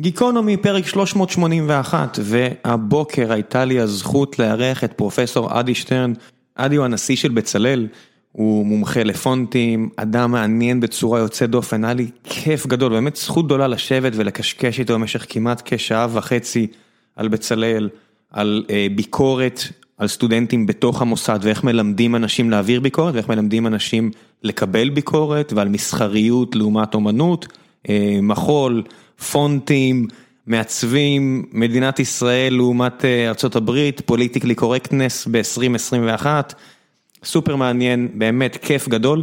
גיקונומי פרק 381 והבוקר הייתה לי הזכות לארח את פרופסור אדי שטרן, אדי הוא הנשיא של בצלאל, הוא מומחה לפונטים, אדם מעניין בצורה יוצאת דופן, היה לי כיף גדול, באמת זכות גדולה לשבת ולקשקש איתו במשך כמעט כשעה וחצי על בצלאל, על ביקורת, על סטודנטים בתוך המוסד ואיך מלמדים אנשים להעביר ביקורת ואיך מלמדים אנשים לקבל ביקורת ועל מסחריות לעומת אומנות, מחול. פונטים, מעצבים, מדינת ישראל לעומת ארה"ב, political correctness ב-2021, סופר מעניין, באמת כיף גדול.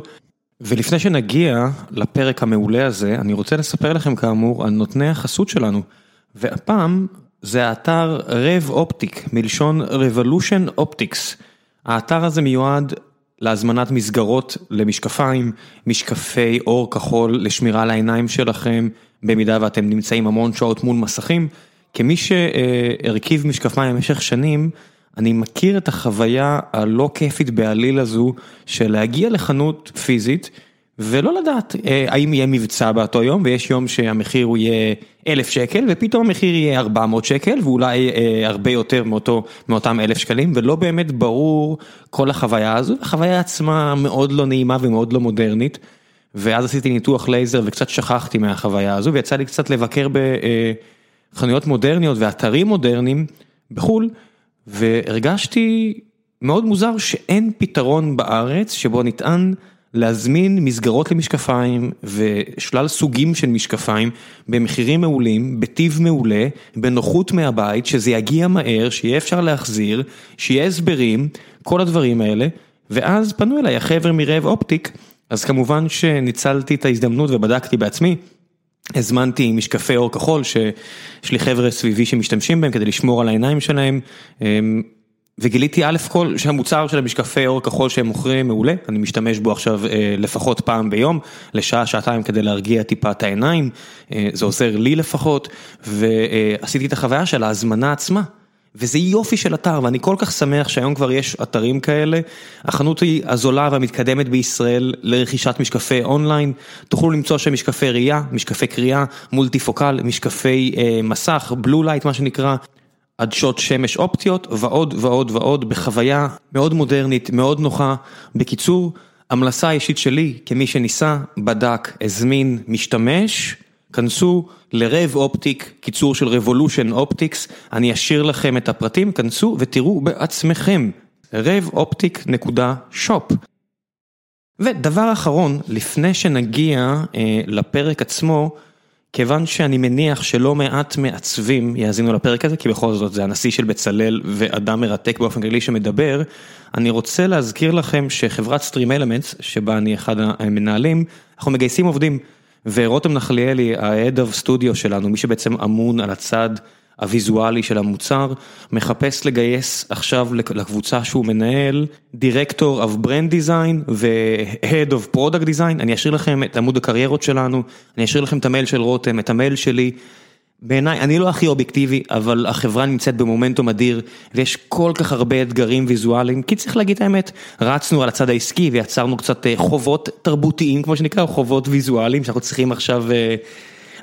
ולפני שנגיע לפרק המעולה הזה, אני רוצה לספר לכם כאמור על נותני החסות שלנו. והפעם זה האתר RevOptic, מלשון Revolution Optics. האתר הזה מיועד להזמנת מסגרות למשקפיים, משקפי אור כחול לשמירה על העיניים שלכם. במידה ואתם נמצאים המון שעות מול מסכים, כמי שהרכיב משקפיים במשך שנים, אני מכיר את החוויה הלא כיפית בעליל הזו של להגיע לחנות פיזית ולא לדעת האם יהיה מבצע באותו יום ויש יום שהמחיר הוא יהיה אלף שקל ופתאום המחיר יהיה 400 שקל ואולי הרבה יותר מאותו מאותם אלף שקלים ולא באמת ברור כל החוויה הזו, החוויה עצמה מאוד לא נעימה ומאוד לא מודרנית. ואז עשיתי ניתוח לייזר וקצת שכחתי מהחוויה הזו ויצא לי קצת לבקר בחנויות מודרניות ואתרים מודרניים בחו"ל והרגשתי מאוד מוזר שאין פתרון בארץ שבו נטען להזמין מסגרות למשקפיים ושלל סוגים של משקפיים במחירים מעולים, בטיב מעולה, בנוחות מהבית, שזה יגיע מהר, שיהיה אפשר להחזיר, שיהיה הסברים, כל הדברים האלה. ואז פנו אליי החבר'ה מרב אופטיק. אז כמובן שניצלתי את ההזדמנות ובדקתי בעצמי, הזמנתי משקפי אור כחול שיש לי חבר'ה סביבי שמשתמשים בהם כדי לשמור על העיניים שלהם וגיליתי א' כל שהמוצר של המשקפי אור כחול שהם מוכרים מעולה, אני משתמש בו עכשיו לפחות פעם ביום, לשעה שעתיים כדי להרגיע טיפה את העיניים, זה עוזר לי לפחות. ועשיתי את החוויה של ההזמנה עצמה. וזה יופי של אתר ואני כל כך שמח שהיום כבר יש אתרים כאלה, החנות היא הזולה והמתקדמת בישראל לרכישת משקפי אונליין, תוכלו למצוא שם משקפי ראייה, משקפי קריאה, מולטיפוקל, משקפי מסך, blue light מה שנקרא, עדשות שמש אופטיות ועוד ועוד ועוד בחוויה מאוד מודרנית, מאוד נוחה, בקיצור, המלצה אישית שלי כמי שניסה, בדק, הזמין, משתמש, כנסו לרב אופטיק, קיצור של Revolution Optics, אני אשאיר לכם את הפרטים, כנסו ותראו בעצמכם, revoptic.shop. ודבר אחרון, לפני שנגיע אה, לפרק עצמו, כיוון שאני מניח שלא מעט מעצבים יאזינו לפרק הזה, כי בכל זאת זה הנשיא של בצלאל ואדם מרתק באופן כללי שמדבר, אני רוצה להזכיר לכם שחברת Stream Elements, שבה אני אחד המנהלים, אנחנו מגייסים עובדים. ורותם נחליאלי, ה-Head of Studio שלנו, מי שבעצם אמון על הצד הוויזואלי של המוצר, מחפש לגייס עכשיו לקבוצה שהוא מנהל, Director of Brand Design ו-Head of Product Design, אני אשאיר לכם את עמוד הקריירות שלנו, אני אשאיר לכם את המייל של רותם, את המייל שלי. בעיניי, אני לא הכי אובייקטיבי, אבל החברה נמצאת במומנטום אדיר, ויש כל כך הרבה אתגרים ויזואליים, כי צריך להגיד את האמת, רצנו על הצד העסקי ויצרנו קצת חובות תרבותיים, כמו שנקרא, חובות ויזואליים, שאנחנו צריכים עכשיו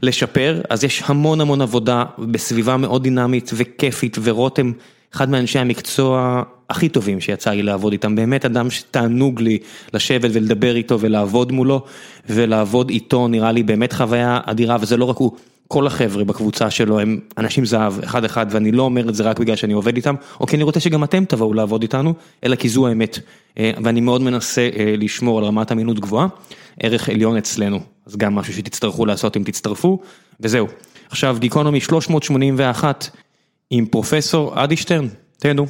לשפר, אז יש המון המון עבודה בסביבה מאוד דינמית וכיפית, ורותם, אחד מאנשי המקצוע הכי טובים שיצא לי לעבוד איתם, באמת אדם שתענוג לי לשבת ולדבר איתו ולעבוד מולו, ולעבוד איתו נראה לי באמת חוויה אדירה, וזה לא רק הוא. כל החבר'ה בקבוצה שלו הם אנשים זהב, אחד אחד, ואני לא אומר את זה רק בגלל שאני עובד איתם, או כי אני רוצה שגם אתם תבואו לעבוד איתנו, אלא כי זו האמת, ואני מאוד מנסה לשמור על רמת אמינות גבוהה, ערך עליון אצלנו, אז גם משהו שתצטרכו לעשות אם תצטרפו, וזהו. עכשיו גיקונומי 381 עם פרופסור אדי שטרן, תהנו.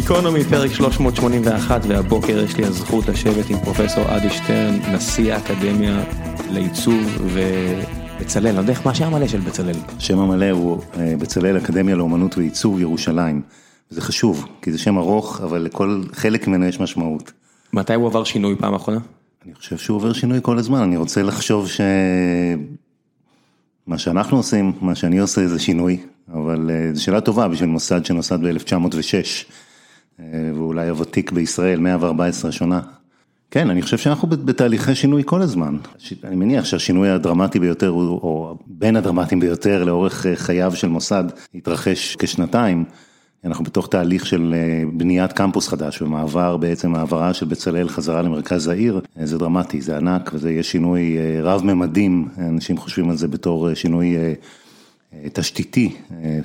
גיקונומי פרק 381 והבוקר יש לי הזכות לשבת עם פרופסור אדי שטרן, נשיא האקדמיה לעיצוב ובצלאל, אני לא יודע איך מה השם המלא של בצלאל. השם המלא הוא בצלאל אקדמיה לאומנות ועיצוב ירושלים. זה חשוב, כי זה שם ארוך, אבל לכל חלק ממנו יש משמעות. מתי הוא עבר שינוי פעם אחרונה? אני חושב שהוא עובר שינוי כל הזמן, אני רוצה לחשוב ש... מה שאנחנו עושים, מה שאני עושה זה שינוי, אבל זו שאלה טובה בשביל מוסד שנוסד ב-1906. ואולי הוותיק בישראל, 114 שנה. כן, אני חושב שאנחנו בתהליכי שינוי כל הזמן. אני מניח שהשינוי הדרמטי ביותר, או בין הדרמטיים ביותר לאורך חייו של מוסד, התרחש כשנתיים. אנחנו בתוך תהליך של בניית קמפוס חדש ומעבר בעצם העברה של בצלאל חזרה למרכז העיר, זה דרמטי, זה ענק וזה יהיה שינוי רב ממדים, אנשים חושבים על זה בתור שינוי תשתיתי,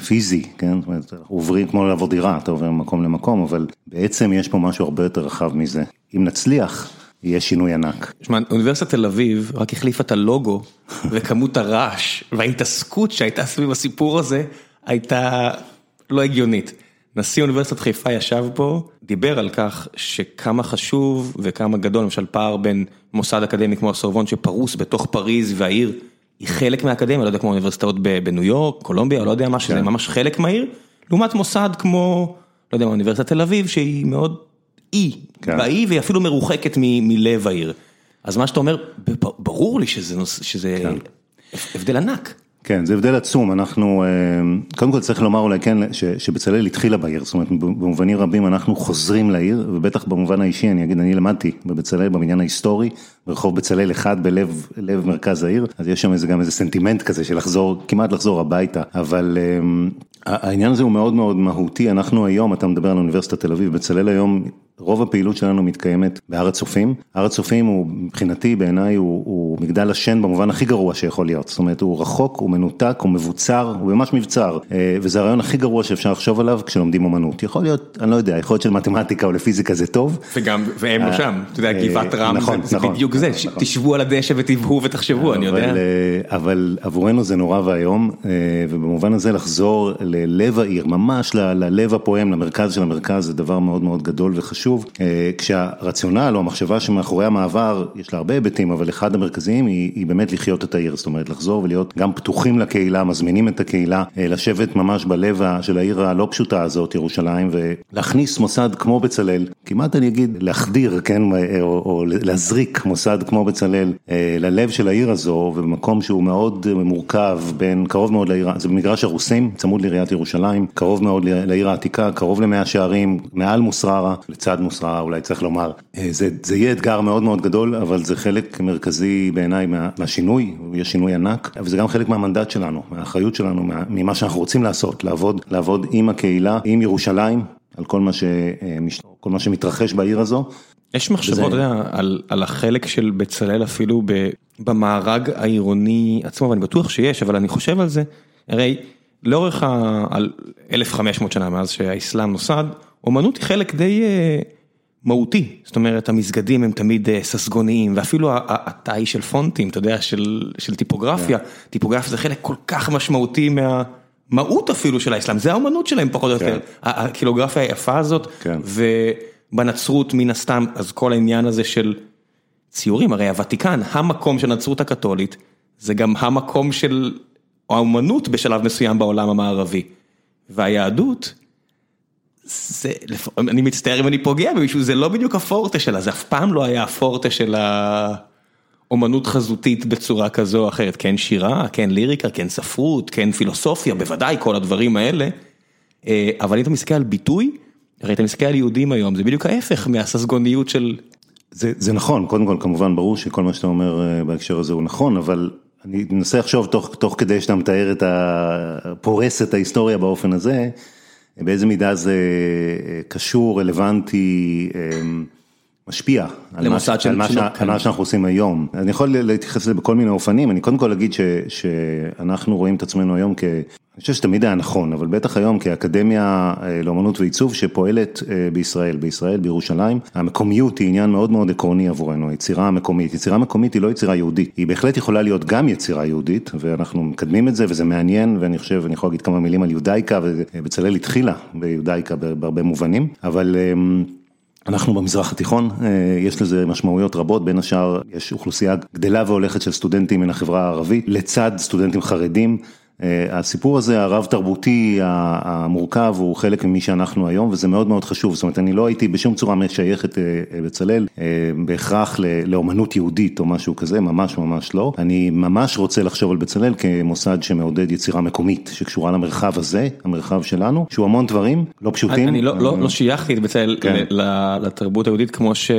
פיזי, כן, זאת אומרת, עוברים כמו לעבור דירה, אתה עובר ממקום למקום, אבל בעצם יש פה משהו הרבה יותר רחב מזה. אם נצליח, יהיה שינוי ענק. תשמע, אוניברסיטת תל אביב רק החליפה את הלוגו וכמות הרעש וההתעסקות שהייתה סביב הסיפור הזה הייתה לא הגיונית. נשיא אוניברסיטת חיפה ישב פה, דיבר על כך שכמה חשוב וכמה גדול, למשל פער בין מוסד אקדמי כמו הסורבון שפרוס בתוך פריז והעיר היא חלק מהאקדמיה, לא יודע כמו אוניברסיטאות בניו יורק, קולומביה, לא יודע מה, שזה ממש חלק מהעיר, לעומת מוסד כמו, לא יודע אוניברסיטת תל אביב שהיא מאוד אי, באי והיא אפילו מרוחקת מלב העיר. אז מה שאתה אומר, ברור לי שזה הבדל ענק. כן, זה הבדל עצום, אנחנו, קודם כל צריך לומר אולי כן, שבצלאל התחילה בעיר, זאת אומרת במובנים רבים אנחנו חוזרים לעיר, ובטח במובן האישי אני אגיד, אני למדתי בבצלאל במניין ההיסטורי, ברחוב בצלאל אחד בלב מרכז העיר, אז יש שם גם איזה סנטימנט כזה של לחזור, כמעט לחזור הביתה, אבל העניין הזה הוא מאוד מאוד מהותי, אנחנו היום, אתה מדבר על אוניברסיטת תל אביב, בצלאל היום רוב הפעילות שלנו מתקיימת בהר הצופים, הר הצופים הוא מבחינתי בעיניי הוא הוא מגדל השן במובן הכי גרוע שיכול להיות, זאת אומרת הוא רחוק, הוא מנותק, הוא מבוצר, הוא ממש מבצר, וזה הרעיון הכי גרוע שאפשר לחשוב עליו כשלומדים אומנות, יכול להיות, אני לא יודע, יכול להיות של מתמטיקה או לפיזיקה זה טוב. וגם, והם לא שם, אתה יודע, גבעת רם, זה בדיוק זה, תשבו על הדשא ותבהו ותחשבו, אני יודע. אבל עבורנו זה נורא ואיום, ובמובן הזה לחזור ללב העיר, ממש ללב הפועם, למרכז של המרכז, זה דבר מאוד מאוד גדול וחשוב. שוב, כשהרציונל או המחשבה שמאחורי המעבר, יש לה הרבה היבטים, אבל אחד המרכזיים היא באמת לחיות את העיר, זאת אומרת לחזור ולהיות גם פתוחים לקהילה, מזמינים את הקהילה, לשבת ממש בלב של העיר הלא פשוטה הזאת, ירושלים, ולהכניס מוסד כמו בצלאל, כמעט אני אגיד להחדיר, כן, או או להזריק מוסד כמו בצלאל ללב של העיר הזו, ובמקום שהוא מאוד מורכב, בין קרוב מאוד לעיר, זה במגרש הרוסים, צמוד לעיריית ירושלים, קרוב מאוד לעיר העתיקה, קרוב למאה שערים, מעל מוסררה, לצד מוסררה אולי צריך לומר, זה זה יהיה אתגר מאוד מאוד גדול, אבל זה חלק מרכזי בעיניי מהשינוי, יש שינוי ענק, אבל זה גם חלק מהמנדט שלנו, מהאחריות שלנו, ממה שאנחנו רוצים לעשות, לעבוד לעבוד עם הקהילה, עם ירושלים, על כל מה ש כל מה שמתרחש בעיר הזו. יש מחשבות על החלק של בצלאל אפילו במארג העירוני עצמו, ואני בטוח שיש, אבל אני חושב על זה, הרי לאורך ה-1500 שנה מאז שהאסלאם נוסד, אומנות היא חלק די מהותי, זאת אומרת המסגדים הם תמיד ססגוניים ואפילו התאי של פונטים, אתה יודע, של טיפוגרפיה, טיפוגרפיה זה חלק כל כך משמעותי מהמהות אפילו של האסלאם, זה האומנות שלהם פחות או יותר, הקילוגרפיה היפה הזאת, ובנצרות מן הסתם, אז כל העניין הזה של ציורים, הרי הוותיקן, המקום של הנצרות הקתולית, זה גם המקום של האומנות בשלב מסוים בעולם המערבי, והיהדות, אני מצטער אם אני פוגע במישהו, זה לא בדיוק הפורטה שלה, זה אף פעם לא היה הפורטה של האומנות חזותית בצורה כזו או אחרת, כן שירה, כן ליריקה, כן ספרות, כן פילוסופיה, בוודאי כל הדברים האלה, אבל אם אתה מסתכל על ביטוי, הרי אתה מסתכל על יהודים היום, זה בדיוק ההפך מהססגוניות של... זה זה נכון, קודם כל כמובן ברור שכל מה שאתה אומר בהקשר הזה הוא נכון, אבל אני מנסה לחשוב תוך תוך כדי שאתה מתאר את ה... פורס את ההיסטוריה באופן הזה. באיזה מידה זה קשור, רלוונטי, משפיע על מה שאנחנו עושים היום. אני יכול להתייחס לזה בכל מיני אופנים, אני קודם כל אגיד שאנחנו רואים את עצמנו היום כ... אני חושב שתמיד היה נכון, אבל בטח היום כאקדמיה לאומנות ועיצוב שפועלת בישראל, בישראל, בירושלים, המקומיות היא עניין מאוד מאוד עקרוני עבורנו, היצירה המקומית, יצירה מקומית היא לא יצירה יהודית, היא בהחלט יכולה להיות גם יצירה יהודית, ואנחנו מקדמים את זה וזה מעניין, ואני חושב, אני יכול להגיד כמה מילים על יודאיקה, ובצלאל התחילה ביודאיקה בהרבה מובנים, אבל... אנחנו במזרח התיכון, יש לזה משמעויות רבות, בין השאר יש אוכלוסייה גדלה והולכת של סטודנטים מן החברה הערבית, לצד סטודנטים חרדים. הסיפור הזה הרב תרבותי המורכב הוא חלק ממי שאנחנו היום וזה מאוד מאוד חשוב, זאת אומרת אני לא הייתי בשום צורה משייך את בצלאל בהכרח לאומנות יהודית או משהו כזה, ממש ממש לא, אני ממש רוצה לחשוב על בצלאל כמוסד שמעודד יצירה מקומית שקשורה למרחב הזה, המרחב שלנו, שהוא המון דברים לא פשוטים. אני לא שייכתי את בצלאל לתרבות היהודית כמו ש...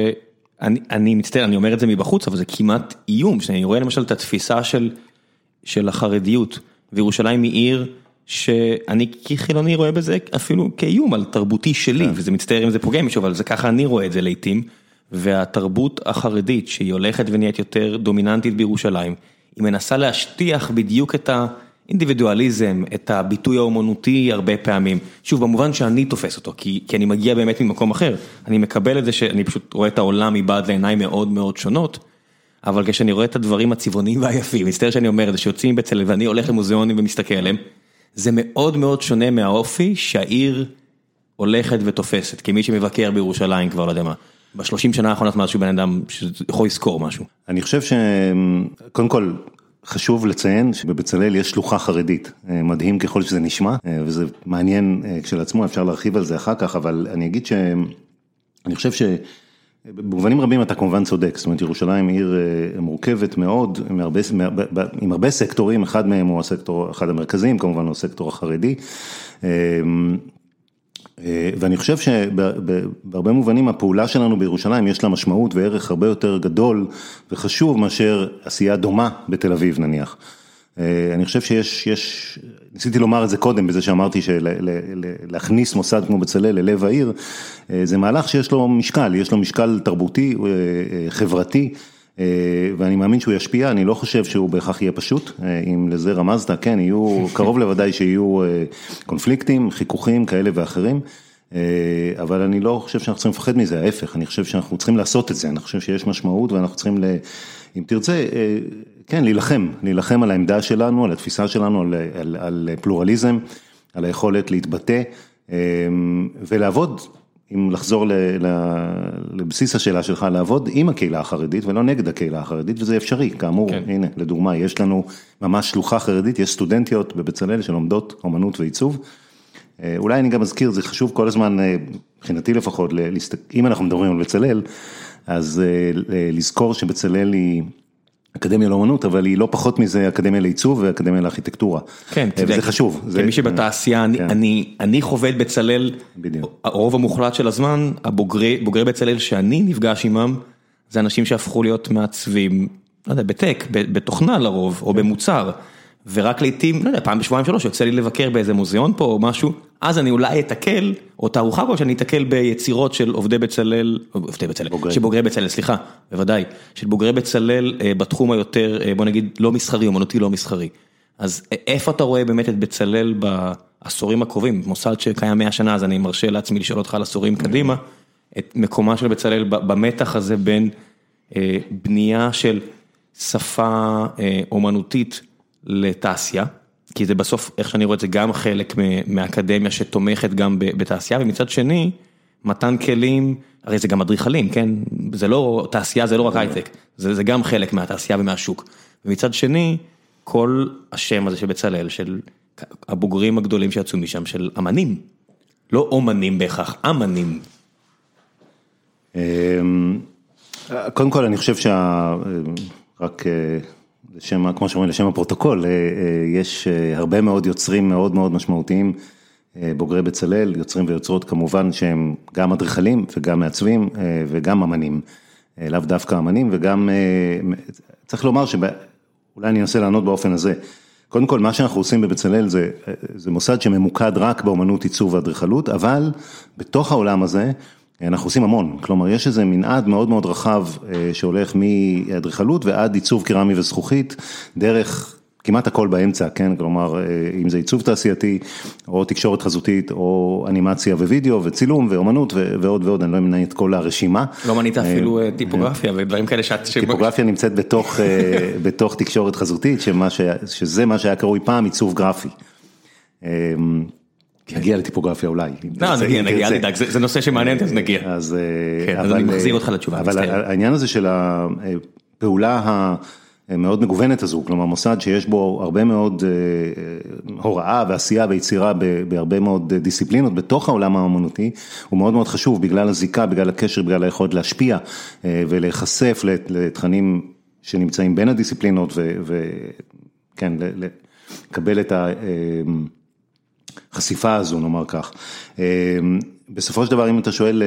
אני מצטער, אני אומר את זה מבחוץ, אבל זה כמעט איום, שאני רואה למשל את התפיסה של של החרדיות, וירושלים היא עיר שאני כחילוני רואה בזה אפילו כאיום על תרבותי שלי, וזה מצטער אם זה פוגע מישהו, אבל זה ככה אני רואה את זה לעיתים, והתרבות החרדית שהיא הולכת ונהיית יותר דומיננטית בירושלים, היא מנסה להשטיח בדיוק את האינדיבידואליזם, את הביטוי האומנותי הרבה פעמים, שוב במובן שאני תופס אותו, כי, כי אני מגיע באמת ממקום אחר, אני מקבל את זה שאני פשוט רואה את העולם מבעד לעיניים מאוד מאוד שונות. אבל כשאני רואה את הדברים הצבעוניים והיפים, מצטער שאני אומר את זה, שיוצאים בצלם ואני הולך למוזיאונים ומסתכל עליהם, זה מאוד מאוד שונה מהאופי שהעיר הולכת ותופסת, כמי שמבקר בירושלים כבר לא יודע מה, בשלושים שנה האחרונות מאז שהוא בן אדם שיכול לזכור משהו. אני חושב שקודם כל חשוב לציין שבבצלאל יש שלוחה חרדית, מדהים ככל שזה נשמע, וזה מעניין כשלעצמו, אפשר להרחיב על זה אחר כך, אבל אני אגיד שאני חושב ש... במובנים רבים אתה כמובן צודק, זאת אומרת ירושלים עיר אה, מורכבת מאוד, עם הרבה, עם הרבה סקטורים, אחד מהם הוא הסקטור, אחד המרכזיים כמובן הוא הסקטור החרדי. אה, אה, ואני חושב שבהרבה מובנים הפעולה שלנו בירושלים יש לה משמעות וערך הרבה יותר גדול וחשוב מאשר עשייה דומה בתל אביב נניח. אני חושב שיש, יש, ניסיתי לומר את זה קודם בזה שאמרתי שלהכניס מוסד כמו בצלאל ללב העיר, זה מהלך שיש לו משקל, יש לו משקל תרבותי, חברתי, ואני מאמין שהוא ישפיע, אני לא חושב שהוא בהכרח יהיה פשוט, אם לזה רמזת, כן, יהיו, קרוב לוודאי שיהיו קונפליקטים, חיכוכים כאלה ואחרים. אבל אני לא חושב שאנחנו צריכים לפחד מזה, ההפך, אני חושב שאנחנו צריכים לעשות את זה, אני חושב שיש משמעות ואנחנו צריכים, אם תרצה, כן, להילחם, להילחם על העמדה שלנו, על התפיסה שלנו, על, על, על פלורליזם, על היכולת להתבטא ולעבוד, אם לחזור ל, ל, לבסיס השאלה שלך, לעבוד עם הקהילה החרדית ולא נגד הקהילה החרדית, וזה אפשרי, כאמור, כן. הנה, לדוגמה, יש לנו ממש שלוחה חרדית, יש סטודנטיות בבצלאל שלומדות אומנות ועיצוב. אולי אני גם אזכיר, זה חשוב כל הזמן, מבחינתי לפחות, אם אנחנו מדברים על בצלאל, אז לזכור שבצלאל היא... אקדמיה לאומנות, אבל היא לא פחות מזה אקדמיה לעיצוב ואקדמיה לארכיטקטורה. כן, זה חשוב. כמי שבתעשייה, כן. אני חווה את בצלאל, הרוב המוחלט של הזמן, הבוגרי בצלאל שאני נפגש עימם, זה אנשים שהפכו להיות מעצבים, לא יודע, בטק, בתוכנה לרוב, או במוצר. ורק לעיתים, לא יודע, פעם בשבועיים שלוש יוצא לי לבקר באיזה מוזיאון פה או משהו, אז אני אולי אתקל, או תערוכה פה שאני אתקל ביצירות של עובדי בצלאל, עובדי בצלאל, של בוגרי בצלאל, סליחה, בוודאי, של בוגרי בצלאל בתחום היותר, בוא נגיד, לא מסחרי, אומנותי לא מסחרי. אז איפה אתה רואה באמת את בצלאל בעשורים הקרובים, מוסד שקיים 100 שנה, אז אני מרשה לעצמי לשאול אותך על עשורים קדימה, את מקומה של בצלאל במתח הזה בין בנייה של שפה אומנותית, לתעשייה, כי זה בסוף, איך שאני רואה את זה, גם חלק מהאקדמיה שתומכת גם בתעשייה, ומצד שני, מתן כלים, הרי זה גם אדריכלים, כן? זה לא, תעשייה זה לא רק הייטק, זה, זה גם חלק מהתעשייה ומהשוק. ומצד שני, כל השם הזה של בצלאל, של הבוגרים הגדולים שיצאו משם, של אמנים, לא אומנים בהכרח, אמנים. אמ, קודם כל אני חושב שה... רק לשם, כמו שאומרים, לשם הפרוטוקול, אה, אה, יש אה, הרבה מאוד יוצרים מאוד מאוד משמעותיים, בוגרי בצלאל, יוצרים ויוצרות כמובן שהם גם אדריכלים וגם מעצבים וגם אמנים, לאו דווקא אמנים וגם, צריך לומר שאולי אני אנסה לענות באופן הזה. קודם כל, מה שאנחנו עושים בבצלאל זה, זה מוסד שממוקד רק באמנות עיצוב ואדריכלות, אבל בתוך העולם הזה, אנחנו עושים המון, כלומר יש איזה מנעד מאוד מאוד רחב שהולך מאדריכלות ועד עיצוב קרמי וזכוכית, דרך כמעט הכל באמצע, כן, כלומר אם זה עיצוב תעשייתי או תקשורת חזותית או אנימציה ווידאו וצילום ואומנות ועוד ועוד, אני לא אמנה את כל הרשימה. לא מנית אפילו טיפוגרפיה ודברים כאלה שאת... טיפוגרפיה נמצאת בתוך, בתוך תקשורת חזותית, שזה מה שהיה קרוי פעם עיצוב גרפי. נגיע לטיפוגרפיה אולי. לא, נגיע, נגיע, אל תדאג, זה נושא שמעניין, אז נגיע. אז אני מחזיר אותך לתשובה. אבל העניין הזה של הפעולה המאוד מגוונת הזו, כלומר מוסד שיש בו הרבה מאוד הוראה ועשייה ויצירה בהרבה מאוד דיסציפלינות בתוך העולם האמנותי, הוא מאוד מאוד חשוב בגלל הזיקה, בגלל הקשר, בגלל היכולת להשפיע ולהיחשף לתכנים שנמצאים בין הדיסציפלינות וכן, לקבל את ה... החשיפה הזו, נאמר כך. בסופו של דבר, אם אתה שואל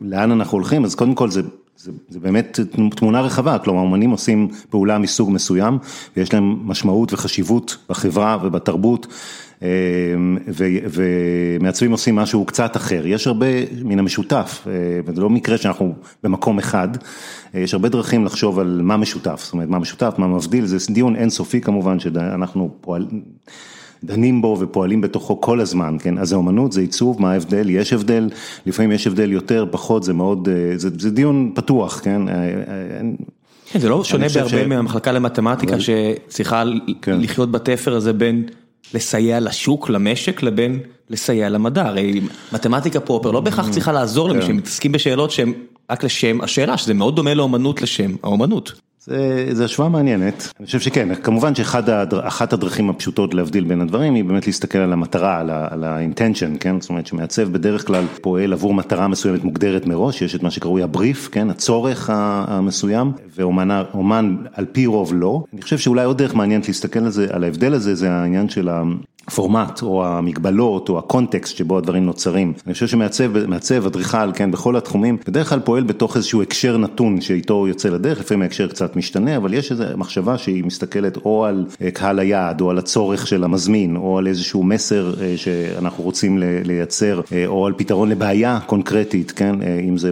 לאן אנחנו הולכים, אז קודם כל זה זה, זה באמת תמונה רחבה, כלומר אמנים עושים פעולה מסוג מסוים ויש להם משמעות וחשיבות בחברה ובתרבות אה, ומעצבים עושים משהו קצת אחר, יש הרבה מן המשותף, וזה לא מקרה שאנחנו במקום אחד, יש הרבה דרכים לחשוב על מה משותף, זאת אומרת מה משותף, מה מבדיל, זה דיון אינסופי כמובן שאנחנו פועלים. דנים בו ופועלים בתוכו כל הזמן, כן, אז זה אומנות, זה עיצוב, מה ההבדל, יש הבדל, לפעמים יש הבדל יותר, פחות, זה מאוד, אה, זה, זה דיון פתוח, כן. אה, אה, כן, זה לא שונה בהרבה ש... מהמחלקה למתמטיקה אבל... שצריכה כן. לחיות בתפר הזה בין לסייע לשוק, למשק, לבין לסייע למדע, הרי מתמטיקה פרופר לא בהכרח צריכה לעזור למי כן. שמתעסקים בשאלות שהן רק לשם השאלה, שזה מאוד דומה לאומנות לשם האומנות. זה השוואה מעניינת, אני חושב שכן, כמובן שאחת הדרכים הפשוטות להבדיל בין הדברים היא באמת להסתכל על המטרה, על ה-intention, כן, זאת אומרת שמעצב בדרך כלל פועל עבור מטרה מסוימת מוגדרת מראש, יש את מה שקרוי הבריף, כן, הצורך המסוים, ואומן על פי רוב לא. אני חושב שאולי עוד דרך מעניינת להסתכל על זה, על ההבדל הזה, זה העניין של. הפורמט או המגבלות או הקונטקסט שבו הדברים נוצרים. אני חושב שמעצב, אדריכל, כן, בכל התחומים, בדרך כלל פועל בתוך איזשהו הקשר נתון שאיתו הוא יוצא לדרך, לפעמים ההקשר קצת משתנה, אבל יש איזו מחשבה שהיא מסתכלת או על אה, קהל היעד או על הצורך של המזמין או על איזשהו מסר אה, שאנחנו רוצים לייצר אה, או על פתרון לבעיה קונקרטית, כן, אם זה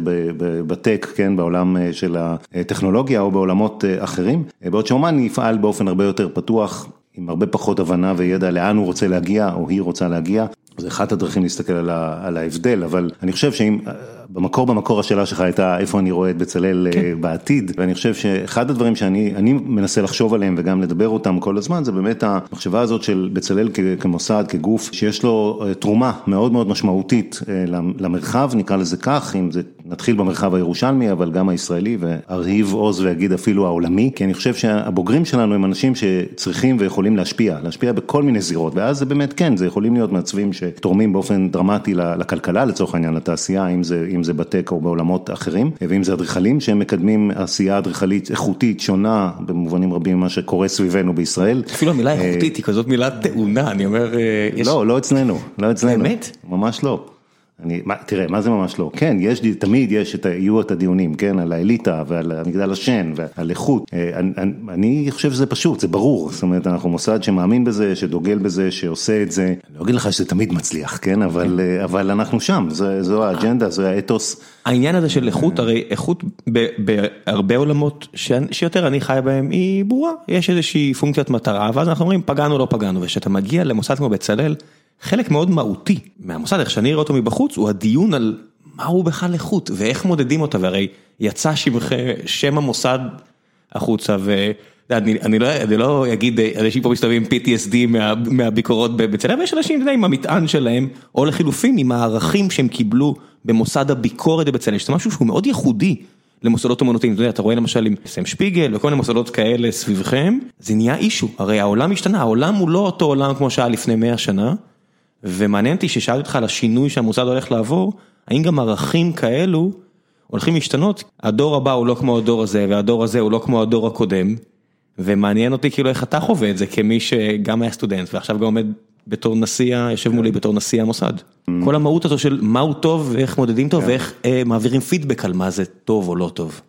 בטק, כן, בעולם של הטכנולוגיה או בעולמות אחרים, בעוד שאומן יפעל באופן הרבה יותר פתוח. עם הרבה פחות הבנה וידע לאן הוא רוצה להגיע או היא רוצה להגיע, זה אחת הדרכים להסתכל על, ה, על ההבדל, אבל אני חושב שאם, במקור במקור השאלה שלך הייתה איפה אני רואה את בצלאל כן. בעתיד, ואני חושב שאחד הדברים שאני מנסה לחשוב עליהם וגם לדבר אותם כל הזמן, זה באמת המחשבה הזאת של בצלאל כמוסד, כגוף, שיש לו אה, תרומה מאוד מאוד משמעותית אה, למרחב, נקרא לזה כך, אם זה נתחיל במרחב הירושלמי, אבל גם הישראלי, וארהיב עוז ואגיד אפילו העולמי, כי אני חושב שהבוגרים שלנו הם אנשים שצריכים ויכולים להשפיע, להשפיע בכל מיני זירות, ואז זה באמת כן, זה יכולים להיות מעצבים שתורמים באופן דרמטי לכלכלה לצורך העניין, לתעשייה, אם זה, אם זה בטק או בעולמות אחרים, ואם זה אדריכלים שהם מקדמים עשייה אדריכלית איכותית, שונה במובנים רבים ממה שקורה סביבנו בישראל. אפילו המילה אה, איכותית היא כזאת מילה טעונה, אני אומר... אה, לא, לא אצלנו, לא אצלנו. באמת? ממש לא. אני, מה, תראה, מה זה ממש לא? כן, יש, תמיד יש את, יהיו את הדיונים, כן, על האליטה ועל המגדל השן ועל איכות. אה, אני, אני, אני חושב שזה פשוט, זה ברור. זאת אומרת, אנחנו מוסד שמאמין בזה, שדוגל בזה, שעושה את זה. אני לא אגיד לך שזה תמיד מצליח, כן, אבל, כן. אבל אנחנו שם, זו, זו האג'נדה, זה האתוס. העניין הזה של איכות, הרי איכות בהרבה עולמות שיותר אני חי בהם היא ברורה. יש איזושהי פונקציית מטרה, ואז אנחנו אומרים פגענו, לא פגענו, וכשאתה מגיע למוסד כמו בצלאל, חלק מאוד מהותי מהמוסד, איך שאני רואה אותו מבחוץ, הוא הדיון על מהו בכלל איכות ואיך מודדים אותה, והרי יצא שמך, שם המוסד החוצה ואני אני לא, אני לא אגיד, אנשים פה מסתובבים PTSD מה, מהביקורות בצלם, ויש אנשים אתה יודע, עם המטען שלהם, או לחילופין עם הערכים שהם קיבלו במוסד הביקורת בבצלם, שזה משהו שהוא מאוד ייחודי. למוסדות אומנותיים, אתה רואה למשל עם סם שפיגל וכל מיני מוסדות כאלה סביבכם, זה נהיה אישו, הרי העולם השתנה, העולם הוא לא אותו עולם כמו שהיה לפני 100 שנה, ומעניין אותי ששאלתי אותך על השינוי שהמוסד הולך לעבור, האם גם ערכים כאלו הולכים להשתנות? הדור הבא הוא לא כמו הדור הזה, והדור הזה הוא לא כמו הדור הקודם, ומעניין אותי כאילו איך אתה חווה את זה כמי שגם היה סטודנט ועכשיו גם עומד בתור נשיא, יושב מולי בתור נשיא המוסד. כל המהות הזו של מהו טוב ואיך מודדים טוב כן. ואיך אה, מעבירים פידבק על מה זה טוב או לא טוב,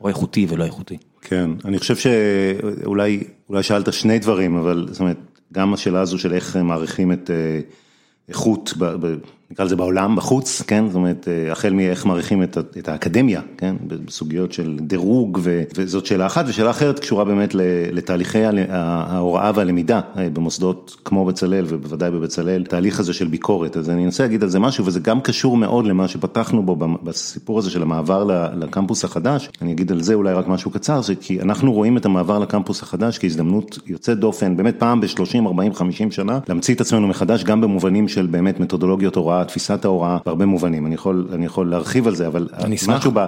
או איכותי ולא איכותי. כן, אני חושב שאולי שאלת שני דברים, אבל זאת אומרת, גם השאלה הזו של איך מעריכים את אה, איכות, נקרא לזה בעולם, בחוץ, כן, זאת אומרת, אה, החל מאיך מעריכים את את האקדמיה, כן, בסוגיות של דירוג, ו, וזאת שאלה אחת, ושאלה אחרת קשורה באמת לתהליכי ההוראה והלמידה אה, במוסדות כמו בצלאל, ובוודאי בבצלאל, תהליך הזה של ביקורת, אז אני אנסה להגיד על זה משהו, וזה גם קשור מאוד למה שפתחנו בו בסיפור הזה של המעבר לקמפוס החדש, אני אגיד על זה אולי רק משהו קצר, זה כי אנחנו רואים את המעבר לקמפוס החדש כהזדמנות יוצאת דופן, באמת פעם ב-30, 40, 50 שנה, להמציא את עצמנו מחדש, גם במובנים של באמת מתודולוגיות הוראה. תפיסת ההוראה בהרבה מובנים, אני יכול אני יכול להרחיב על זה, אבל משהו ב...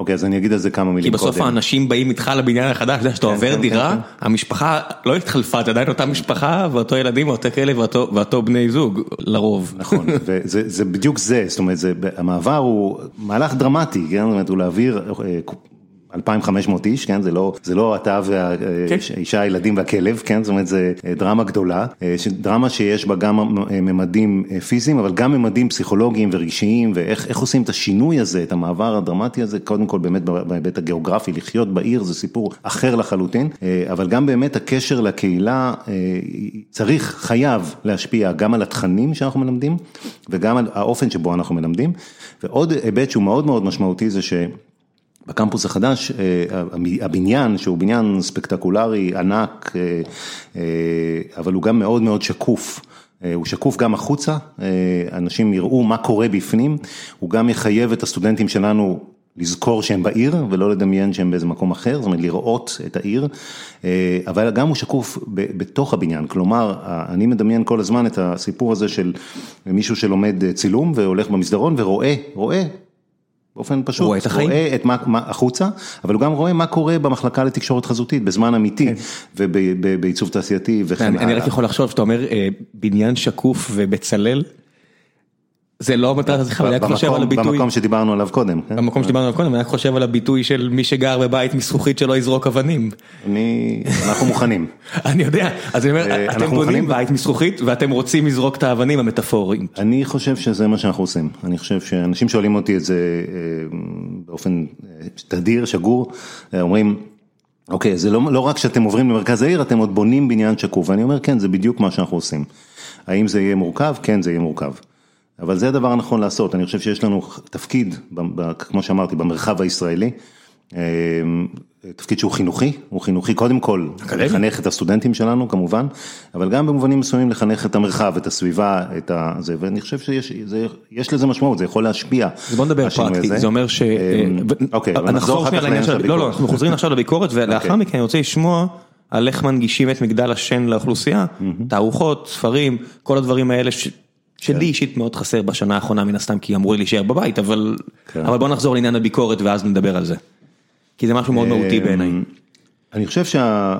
אוקיי, אז אני אגיד על זה כמה מילים קודם. כי בסוף האנשים באים איתך לבניין החדש, אתה יודע, שאתה כן, עובר כן, דירה, כן, המשפחה לא התחלפה, זה עדיין אותה משפחה, ואותו ילדים, ואותו כלב, ואותו בני זוג, לרוב. נכון, וזה בדיוק זה, זאת אומרת, המעבר הוא מהלך דרמטי, זאת אומרת, הוא להעביר אה, 2,500 איש, כן, זה לא, זה לא אתה והאישה, הילדים והכלב, כן, זאת אומרת, זה דרמה גדולה, דרמה שיש בה גם ממדים פיזיים, אבל גם ממדים פסיכולוגיים ורגשיים, ואיך עושים את השינוי הזה, את המעבר הדרמטי הזה, קודם כל באמת בהיבט הגיאוגרפי, לחיות בעיר זה סיפור אחר לחלוטין, אבל גם באמת הקשר לקהילה צריך, חייב להשפיע גם על התכנים שאנחנו מלמדים, וגם על האופן שבו אנחנו מלמדים, ועוד היבט שהוא מאוד מאוד משמעותי זה ש... בקמפוס החדש, הבניין, שהוא בניין ספקטקולרי, ענק, אבל הוא גם מאוד מאוד שקוף. הוא שקוף גם החוצה, אנשים יראו מה קורה בפנים, הוא גם יחייב את הסטודנטים שלנו לזכור שהם בעיר ולא לדמיין שהם באיזה מקום אחר, זאת אומרת לראות את העיר, אבל גם הוא שקוף בתוך הבניין, כלומר, אני מדמיין כל הזמן את הסיפור הזה של מישהו שלומד צילום והולך במסדרון ורואה, רואה. באופן פשוט, רואה את החיים, רואה את מה, מה החוצה, אבל הוא גם רואה מה קורה במחלקה לתקשורת חזותית בזמן אמיתי כן. ובעיצוב תעשייתי וכן הלאה. אני רק יכול לחשוב שאתה אומר בניין שקוף ובצלאל. זה לא המטרה שלך, אני רק חושב על הביטוי, במקום שדיברנו עליו קודם, במקום שדיברנו עליו קודם, אני רק חושב על הביטוי של מי שגר בבית מזכוכית שלא יזרוק אבנים. אני, אנחנו מוכנים. אני יודע, אז אני אומר, אתם בונים בית מזכוכית ואתם רוצים לזרוק את האבנים המטאפוריים. אני חושב שזה מה שאנחנו עושים, אני חושב שאנשים שואלים אותי את זה באופן תדיר, שגור, אומרים, אוקיי, זה לא, לא רק שאתם עוברים למרכז העיר, אתם עוד בונים בניין שקוף, ואני אומר, כן, זה בדיוק מה שאנחנו עושים. האם זה יהיה מורכב? כן, זה יהיה מורכב. אבל זה הדבר הנכון לעשות, אני חושב שיש לנו תפקיד, כמו שאמרתי, במרחב הישראלי, תפקיד שהוא חינוכי, הוא חינוכי קודם כל, לחנך את הסטודנטים שלנו כמובן, אבל גם במובנים מסוימים לחנך את המרחב, את הסביבה, את זה, ואני חושב שיש לזה משמעות, זה יכול להשפיע. אז בוא נדבר פרקטי, זה אומר ש... אוקיי, אבל נחזור אחר כך לעניין של הביקורת. לא, לא, אנחנו חוזרים עכשיו לביקורת, ולאחר מכן אני רוצה לשמוע על איך מנגישים את מגדל השן לאוכלוסייה, תערוכות, ספרים, כל הדברים האלה. שלי אישית מאוד חסר בשנה האחרונה מן הסתם כי אמרו לי להישאר בבית אבל בוא נחזור לעניין הביקורת ואז נדבר על זה. כי זה משהו מאוד מהותי בעיניי. אני חושב שה...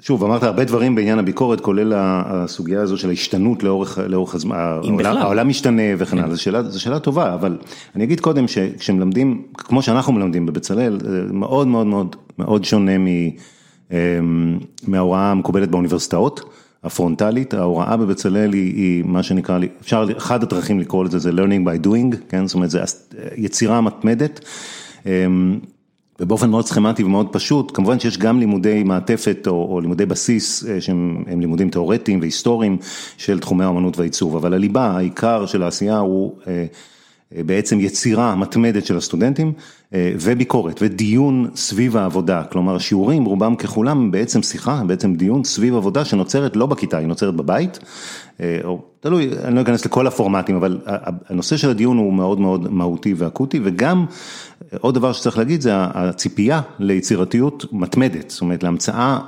שוב אמרת הרבה דברים בעניין הביקורת כולל הסוגיה הזו של ההשתנות לאורך הזמן, העולם משתנה וכן הלאה, זו שאלה טובה אבל אני אגיד קודם שכשמלמדים כמו שאנחנו מלמדים בבצלאל מאוד מאוד מאוד מאוד שונה מההוראה המקובלת באוניברסיטאות. הפרונטלית, ההוראה בבצלאל היא היא מה שנקרא, אפשר, אחד הדרכים לקרוא לזה זה learning by doing, כן, זאת אומרת זה יצירה מתמדת. ובאופן מאוד סכמטי ומאוד פשוט, כמובן שיש גם לימודי מעטפת או, או לימודי בסיס שהם לימודים תיאורטיים והיסטוריים של תחומי האמנות והעיצוב, אבל הליבה, העיקר של העשייה הוא בעצם יצירה מתמדת של הסטודנטים וביקורת ודיון סביב העבודה, כלומר שיעורים רובם ככולם בעצם שיחה, בעצם דיון סביב עבודה שנוצרת לא בכיתה, היא נוצרת בבית, או תלוי, אני לא אכנס לכל הפורמטים, אבל הנושא של הדיון הוא מאוד מאוד מהותי ואקוטי וגם עוד דבר שצריך להגיד זה הציפייה ליצירתיות מתמדת, זאת אומרת להמצאה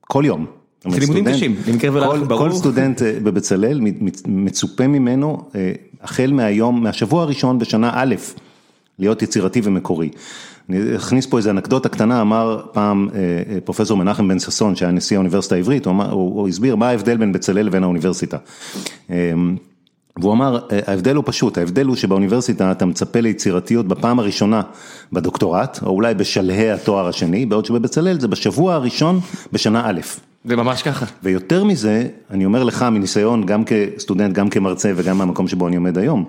כל יום. זה לימודים קשים, למקרה ולך ברור. כל סטודנט בבצלאל מצופה ממנו החל מהיום, מהשבוע הראשון בשנה א', להיות יצירתי ומקורי. אני אכניס פה איזה אנקדוטה קטנה, אמר פעם פרופסור מנחם בן ששון, שהיה נשיא האוניברסיטה העברית, הוא, אמר, הוא, הוא הסביר מה ההבדל בין בצלאל לבין האוניברסיטה. והוא אמר, ההבדל הוא פשוט, ההבדל הוא שבאוניברסיטה אתה מצפה ליצירתיות בפעם הראשונה בדוקטורט, או אולי בשלהי התואר השני, בעוד שבבצלאל זה בשבוע הראשון בשנה א'. זה ממש ככה. ויותר מזה, אני אומר לך מניסיון, גם כסטודנט, גם כמרצה וגם מהמקום שבו אני עומד היום,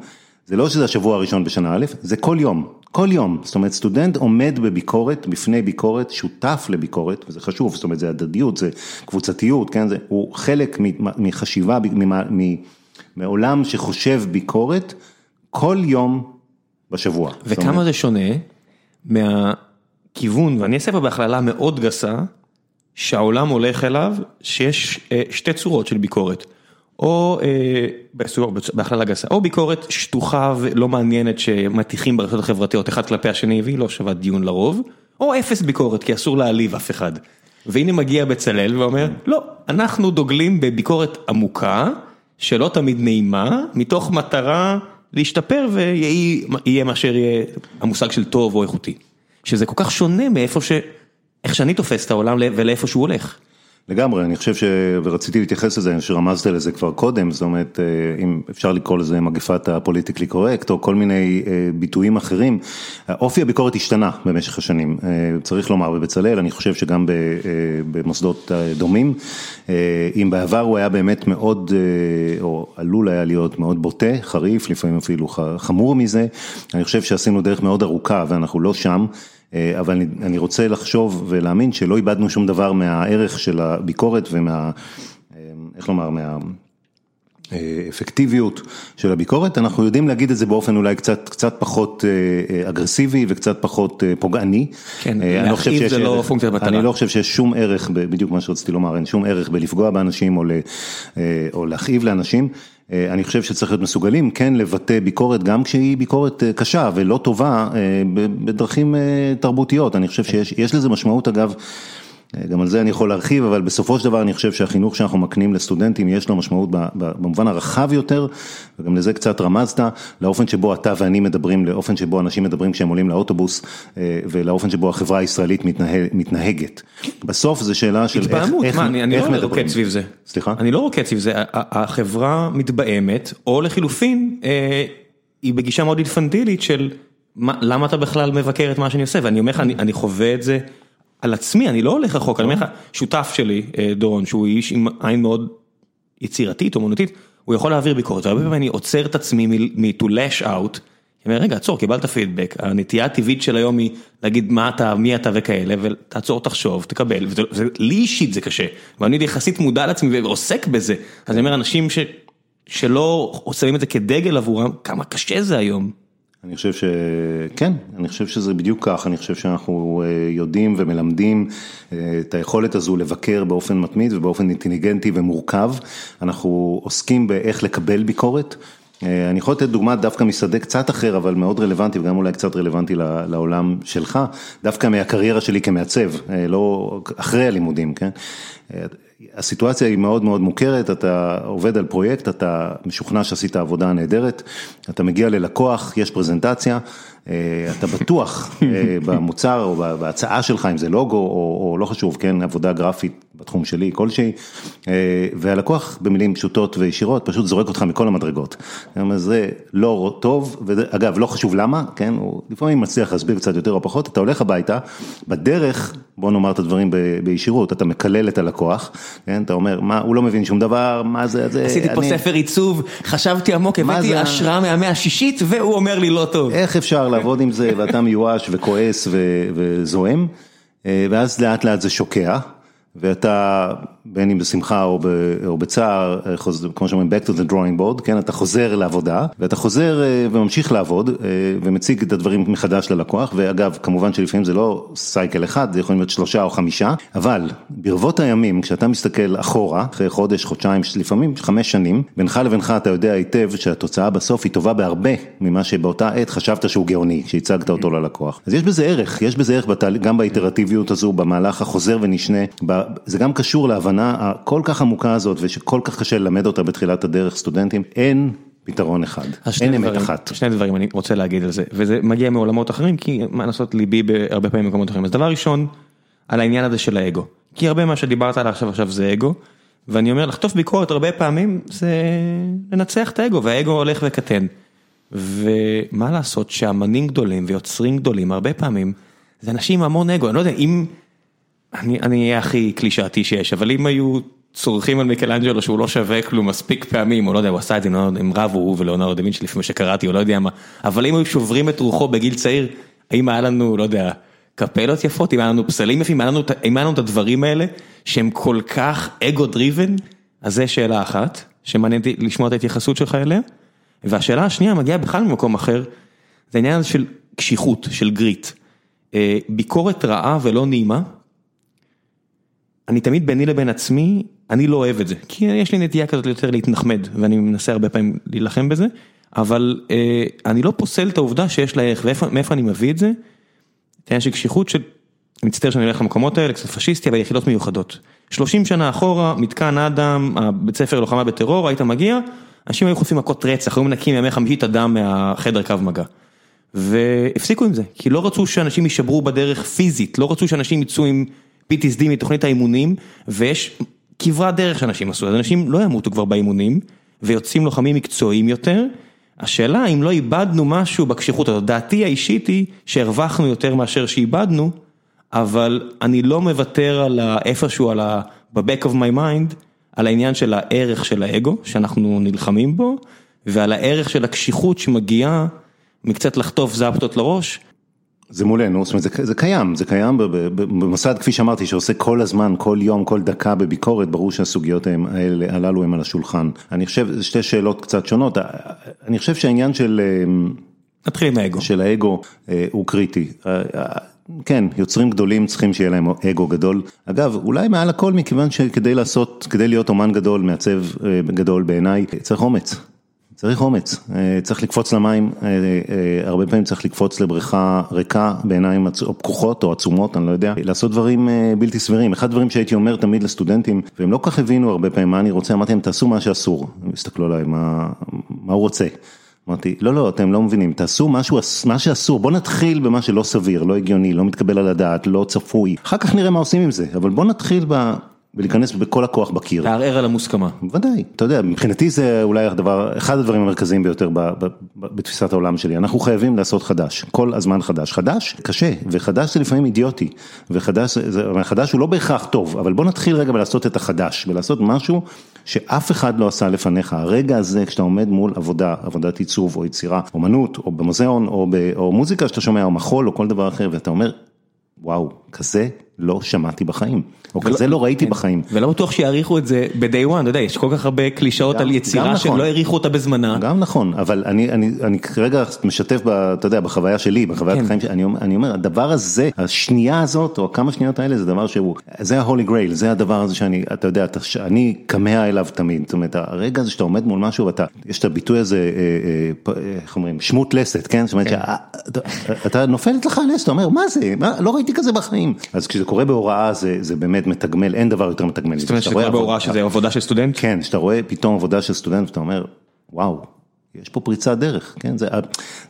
זה לא שזה השבוע הראשון בשנה א', זה כל יום, כל יום, זאת אומרת סטודנט עומד בביקורת, בפני ביקורת, שותף לביקורת, וזה חשוב, זאת אומרת זה הדדיות, זה קבוצתיות, כן, זה, הוא חלק מחשיבה, מעולם שחושב ביקורת, כל יום בשבוע. וכמה אומרת... זה שונה מהכיוון, ואני אעשה פה בהכללה מאוד גסה, שהעולם הולך אליו, שיש אה, שתי צורות של ביקורת. או בהכללה גסה, או ביקורת שטוחה ולא מעניינת שמטיחים ברשתות החברתיות אחד כלפי השני והיא לא שווה דיון לרוב, או אפס ביקורת כי אסור להעליב אף אחד. והנה מגיע בצלאל ואומר, לא, אנחנו דוגלים בביקורת עמוקה, שלא תמיד נעימה, מתוך מטרה להשתפר ויהיה מה שיהיה המושג של טוב או איכותי. שזה כל כך שונה מאיפה ש... איך שאני תופס את העולם ולאיפה שהוא הולך. לגמרי, אני חושב ש... ורציתי להתייחס לזה, אני חושב שרמזת לזה כבר קודם, זאת אומרת, אה, אם אפשר לקרוא לזה מגפת הפוליטיקלי קורקט, או כל מיני אה, ביטויים אחרים, אופי הביקורת השתנה במשך השנים, אה, צריך לומר, בבצלאל, אני חושב שגם במוסדות דומים, אם בעבר הוא היה באמת מאוד, או עלול היה להיות מאוד בוטה, חריף, לפעמים אפילו חמור מזה, אני חושב שעשינו דרך מאוד ארוכה ואנחנו לא שם. אה, אבל אני רוצה לחשוב ולהאמין שלא איבדנו שום דבר מהערך של הביקורת ומה, אה, איך לומר, מה... אפקטיביות של הביקורת, אנחנו יודעים להגיד את זה באופן אולי קצת קצת פחות אה, אגרסיבי וקצת פחות פוגעני. כן, להכאיב זה לא פונקציה מטרה. אני לא חושב שיש שום ערך, בדיוק מה שרציתי לומר, אין שום ערך בלפגוע באנשים או להכאיב לאנשים. אה, אני חושב שצריך להיות מסוגלים כן לבטא ביקורת גם כשהיא ביקורת אה, קשה ולא טובה אה, בדרכים תרבותיות, אני חושב שיש לזה משמעות אגב. גם על זה אני יכול להרחיב, אבל בסופו של דבר אני חושב שהחינוך שאנחנו מקנים לסטודנטים יש לו משמעות במובן הרחב יותר, וגם לזה קצת רמזת, לאופן שבו אתה ואני מדברים, לאופן שבו אנשים מדברים כשהם עולים לאוטובוס, אה, ולאופן שבו החברה הישראלית מתנהג, מתנהגת. בסוף זו שאלה של איך, איך, איך אני, אני לא רוקד סביב זה. סליחה? אני לא רוקד סביב זה, החברה מתבהמת, או לחילופין, אה, היא בגישה מאוד אינפנטילית של מה, למה אתה בכלל מבקר את מה שאני עושה, ואני אומר לך, אני, אני חווה את זה. על עצמי, אני לא הולך רחוק, אני אומר לך, שותף שלי, אה, דורון, שהוא איש עם עין מאוד יצירתית, אומנותית, הוא יכול להעביר ביקורת, והרבה פעמים אני עוצר את עצמי מ-to lash out, אני אומר, רגע, עצור, קיבלת פידבק, הנטייה הטבעית של היום היא להגיד מה אתה, מי אתה וכאלה, ותעצור, תחשוב, תקבל, ולי אישית זה קשה, ואני יחסית מודע לעצמי ועוסק בזה, אז אני אומר, אנשים ש, שלא שמים את זה כדגל עבורם, כמה קשה זה היום. אני חושב שכן, אני חושב שזה בדיוק כך, אני חושב שאנחנו אה, יודעים ומלמדים אה, את היכולת הזו לבקר באופן מתמיד ובאופן אינטליגנטי ומורכב, אנחנו עוסקים באיך לקבל ביקורת. אה, אני יכול לתת דוגמא דווקא משדה קצת אחר, אבל מאוד רלוונטי וגם אולי קצת רלוונטי לעולם שלך, דווקא מהקריירה שלי כמעצב, לא אחרי הלימודים, כן? הסיטואציה היא מאוד מאוד מוכרת, אתה עובד על פרויקט, אתה משוכנע שעשית עבודה נהדרת, אתה מגיע ללקוח, יש פרזנטציה, אה, אתה בטוח אה, במוצר או בהצעה שלך, אם זה לוגו או, או לא חשוב, כן, עבודה גרפית בתחום שלי כלשהי, אה, והלקוח במילים פשוטות וישירות פשוט זורק אותך מכל המדרגות. זה לא טוב, ואגב, לא חשוב למה, כן, הוא לפעמים מצליח להסביר קצת יותר או פחות, אתה הולך הביתה, בדרך, בוא נאמר את הדברים בישירות, אתה מקלל את הלקוח, כן, אתה אומר, מה, הוא לא מבין שום דבר, מה זה, זה, עשיתי פה ספר עיצוב, חשבתי עמוק, הבאתי השראה מהמאה השישית, והוא אומר לי לא טוב. איך אפשר לעבוד עם זה, ואתה מיואש וכועס וזועם, אה, ואז לאט לאט זה שוקע. ואתה, בין אם בשמחה או, ב, או בצער, אה, חוז, כמו שאומרים, back to the drawing board, כן, אתה חוזר לעבודה, ואתה חוזר אה, וממשיך לעבוד, אה, ומציג את הדברים מחדש ללקוח, ואגב, כמובן שלפעמים זה לא סייקל אחד, זה יכול להיות שלושה או חמישה, אבל ברבות הימים, כשאתה מסתכל אחורה, אחרי חודש, חודשיים, לפעמים חמש שנים, בינך לבינך אתה יודע היטב שהתוצאה בסוף היא טובה בהרבה ממה שבאותה עת חשבת שהוא גאוני, כשהצגת אותו ללקוח. אז יש בזה ערך, יש בזה ערך בתהל... גם באיטרטיביות הזו, במהלך החוזר ונשנה, זה גם קשור להבנה הכל כך עמוקה הזאת ושכל כך קשה ללמד אותה בתחילת הדרך סטודנטים, אין פתרון אחד, אין אמת אחת. שני דברים אני רוצה להגיד על זה, וזה מגיע מעולמות אחרים, כי מה לעשות ליבי בהרבה פעמים במקומות אחרים. אז דבר ראשון, על העניין הזה של האגו, כי הרבה מה שדיברת עליו עכשיו עכשיו זה אגו, ואני אומר לחטוף ביקורת הרבה פעמים זה לנצח את האגו, והאגו הולך וקטן. ומה לעשות שאמנים גדולים ויוצרים גדולים הרבה פעמים זה אנשים עם המון אגו, אני לא יודע אם אני אהיה הכי קלישאתי שיש, אבל אם היו צורחים על מיקלנג'לו שהוא לא שווה כלום מספיק פעמים, או לא יודע, הוא עשה את זה, הם רבו הוא ולאונרדו דה וינצ'י לפי מה שקראתי, או לא יודע מה, אבל אם היו שוברים את רוחו בגיל צעיר, האם היה לנו, לא יודע, קפלות יפות, אם היה לנו פסלים יפים, אם היה לנו את הדברים האלה, שהם כל כך ego driven, אז זה שאלה אחת, שמעניין לשמוע את ההתייחסות שלך אליה, והשאלה השנייה מגיעה בכלל ממקום אחר, זה העניין של קשיחות, של גריט. אה, ביקורת רעה ולא נעימה, אני תמיד ביני לבין עצמי, אני לא אוהב את זה, כי יש לי נטייה כזאת יותר להתנחמד, ואני מנסה הרבה פעמים להילחם בזה, אבל אה, אני לא פוסל את העובדה שיש לה ערך, ומאיפה אני מביא את זה? העניין של קשיחות, שאני מצטער שאני הולך למקומות האלה, קצת פשיסטי, אבל יחידות מיוחדות. 30 שנה אחורה, מתקן אדם, הבית ספר לוחמה בטרור, היית מגיע, אנשים היו חוטפים מכות רצח, היו מנקים ימי חמישית אדם מהחדר קו מגע. והפסיקו עם זה, כי לא רצו שאנשים יישברו בדרך פיזית, לא רצו שאנשים יצאו עם PTSD מתוכנית האימונים, ויש כברת דרך שאנשים עשו, אז אנשים לא ימותו כבר באימונים, ויוצאים לוחמים מקצועיים יותר. השאלה אם לא איבדנו משהו בקשיחות הזאת, דעתי האישית היא שהרווחנו יותר מאשר שאיבדנו, אבל אני לא מוותר על איפשהו, על ה... ב-back of my mind, על העניין של הערך של האגו, שאנחנו נלחמים בו, ועל הערך של הקשיחות שמגיעה מקצת לחטוף זפטות לראש. זה מולנו, זאת אומרת זה, זה קיים, זה קיים במוסד כפי שאמרתי שעושה כל הזמן, כל יום, כל דקה בביקורת, ברור שהסוגיות האלה, הללו הם על השולחן. אני חושב, שתי שאלות קצת שונות, אני חושב שהעניין של... נתחיל עם האגו. של האגו אה, הוא קריטי. כן, יוצרים גדולים צריכים שיהיה להם אגו גדול. אגב, אולי מעל הכל מכיוון שכדי לעשות, כדי להיות אומן גדול, מעצב אה, גדול בעיניי, צריך אומץ. צריך אומץ, אה, צריך לקפוץ למים, אה, הרבה פעמים צריך לקפוץ לבריכה ריקה בעיניים פקוחות או עצומות, אני לא יודע, לעשות דברים בלתי סבירים. אחד הדברים שהייתי אומר תמיד לסטודנטים, והם לא כל כך הבינו הרבה פעמים מה אני רוצה, אמרתי להם תעשו מה שאסור, הם הסתכלו עליי, מה, מה הוא רוצה. אמרתי, לא, לא, אתם לא מבינים, תעשו משהו, מה שאסור, בוא נתחיל במה שלא סביר, לא הגיוני, לא מתקבל על הדעת, לא צפוי, אחר כך נראה מה עושים עם זה, אבל בוא נתחיל ב... ולהיכנס בכל הכוח בקיר. לערער על המוסכמה. בוודאי, אתה יודע, מבחינתי זה אולי הדבר, אחד הדברים המרכזיים ביותר ב, ב, ב, בתפיסת העולם שלי, אנחנו חייבים לעשות חדש, כל הזמן חדש, חדש קשה, וחדש זה לפעמים אידיוטי, וחדש זה, חדש הוא לא בהכרח טוב, אבל בוא נתחיל רגע בלעשות את החדש, ולעשות משהו שאף אחד לא עשה לפניך, הרגע הזה כשאתה עומד מול עבודה, עבודת עיצוב או יצירה, אומנות, או במוזיאון, או, ב, או מוזיקה שאתה שומע, או מחול, או כל דבר אחר, ואתה אומר, וואו, כזה לא שמעתי בחיים, או כזה לא ראיתי כן. בחיים. ולא בטוח שיעריכו את זה ב-day one, אתה יודע, יש כל כך הרבה קלישאות על יצירה נכון. לא העריכו אותה בזמנה. גם נכון, אבל אני כרגע משתף, אתה יודע, בחוויה שלי, בחוויית כן. החיים שלי, אני אומר, הדבר הזה, השנייה הזאת, או כמה שניות האלה, זה דבר שהוא, זה ה-holy grail, זה הדבר הזה שאני, אתה יודע, אני כמה אליו תמיד, זאת אומרת, הרגע הזה שאתה עומד מול משהו, ואתה, יש את הביטוי הזה, אה, אה, אה, איך אומרים, שמוט לסת, כן? זאת אומרת, כן. אתה נופלת לך על לסת, אתה אומר, מה זה, לא ראיתי כזה בחיים. אז כשזה קורה בהוראה זה זה באמת מתגמל, אין דבר יותר מתגמל. זאת אומרת שזה קורה בהוראה שזה עבודה של סטודנט? כן, שאתה רואה פתאום עבודה של סטודנט ואתה אומר, וואו. יש פה פריצת דרך, כן, זה,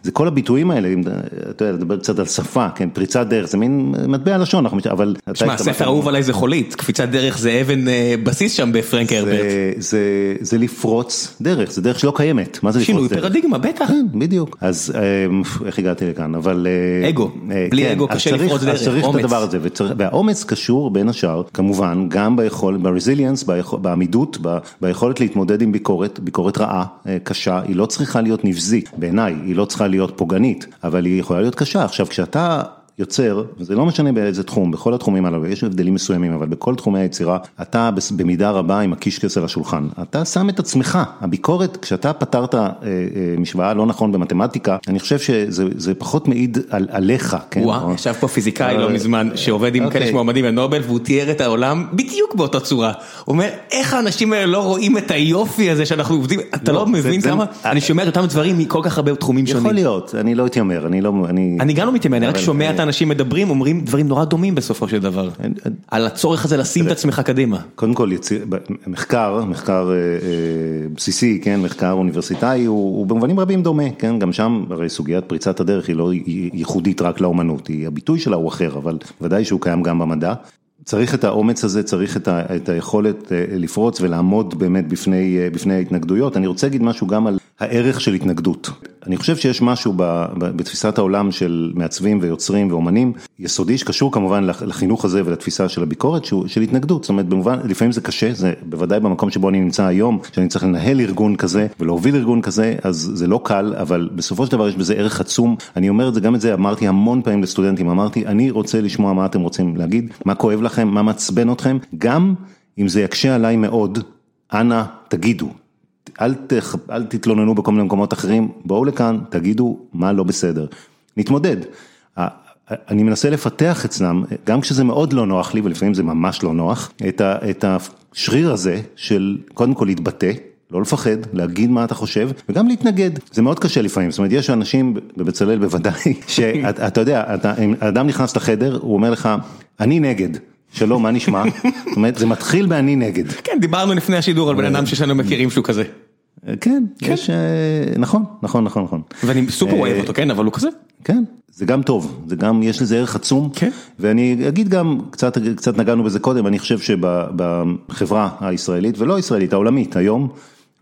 זה כל הביטויים האלה, אם אתה יודע, לדבר קצת על שפה, כן, פריצת דרך, זה מין מטבע לשון, אבל... שמע, ספר אהוב עליי זה חולית, קפיצת דרך זה אבן אה, בסיס שם בפרנק הרברט. זה, זה, לפרוץ דרך, זה דרך שלא קיימת, מה זה לפרוץ דרך? שינוי פרדיגמה, בטח. כן, בדיוק, אז אה, איך הגעתי לכאן, אבל... אה, אגו, בלי כן, אגו קשה לפרוץ דרך, אז צריך אומץ. את הדבר הזה, וצריך, והאומץ קשור בין השאר, כמובן, גם ביכולת, ברזיליאנס, בעמידות, ביכולת להתמודד עם ביקורת, ביקורת רעה, קשה, היא לא צריכה להיות נבזית. בעיניי, היא לא צריכה להיות פוגענית, אבל היא יכולה להיות קשה. עכשיו, כשאתה יוצר, וזה לא משנה באיזה תחום, בכל התחומים הללו, יש הבדלים מסוימים, אבל בכל תחומי היצירה, אתה במידה רבה עם הקישקס על השולחן, אתה שם את עצמך, הביקורת, כשאתה פתרת אה, אה, משוואה לא נכון במתמטיקה, אני חושב שזה פחות מעיד על, עליך, כן? וואו, ישב פה פיזיקאי לא מזמן, שעובד עם כאלה אוקיי. שמועמדים לנובל, והוא תיאר את העולם בדיוק באותה צורה. הוא אומר, איך האנשים האלה לא רואים את היופי הזה שאנחנו עובדים, אתה לא, לא מבין כמה, אני שומע את אותם דברים מכל כך הרבה תחומים שונים. יכול להיות, אני לא אתיימר, אני לא, אני גם לא מתיימר, אני רק שומע את אנשים מדברים, אומרים דברים נורא דומים בסופו של דבר, על הצורך הזה לשים את עצמך קדימה. קודם כל, מחקר, מחקר אה, אה, בסיסי, כן, מחקר אוניברסיטאי, הוא במובנים רבים דומה, כן, גם שם הרי סוגיית פריצת הדרך היא לא ייחודית רק לאומנות, הביטוי שלה הוא אחר, אבל ודאי שהוא קיים גם במדע. צריך את האומץ הזה, צריך את ה, את היכולת אה, לפרוץ ולעמוד באמת בפני, בפני ההתנגדויות. אני רוצה להגיד משהו גם על הערך של התנגדות. אני חושב שיש משהו בתפיסת העולם של מעצבים ויוצרים ואומנים, יסודי שקשור כמובן לחינוך הזה ולתפיסה של הביקורת, של התנגדות, זאת אומרת במובן, לפעמים זה קשה, זה בוודאי במקום שבו אני נמצא היום, שאני צריך לנהל ארגון כזה ולהוביל ארגון כזה, אז זה לא קל, אבל בסופו של דבר יש בזה ערך עצום, אני אומר את זה, גם את זה אמרתי המון פעמים לסטודנטים, אמרתי, אני רוצה לשמוע מה אתם רוצים להגיד, מה כואב לכם, מה מעצבן אתכם, גם אם זה יקשה עליי מאוד, אנא תגידו. אל תח, אל תתלוננו בכל מיני מקומות אחרים, בואו לכאן, תגידו מה לא בסדר. נתמודד. אני מנסה לפתח אצלם, גם כשזה מאוד לא נוח לי, ולפעמים זה ממש לא נוח, את ה, את השריר הזה של קודם כל להתבטא, לא לפחד, להגיד מה אתה חושב, וגם להתנגד. זה מאוד קשה לפעמים, זאת אומרת, יש אנשים, בבצלאל בוודאי, שאתה יודע, אם אדם נכנס לחדר, הוא אומר לך, אני נגד. שלום, מה נשמע? זאת אומרת, זה מתחיל באני נגד. כן, דיברנו לפני השידור על בן אדם שיש לנו מכירים שהוא כזה. כן, יש, נכון, נכון, נכון, נכון. ואני סופר אוהב אותו, כן, אבל הוא כזה. כן, זה גם טוב, זה גם, יש לזה ערך עצום. כן. ואני אגיד גם, קצת, קצת נגענו בזה קודם, אני חושב שבחברה הישראלית, ולא הישראלית, העולמית היום,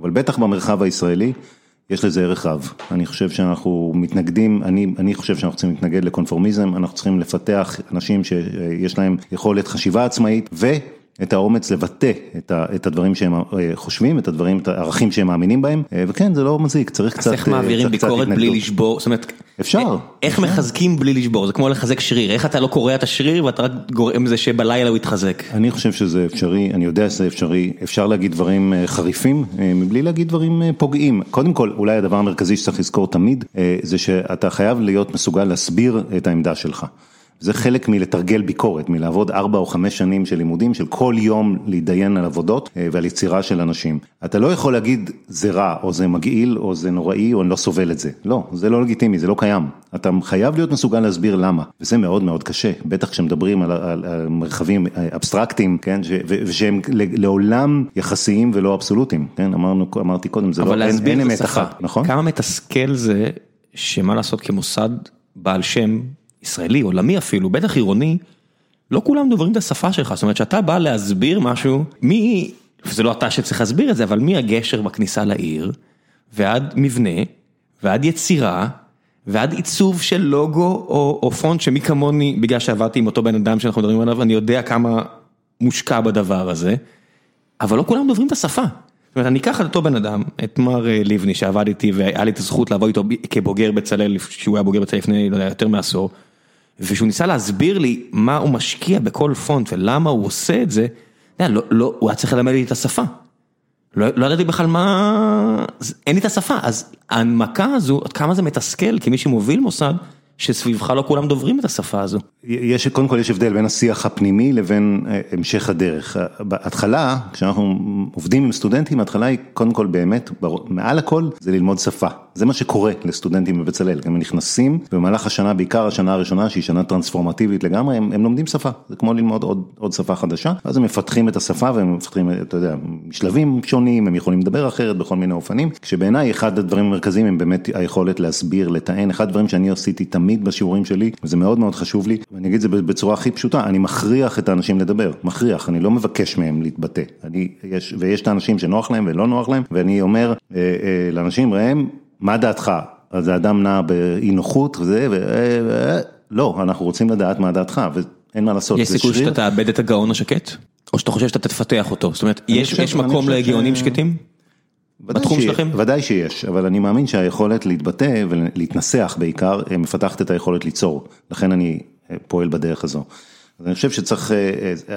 אבל בטח במרחב הישראלי, יש לזה ערך רב. אני חושב שאנחנו מתנגדים, אני, אני חושב שאנחנו צריכים להתנגד לקונפורמיזם, אנחנו צריכים לפתח אנשים שיש להם יכולת חשיבה עצמאית, ו... את האומץ לבטא את הדברים שהם חושבים, את הדברים, את הערכים שהם מאמינים בהם, וכן, זה לא מזיק, צריך קצת, אז איך מעבירים ביקורת בלי לשבור, זאת אומרת, אפשר, איך מחזקים בלי לשבור, זה כמו לחזק שריר, איך אתה לא קורע את השריר ואתה רק גורם לזה שבלילה הוא יתחזק. אני חושב שזה אפשרי, אני יודע שזה אפשרי, אפשר להגיד דברים חריפים, מבלי להגיד דברים פוגעים. קודם כל, אולי הדבר המרכזי שצריך לזכור תמיד, זה שאתה חייב להיות מסוגל להסביר את העמדה שלך. זה חלק מלתרגל ביקורת, מלעבוד ארבע או חמש שנים של לימודים, של כל יום להתדיין על עבודות ועל יצירה של אנשים. אתה לא יכול להגיד זה רע, או זה מגעיל, או זה נוראי, או אני לא סובל את זה. לא, זה לא לגיטימי, זה לא קיים. אתה חייב להיות מסוגל להסביר למה, וזה מאוד מאוד קשה, בטח כשמדברים על, על, על מרחבים אבסטרקטיים, כן, ש, ושהם לעולם יחסיים ולא אבסולוטיים, כן, אמרנו, אמרתי קודם, זה לא, אין, אין אמת אחת, נכון? כמה מתסכל זה, שמה לעשות כמוסד בעל שם, ישראלי, עולמי אפילו, בטח עירוני, לא כולם דוברים את השפה שלך, זאת אומרת שאתה בא להסביר משהו, מי, וזה לא אתה שצריך להסביר את זה, אבל מי הגשר בכניסה לעיר, ועד מבנה, ועד יצירה, ועד עיצוב של לוגו או, או פונט שמי כמוני, בגלל שעבדתי עם אותו בן אדם שאנחנו מדברים עליו, אני יודע כמה מושקע בדבר הזה, אבל לא כולם דוברים את השפה. זאת אומרת, אני אקח את אותו בן אדם, את מר לבני שעבד איתי והיה לי את הזכות לעבוד איתו כבוגר בצלאל, שהוא היה בוגר בצלאל לפני, לא יודע, יותר מעשור. ושהוא ניסה להסביר לי מה הוא משקיע בכל פונט ולמה הוא עושה את זה, לא, לא, הוא היה צריך ללמד לי את השפה. לא, לא ידעתי בכלל מה, אין לי את השפה, אז ההנמקה הזו, עד כמה זה מתסכל כמי שמוביל מוסד, שסביבך לא כולם דוברים את השפה הזו. יש, קודם כל יש הבדל בין השיח הפנימי לבין המשך הדרך. בהתחלה, כשאנחנו עובדים עם סטודנטים, ההתחלה היא קודם כל באמת, מעל הכל, זה ללמוד שפה. זה מה שקורה לסטודנטים בבצלאל, הם נכנסים במהלך השנה, בעיקר השנה הראשונה שהיא שנה טרנספורמטיבית לגמרי, הם, הם לומדים שפה, זה כמו ללמוד עוד, עוד שפה חדשה, אז הם מפתחים את השפה והם מפתחים, אתה יודע, שלבים שונים, הם יכולים לדבר אחרת בכל מיני אופנים, כשבעיניי אחד הדברים המרכזיים הם באמת היכולת להסביר, לטען, אחד הדברים שאני עשיתי תמיד בשיעורים שלי, וזה מאוד מאוד חשוב לי, ואני אגיד את זה בצורה הכי פשוטה, אני מכריח את האנשים לדבר, מכריח, אני לא מבקש מהם להתבטא, אני, יש, ויש את האנשים שנוח להם ולא נוח להם, ואני אומר אה, אה, לאנשים, ראם, מה דעתך? אז האדם נע באי נוחות וזה, ולא, אנחנו רוצים לדעת מה דעתך, ואין מה לעשות. יש סיכוי שאתה תאבד את הגאון השקט? או שאתה חושב שאתה תפתח אותו? זאת אומרת, יש מקום לגאונים שקטים? בתחום שלכם? ודאי שיש, אבל אני מאמין שהיכולת להתבטא ולהתנסח בעיקר, מפתחת את היכולת ליצור, לכן אני פועל בדרך הזו. אז אני חושב שצריך,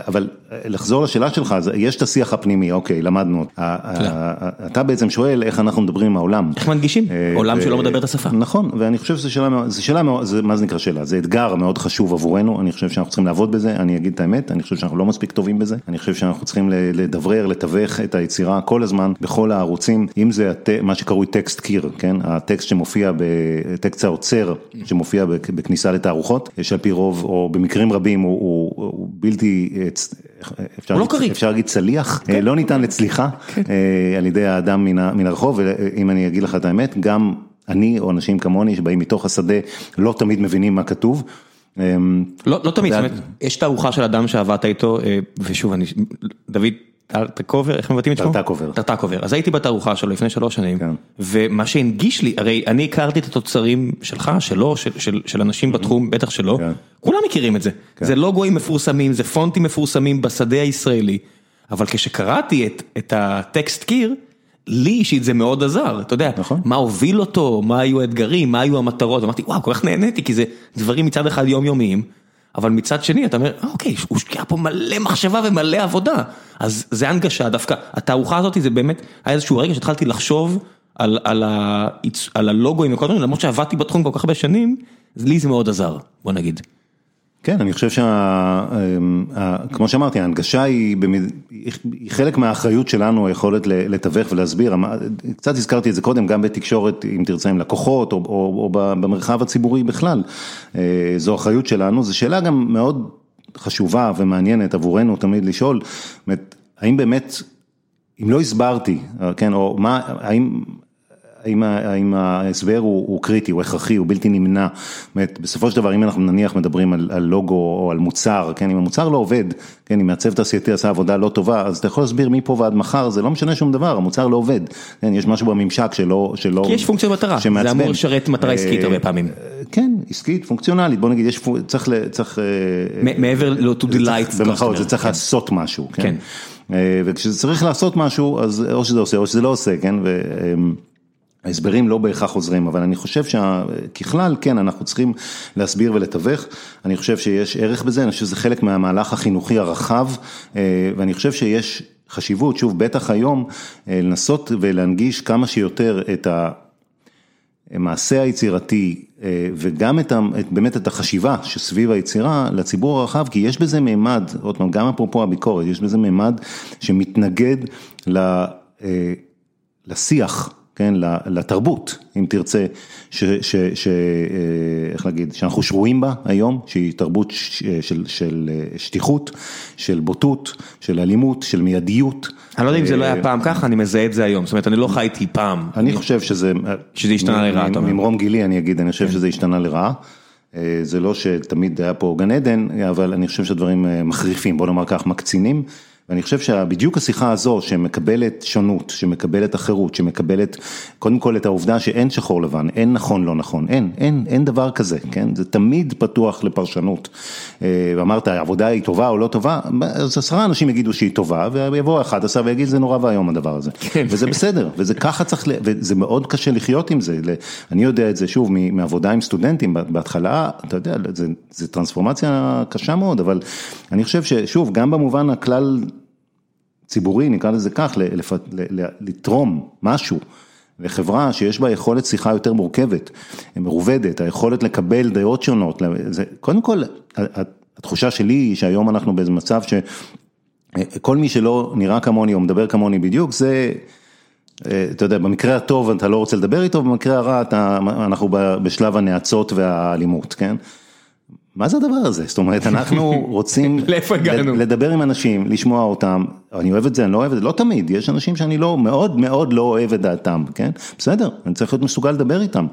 אבל לחזור לשאלה שלך, יש את השיח הפנימי, אוקיי, למדנו, אתה בעצם שואל איך אנחנו מדברים עם העולם. איך מנגישים, עולם שלא מדבר את השפה. נכון, ואני חושב שזו שאלה, מה זה נקרא שאלה, זה אתגר מאוד חשוב עבורנו, אני חושב שאנחנו צריכים לעבוד בזה, אני אגיד את האמת, אני חושב שאנחנו לא מספיק טובים בזה, אני חושב שאנחנו צריכים לדברר, לתווך את היצירה כל הזמן, בכל הערוצים, אם זה מה שקרוי טקסט קיר, כן, הטקסט שמופיע, טקסט העוצר, שמופיע בכניסה לתערוכות, שעל פי רוב, או במקרים רבים, הוא הוא בלתי, אפשר להגיד צליח, לא ניתן לצליחה על ידי האדם מן הרחוב, ואם אני אגיד לך את האמת, גם אני או אנשים כמוני שבאים מתוך השדה לא תמיד מבינים מה כתוב. לא תמיד, יש תערוכה של אדם שעבדת איתו, ושוב, דוד טרטקובר, איך מבטאים את שמו? טרטקובר. טרטקובר, אז הייתי בתערוכה שלו לפני שלוש שנים, ומה שהנגיש לי, הרי אני הכרתי את התוצרים שלך, שלו, של אנשים בתחום, בטח שלו, כולם מכירים את זה, זה לוגויים מפורסמים, זה פונטים מפורסמים בשדה הישראלי, אבל כשקראתי את הטקסט קיר, לי אישית זה מאוד עזר, אתה יודע, מה הוביל אותו, מה היו האתגרים, מה היו המטרות, אמרתי וואו, כל כך נהניתי, כי זה דברים מצד אחד יומיומיים. אבל מצד שני אתה אומר, אוקיי, הוא השקיע פה מלא מחשבה ומלא עבודה, אז זה הנגשה דווקא, התערוכה הזאת זה באמת, היה איזשהו רגע שהתחלתי לחשוב על, על, ה, על הלוגוים וכל הדברים, למרות שעבדתי בתחום כל כך הרבה שנים, לי זה מאוד עזר, בוא נגיד. כן, אני חושב שכמו שאמרתי, ההנגשה היא חלק מהאחריות שלנו, היכולת לתווך ולהסביר, קצת הזכרתי את זה קודם, גם בתקשורת, אם תרצה, עם לקוחות, או במרחב הציבורי בכלל, זו אחריות שלנו, זו שאלה גם מאוד חשובה ומעניינת עבורנו תמיד לשאול, האם באמת אם לא הסברתי, כן, או מה, האם... האם, ההסבר הוא, הוא קריטי, הוא הכרחי, הוא בלתי נמנע, אומרת, בסופו של דבר אם אנחנו נניח מדברים על, על לוגו או על מוצר, כן, אם המוצר לא עובד, כן, אם מעצב תעשייתי עשה עבודה לא טובה, אז אתה יכול להסביר מפה ועד מחר, זה לא משנה שום דבר, המוצר לא עובד, כן, יש משהו בממשק שלא, שלא, כי יש פונקציה מטרה, שמעצבן. זה אמור לשרת מטרה עסקית הרבה פעמים. כן, עסקית, פונקציונלית, בוא נגיד, יש, צריך, צריך, מעבר ל- to delight, במרכאות, זה צריך כן. לעשות משהו, כן, כן. וכשזה צריך לעשות משהו, אז או שזה עושה או שזה לא עושה, כן, ו... ההסברים לא בהכרח עוזרים, אבל אני חושב שככלל, כן, אנחנו צריכים להסביר ולתווך, אני חושב שיש ערך בזה, אני חושב שזה חלק מהמהלך החינוכי הרחב, ואני חושב שיש חשיבות, שוב, בטח היום, לנסות ולהנגיש כמה שיותר את המעשה היצירתי, וגם את, באמת את החשיבה שסביב היצירה לציבור הרחב, כי יש בזה מימד, עוד פעם, גם אפרופו הביקורת, יש בזה מימד שמתנגד לשיח. כן, לתרבות, אם תרצה, ש, ש, ש, איך להגיד, שאנחנו שרויים בה היום, שהיא תרבות של, של שטיחות, של בוטות, של אלימות, של מיידיות. אני לא יודע אם זה לא היה פעם ככה, אני מזהה את זה היום, זאת אומרת, אני לא חייתי פעם. אני חושב שזה... שזה השתנה לרעה, אתה אומר. ממרום גילי אני אגיד, אני חושב שזה השתנה לרעה. זה לא שתמיד היה פה גן עדן, אבל אני חושב שהדברים מחריפים, בוא נאמר כך, מקצינים. ואני חושב שבדיוק השיחה הזו שמקבלת שונות, שמקבלת אחרות, שמקבלת קודם כל את העובדה שאין שחור לבן, אין נכון לא נכון, אין, אין, אין דבר כזה, כן, זה תמיד פתוח לפרשנות. ואמרת העבודה היא טובה או לא טובה, אז עשרה אנשים יגידו שהיא טובה, ויבוא אחד עשר ויגיד זה נורא ואיום הדבר הזה, כן. וזה בסדר, וזה ככה צריך, וזה מאוד קשה לחיות עם זה, אני יודע את זה שוב מעבודה עם סטודנטים, בהתחלה, אתה יודע, זה, זה טרנספורמציה קשה מאוד, אבל אני חושב ששוב, גם במובן הכלל, ציבורי, נקרא לזה כך, לתרום משהו לחברה שיש בה יכולת שיחה יותר מורכבת, מרובדת, היכולת לקבל דעות שונות, זה, קודם כל, התחושה שלי היא שהיום אנחנו באיזה מצב שכל מי שלא נראה כמוני או מדבר כמוני בדיוק, זה, אתה יודע, במקרה הטוב אתה לא רוצה לדבר איתו, במקרה הרע אתה, אנחנו בשלב הנאצות והאלימות, כן? מה זה הדבר הזה? זאת אומרת, אנחנו רוצים לדבר עם אנשים, לשמוע אותם, אני אוהב את זה, אני לא אוהב את זה, לא תמיד, יש אנשים שאני לא, מאוד מאוד לא אוהב את דעתם, כן? בסדר, אני צריך להיות מסוגל לדבר איתם.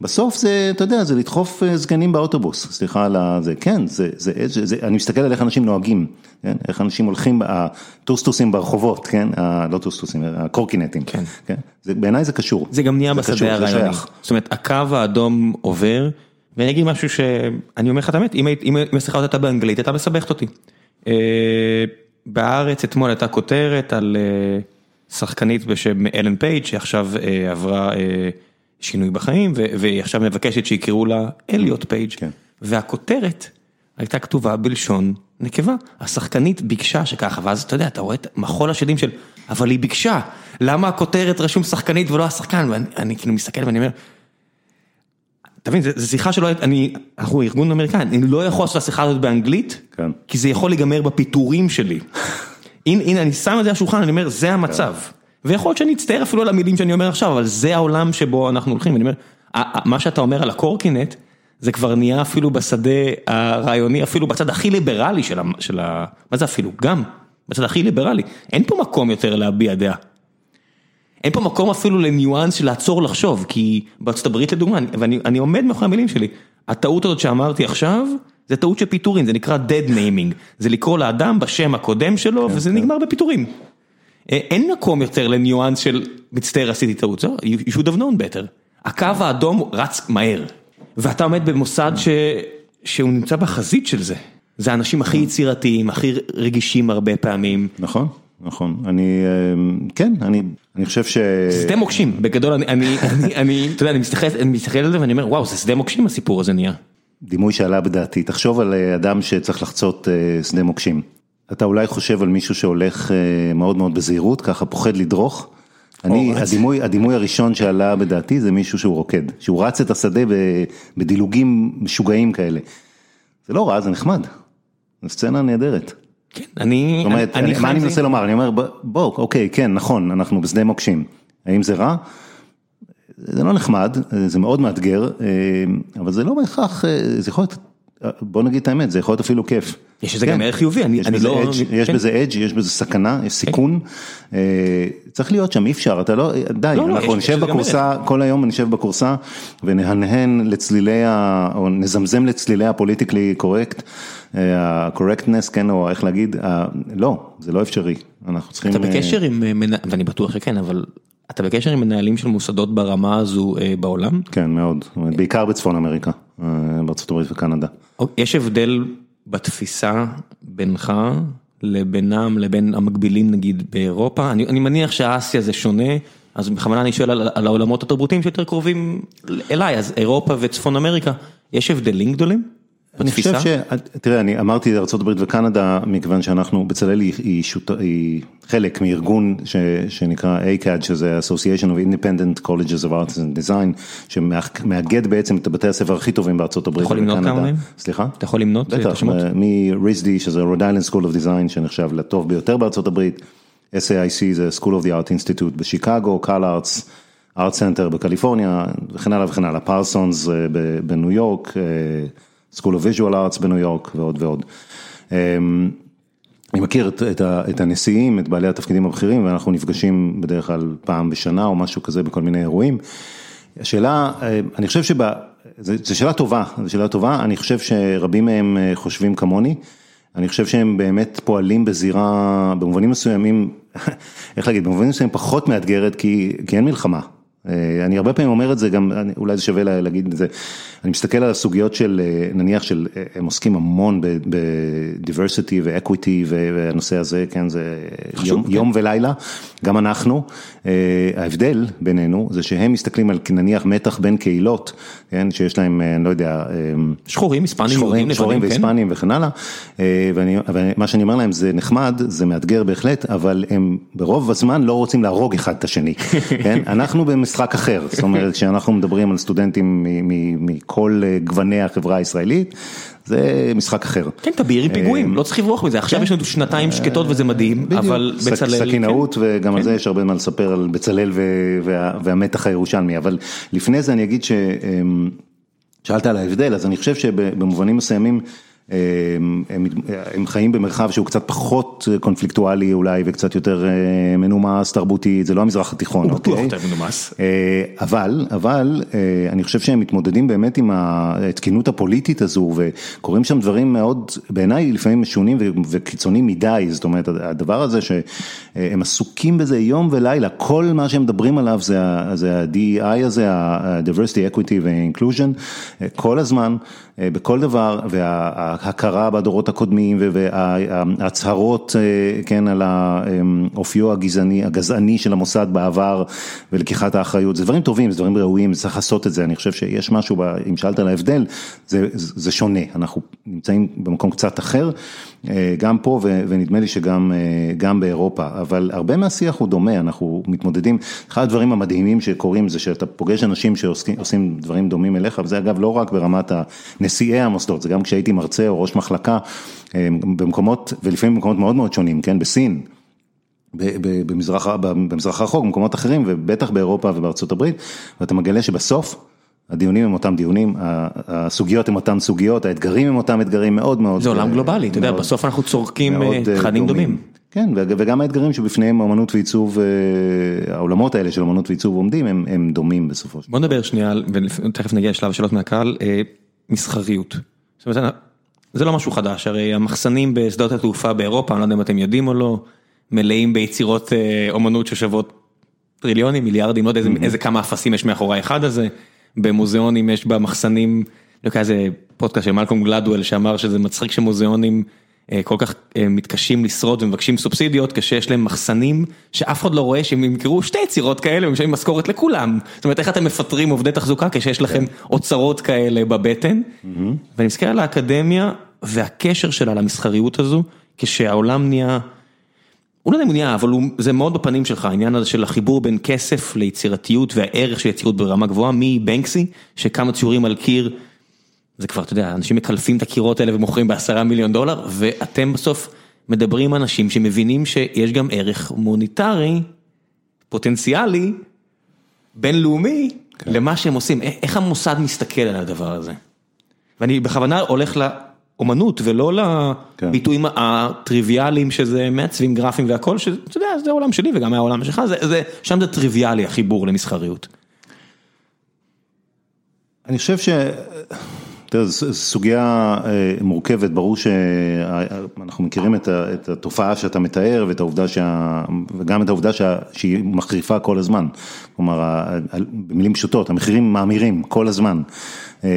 בסוף זה, אתה יודע, זה לדחוף סגנים באוטובוס, סליחה על זה, כן, זה, זה, זה, זה, אני מסתכל על איך אנשים נוהגים, כן? איך אנשים הולכים, הטוסטוסים ברחובות, כן? לא טוסטוסים, הקורקינטים, כן. כן? בעיניי זה קשור. זה גם נהיה בשדה הרעיוני, זאת אומרת, הקו האדום עובר. ואני אגיד משהו שאני אומר לך את האמת, אם השיחה הייתה באנגלית, הייתה מסבכת אותי. בארץ אתמול הייתה כותרת על שחקנית בשם אלן פייג' שעכשיו עברה שינוי בחיים, והיא עכשיו מבקשת שיקראו לה אליוט פייג', והכותרת הייתה כתובה בלשון נקבה, השחקנית ביקשה שככה, ואז אתה יודע, אתה רואה את מחול השדים של, אבל היא ביקשה, למה הכותרת רשום שחקנית ולא השחקן, ואני כאילו מסתכל ואני אומר, אתה מבין, זו שיחה שלא, אני, אנחנו ארגון אמריקאי, אני לא יכול לעשות את השיחה הזאת באנגלית, כן. כי זה יכול להיגמר בפיטורים שלי. הנה, הנה, אני שם את זה על השולחן, אני אומר, זה המצב. ויכול להיות שאני אצטער אפילו על המילים שאני אומר עכשיו, אבל זה העולם שבו אנחנו הולכים, ואני אומר, מה שאתה אומר על הקורקינט, זה כבר נהיה אפילו בשדה הרעיוני, אפילו בצד הכי ליברלי של ה... מה זה אפילו? גם, בצד הכי ליברלי. אין פה מקום יותר להביע דעה. אין פה מקום אפילו לניואנס של לעצור לחשוב, כי בארצות הברית לדוגמה, ואני עומד מאחורי המילים שלי, הטעות הזאת שאמרתי עכשיו, זה טעות של פיטורים, זה נקרא dead naming, זה לקרוא לאדם בשם הקודם שלו, וזה נגמר בפיטורים. אין מקום יותר לניואנס של מצטער עשיתי טעות, זהו, you should have known better. הקו האדום רץ מהר, ואתה עומד במוסד שהוא נמצא בחזית של זה. זה האנשים הכי יצירתיים, הכי רגישים הרבה פעמים. נכון. נכון, אני, כן, אני, אני חושב ש... שדה מוקשים, בגדול אני, אני, אני, אתה יודע, אני מסתכל, אני מסתכל על זה ואני אומר, וואו, זה שדה מוקשים הסיפור הזה נהיה. דימוי שעלה בדעתי, תחשוב על אדם שצריך לחצות שדה מוקשים. אתה אולי חושב על מישהו שהולך מאוד מאוד בזהירות, ככה פוחד לדרוך. אני, הדימוי, הדימוי הראשון שעלה בדעתי זה מישהו שהוא רוקד, שהוא רץ את השדה בדילוגים משוגעים כאלה. זה לא רע, זה נחמד, זו סצנה נהדרת. כן, אני... זאת אומרת, אני, מה אני מנסה לומר? אני אומר, בוא, אוקיי, כן, נכון, אנחנו בשדה מוקשים. האם זה רע? זה לא נחמד, זה מאוד מאתגר, אבל זה לא בהכרח, זה יכול להיות בוא נגיד את האמת, זה יכול להיות אפילו כיף. יש לזה גם ערך חיובי, אני לא... יש בזה אדג', יש בזה סכנה, יש סיכון, צריך להיות שם, אי אפשר, אתה לא, די, אנחנו נשב בכורסה, כל היום נשב בכורסה ונהנהן לצלילי, או נזמזם לצלילי הפוליטיקלי קורקט, ה-correctness, כן, או איך להגיד, לא, זה לא אפשרי, אנחנו צריכים... אתה בקשר עם, ואני בטוח שכן, אבל אתה בקשר עם מנהלים של מוסדות ברמה הזו בעולם? כן, מאוד, בעיקר בצפון אמריקה, בארצות הברית וקנדה. יש הבדל בתפיסה בינך לבינם לבין המקבילים נגיד באירופה, אני, אני מניח שאסיה זה שונה, אז בכוונה אני שואל על, על העולמות התרבותיים שיותר קרובים אליי, אז אירופה וצפון אמריקה, יש הבדלים גדולים? אני חושב ש... תראה, אני אמרתי ארה"ב וקנדה, מכיוון שאנחנו, בצלאל היא היא חלק מארגון שנקרא ACAD, שזה Association of Independent Colleges of Arts and Design, שמאגד בעצם את הבתי הספר הכי טובים בארה"ב וקנדה. אתה יכול למנות כמה מהם? סליחה? אתה יכול למנות את השמות? בטח, מ-RISD, שזה Rhode Island School of Design, שנחשב לטוב ביותר בארה"ב, SAIC זה School of the Art Institute בשיקגו, CalArts. Art Center בקליפורניה וכן הלאה וכן הלאה, Parsons בניו יורק, School of Visual Arts בניו יורק ועוד ועוד. אני מכיר את את, את הנשיאים, את בעלי התפקידים הבכירים ואנחנו נפגשים בדרך כלל פעם בשנה או משהו כזה בכל מיני אירועים. השאלה, אני חושב שב... זו שאלה טובה, זו שאלה טובה, אני חושב שרבים מהם חושבים כמוני, אני חושב שהם באמת פועלים בזירה, במובנים מסוימים, איך להגיד, במובנים מסוימים פחות מאתגרת כי כי אין מלחמה. אני הרבה פעמים אומר את זה גם, אולי זה שווה להגיד את זה, אני מסתכל על הסוגיות של נניח של, הם עוסקים המון בדיברסיטי ואקוויטי והנושא הזה, כן, זה יום יום ולילה, גם אנחנו, ההבדל בינינו זה שהם מסתכלים על נניח מתח בין קהילות, כן, שיש להם, אני לא יודע, שחורים, היספנים, שחורים, שחורים והיספנים וכן הלאה, ומה שאני אומר להם זה נחמד, זה מאתגר בהחלט, אבל הם ברוב הזמן לא רוצים להרוג אחד את השני, כן, אנחנו במשחק אחר, זאת אומרת כשאנחנו מדברים על סטודנטים מכל גווני החברה הישראלית, זה משחק אחר. כן, תבעיר עם פיגועים, לא צריך לברוח מזה, עכשיו יש לנו שנתיים שקטות וזה מדהים, אבל בצלאל... סכינאות וגם על זה יש הרבה מה לספר על בצלאל והמתח הירושלמי, אבל לפני זה אני אגיד ששאלת על ההבדל, אז אני חושב שבמובנים מסוימים, הם חיים במרחב שהוא קצת פחות קונפליקטואלי אולי וקצת יותר מנומס, תרבותי, זה לא המזרח התיכון. הוא בטוח יותר מנומס. אבל, אבל אני חושב שהם מתמודדים באמת עם התקינות הפוליטית הזו וקורים שם דברים מאוד, בעיניי לפעמים משונים וקיצוניים מדי, זאת אומרת הדבר הזה שהם עסוקים בזה יום ולילה, כל מה שהם מדברים עליו זה ה-DEI הזה, ה-Diversity, Equity ו-Inclusion, כל הזמן, בכל דבר, וה... ההכרה בדורות הקודמים וההצהרות כן על האופיו הגזעני, הגזעני של המוסד בעבר ולקיחת האחריות, זה דברים טובים, זה דברים ראויים, צריך לעשות את זה, אני חושב שיש משהו, אם שאלת על ההבדל, זה, זה שונה, אנחנו נמצאים במקום קצת אחר, גם פה ונדמה לי שגם באירופה, אבל הרבה מהשיח הוא דומה, אנחנו מתמודדים, אחד הדברים המדהימים שקורים זה שאתה פוגש אנשים שעושים דברים דומים אליך, וזה אגב לא רק ברמת נשיאי המוסדות, זה גם כשהייתי מרצה או ראש מחלקה במקומות, ולפעמים במקומות מאוד מאוד שונים, כן, בסין. במזרח במזרח הרחוק, במקומות אחרים ובטח באירופה ובארצות הברית, ואתה מגלה שבסוף הדיונים הם אותם דיונים, הסוגיות הם אותם סוגיות, האתגרים הם אותם אתגרים מאוד מאוד. זה עולם גלובלי, אתה יודע, בסוף אנחנו צורכים תכנים דומים. כן, וגם האתגרים שבפניהם אמנות ועיצוב, העולמות האלה של אמנות ועיצוב עומדים, הם דומים בסופו של דבר. בוא נדבר שנייה, ותכף נגיע לשלב השאלות מהקהל, מסחריות. זה לא משהו חדש, הרי המחסנים בשדות התעופה באירופה, אני לא יודע אם אתם יודעים או לא, מלאים ביצירות אומנות ששוות טריליונים, מיליארדים, לא יודע איזה כמה אפסים יש מאחורי האחד הזה, במוזיאונים יש במחסנים, לא יודע איזה פודקאסט של מלקום גלדואל שאמר שזה מצחיק שמוזיאונים כל כך מתקשים לשרוד ומבקשים סובסידיות כשיש להם מחסנים שאף אחד לא רואה שהם ימכרו שתי יצירות כאלה ומשלמים משכורת לכולם, זאת אומרת איך אתם מפטרים עובדי תחזוקה כשיש לכם אוצרות כאלה בבטן, ואני מסתכל על האקדמיה והקשר שלה למסחריות הזו, כשהעולם נהיה, הוא לא יודע אם הוא נהיה, אבל זה מאוד בפנים שלך, העניין הזה של החיבור בין כסף ליצירתיות והערך של יצירות ברמה גבוהה, מבנקסי, שכמה ציורים על קיר, זה כבר, אתה יודע, אנשים מקלפים את הקירות האלה ומוכרים בעשרה מיליון דולר, ואתם בסוף מדברים עם אנשים שמבינים שיש גם ערך מוניטרי, פוטנציאלי, בינלאומי, למה שהם עושים, איך המוסד מסתכל על הדבר הזה? ואני בכוונה הולך לאומנות ולא כן. לביטויים הטריוויאליים שזה מעצבים גרפיים והכל, שאתה יודע, זה העולם שלי וגם העולם שלך, זה, זה, שם זה טריוויאלי החיבור למסחריות. אני חושב ש... תראה, זו סוגיה אה, מורכבת, ברור שאנחנו מכירים את התופעה שאתה מתאר ואת העובדה שה... וגם את העובדה שה... שהיא מחריפה כל הזמן. כלומר, במילים פשוטות, המחירים מאמירים כל הזמן. אה,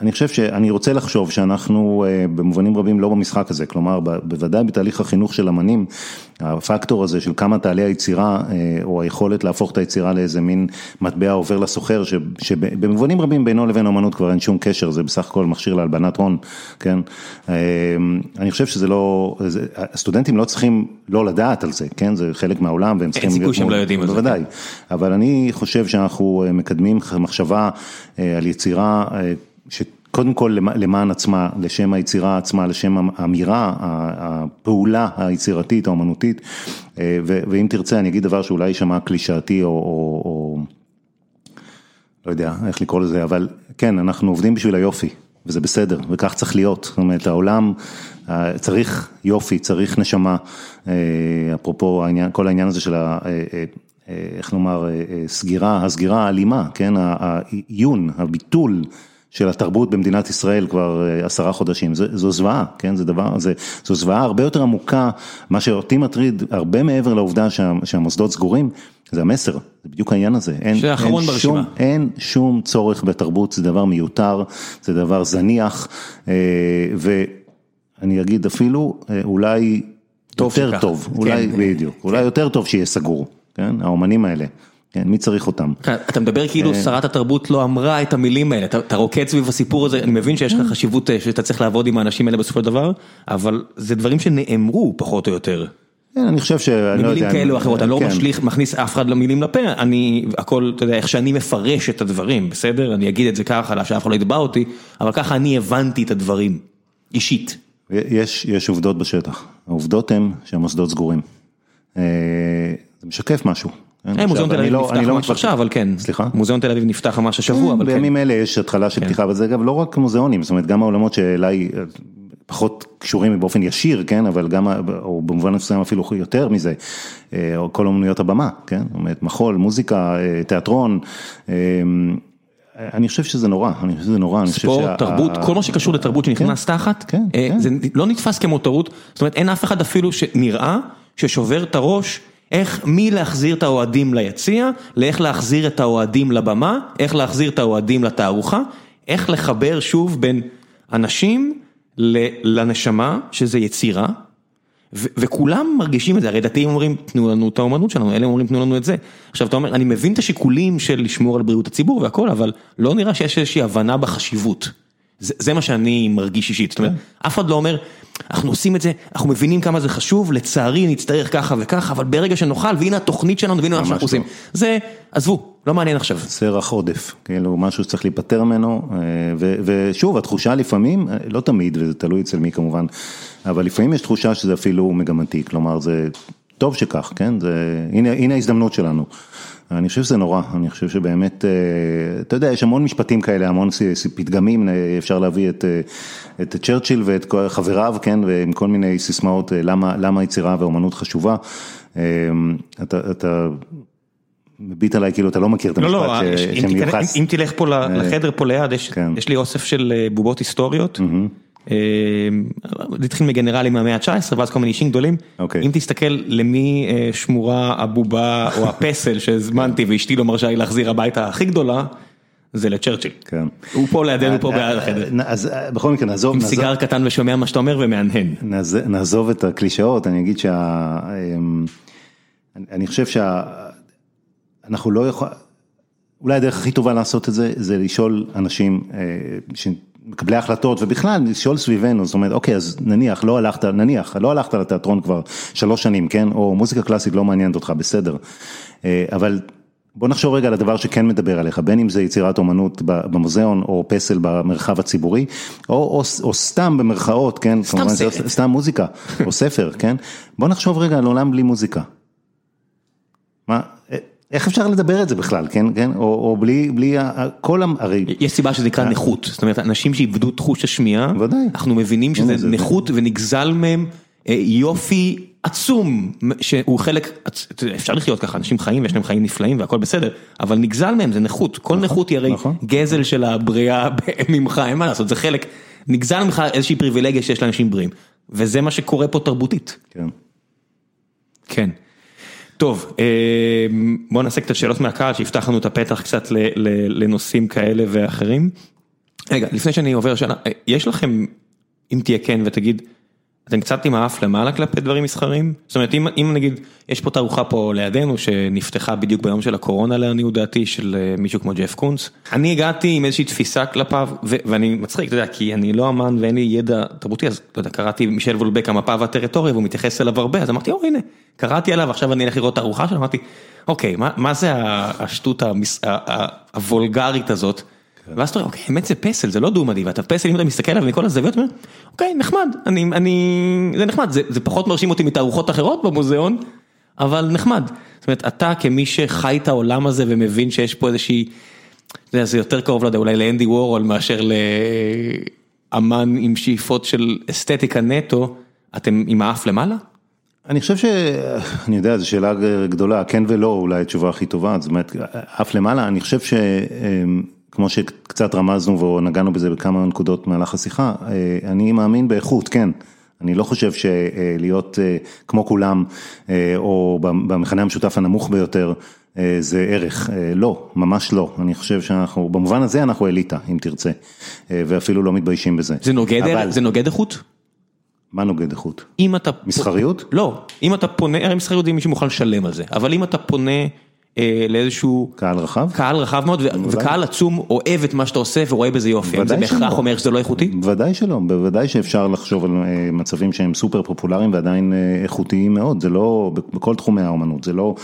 אני חושב שאני רוצה לחשוב שאנחנו אה, במובנים רבים לא במשחק הזה, כלומר, בוודאי בתהליך החינוך של אמנים, הפקטור הזה של כמה תעלה היצירה, אה, או היכולת להפוך את היצירה לאיזה מין מטבע עובר לסוחר, שבמובנים רבים בינו לבין אמנות כבר אין שום קשר, זה בסך הכל מכשיר להלבנת הון, כן? אה, אני חושב שזה לא, הסטודנטים לא צריכים לא לדעת על זה, כן? זה חלק מהעולם והם צריכים סיכוי שהם לא יודעים על זה, בוודאי, אבל אני חושב שאנחנו אה, מקדמים מחשבה על יצירה שקודם כל למע- למען עצמה, לשם היצירה עצמה, לשם האמירה, הפעולה היצירתית, האומנותית, אה, ואם תרצה אני אגיד דבר שאולי יישמע קלישאתי או, או, או לא יודע איך לקרוא לזה, אבל כן, אנחנו עובדים בשביל היופי, וזה בסדר, וכך צריך להיות, זאת אומרת העולם אה, צריך יופי, צריך נשמה, אה, אפרופו העניין, כל העניין הזה של איך לומר, אה, אה, סגירה, הסגירה האלימה, כן, העיון, הביטול של התרבות במדינת ישראל כבר אה, עשרה חודשים, זו, זו זוועה, כן, זה דבר, זה, זו זוועה הרבה יותר עמוקה, מה שאותי מטריד הרבה מעבר לעובדה שה, שהמוסדות סגורים, זה המסר, זה בדיוק העניין הזה, אין, אין. שום, אין שום צורך בתרבות, זה דבר מיותר, זה דבר זניח, אה, ואני אגיד אפילו, אה, אולי טוב יותר שככה. טוב, אולי, כן. בדיוק, אולי יותר טוב שיהיה סגור, כן, האומנים האלה, כן, מי צריך אותם? כן, אתה מדבר אה. כאילו שרת התרבות לא אמרה את המילים האלה, אתה אתה רוקד סביב הסיפור הזה, אני מבין שיש לך חשיבות אה, שאתה צריך לעבוד עם האנשים האלה בסופו של דבר, אבל זה דברים שנאמרו פחות או יותר. כן, אני חושב שאני לא יודע. במילים כאלו או אחרות, אני לא כן. משליך, מכניס אף אחד למילים לפה, אני, הכל, אתה יודע, איך שאני מפרש את הדברים, בסדר? אני אגיד את זה ככה, שאף אחד לא יתבע אותי, אבל ככה אני הבנתי את הדברים, אישית. יש, יש עובדות בשטח, העובדות הן שהמוסדות סגורים. אה, זה משקף משהו. כן? אה, מוזיאון תל אביב לא- נפתח לא ממש. עכשיו, אבל כן. סליחה? מוזיאון תל אביב נפתח ממש השבוע, אבל כן. בימים אלה יש התחלה של פתיחה, אבל זה אגב לא רק מוזיאונים, זאת אומרת גם העולמות שאליי אה, פחות קשורים באופן ישיר, כן, אבל גם, או במובן מסוים אפילו יותר מזה, אה, או כל אומנויות הבמה, כן, זאת אומרת מחול, מוזיקה, אה, תיאטרון, אה, אני חושב שזה נורא, אני חושב שזה נורא, אני חושב ספורט, שה- תרבות, ה- כל מה שקשור לתרבות שנכנס תחת, כן, אה, כן. זה לא נתפס כמותרות, זאת אומרת אין אף אחד אפילו שנראה ששובר את הראש איך מלהחזיר את האוהדים ליציע, לאיך להחזיר את האוהדים לבמה, איך להחזיר את האוהדים לתערוכה, איך לחבר שוב בין אנשים לנשמה, שזה יצירה, ו- וכולם מרגישים את זה, הרי דתיים אומרים תנו לנו את האומנות שלנו, אלה אומרים תנו לנו את זה. עכשיו אתה אומר, אני מבין את השיקולים של לשמור על בריאות הציבור והכל, אבל לא נראה שיש איזושהי הבנה בחשיבות. זה, זה מה שאני מרגיש אישית, זאת אומרת, אף אחד לא אומר, אנחנו עושים את זה, אנחנו מבינים כמה זה חשוב, לצערי נצטרך ככה וככה, אבל ברגע שנוכל, והנה התוכנית שלנו, והנה מה שאנחנו עושים. זה, עזבו, לא מעניין עכשיו. סרח עודף, כאילו משהו שצריך להיפטר ממנו, אה, ו- ושוב התחושה לפעמים, אה, לא תמיד וזה תלוי אצל מי כמובן, אבל לפעמים יש תחושה שזה אפילו מגמתי, כלומר זה טוב שכך, כן, זה, הנה, הנה ההזדמנות שלנו. אני חושב שזה נורא, אני חושב שבאמת, אה, אתה יודע, יש המון משפטים כאלה, המון פתגמים, אה, אפשר להביא את, אה, את צ'רצ'יל ואת חבריו, כן, ועם כל מיני סיסמאות, למה, למה יצירה ואומנות חשובה. אתה, אתה מביט עליי כאילו אתה לא מכיר את לא, לא, המשפט ש- אם שמיוחס. אם תלך פה לחדר פה ליד, יש כן. יש לי אוסף של בובות היסטוריות. אה, זה התחיל מגנרלים מהמאה ה-19 ואז כל מיני אישים גדולים. אוקיי. אם תסתכל למי אה, שמורה הבובה או הפסל שהזמנתי ואשתי לא מרשה לי להחזיר הביתה הכי גדולה, זה לצ'רצ'יל. כן. הוא פה לידינו פה בעד החדר. אז אה, בכל מקרה נעזוב, עם סיגר קטן ושומע מה שאתה אומר ומהנהן. נעז- נעזוב את הקלישאות, אני אגיד שה... אמ, אני- אני חושב שאנחנו לא יכולים, אולי הדרך הכי טובה לעשות את זה, זה לשאול אנשים אה, שמקבלי החלטות, ובכלל לשאול סביבנו, זאת אומרת, אוקיי, אז נניח, לא הלכת, נניח, לא הלכת לתיאטרון כבר שלוש שנים, כן, או מוזיקה קלאסית לא מעניינת אותך, בסדר, אה, אבל בוא נחשוב רגע על הדבר שכן מדבר עליך, בין אם זה יצירת אומנות במוזיאון, או פסל במרחב הציבורי, או, או, או סתם במרכאות, כן, סתם כמובן, זה סרט. סתם מוזיקה, או ספר, כן, בוא נחשוב רגע על עולם בלי מוזיקה. מה, אה, איך אפשר לדבר את זה בכלל, כן, כן, או, או בלי, בלי, כל, הרי... יש סיבה שזה נקרא נכות, זאת אומרת, אנשים שאיבדו תחוש השמיעה, ודאי. אנחנו מבינים שזה נכות ונגזל מהם יופי עצום, שהוא חלק, אפשר לחיות ככה, אנשים חיים ויש להם חיים נפלאים והכל בסדר, אבל נגזל מהם, זה נכות, כל נכות היא הרי גזל של הבריאה ממך, אין מה לעשות, זה חלק, נגזל ממך איזושהי פריבילגיה שיש לאנשים בריאים, וזה מה שקורה פה תרבותית. כן. כן. טוב, בוא נעשה קצת שאלות מהקהל, שיפתח לנו את הפתח קצת לנושאים כאלה ואחרים. רגע, לפני שאני עובר שאלה, יש לכם, אם תהיה כן ותגיד, אתם קצת עם האף למעלה כלפי דברים מסחרים? זאת אומרת, אם נגיד, יש פה תערוכה פה לידינו שנפתחה בדיוק ביום של הקורונה לעניות דעתי של מישהו כמו ג'ף קונס. אני הגעתי עם איזושהי תפיסה כלפיו, ואני מצחיק, אתה יודע, כי אני לא אמן ואין לי ידע תרבותי, אז אתה יודע, קראתי מישל וולבק המפה והטריטוריה והוא מתייחס אליו הרבה, אז אמרתי, או הנה, קראתי עליו, עכשיו אני אלך לראות תערוכה שלו, אמרתי, אוקיי, מה זה השטות הוולגרית הזאת? ואז אתה אומר, אוקיי, האמת זה פסל, זה לא דו-מדי, ואתה פסל, אם אתה מסתכל עליו מכל הזוויות, אתה אומר, אוקיי, נחמד, אני, זה נחמד, זה פחות מרשים אותי מתערוכות אחרות במוזיאון, אבל נחמד. זאת אומרת, אתה כמי שחי את העולם הזה ומבין שיש פה איזושהי, יודע, זה יותר קרוב, לא יודע, אולי לאנדי וורול מאשר לאמן עם שאיפות של אסתטיקה נטו, אתם עם האף למעלה? אני חושב ש... אני יודע, זו שאלה גדולה, כן ולא, אולי התשובה הכי טובה, זאת אומרת, אף למעלה, אני חושב ש... כמו שקצת רמזנו ונגענו בזה בכמה נקודות במהלך השיחה, אני מאמין באיכות, כן. אני לא חושב שלהיות כמו כולם, או במכנה המשותף הנמוך ביותר, זה ערך, לא, ממש לא, אני חושב שאנחנו, במובן הזה אנחנו אליטה, אם תרצה, ואפילו לא מתביישים בזה. זה נוגד, זה נוגד איכות? מה נוגד איכות? אם אתה... מסחריות? לא, אם אתה פונה, הרי מסחריות זה מישהו מוכן לשלם על זה, אבל אם אתה פונה... לאיזשהו קהל רחב, קהל רחב מאוד וקהל עצום אוהב את מה שאתה עושה ורואה בזה יופי, זה בהכרח אומר שזה לא איכותי? בוודאי שלא, בוודאי שאפשר לחשוב על מצבים שהם סופר פופולריים ועדיין איכותיים מאוד, זה לא, בכל תחומי האומנות, זה לא,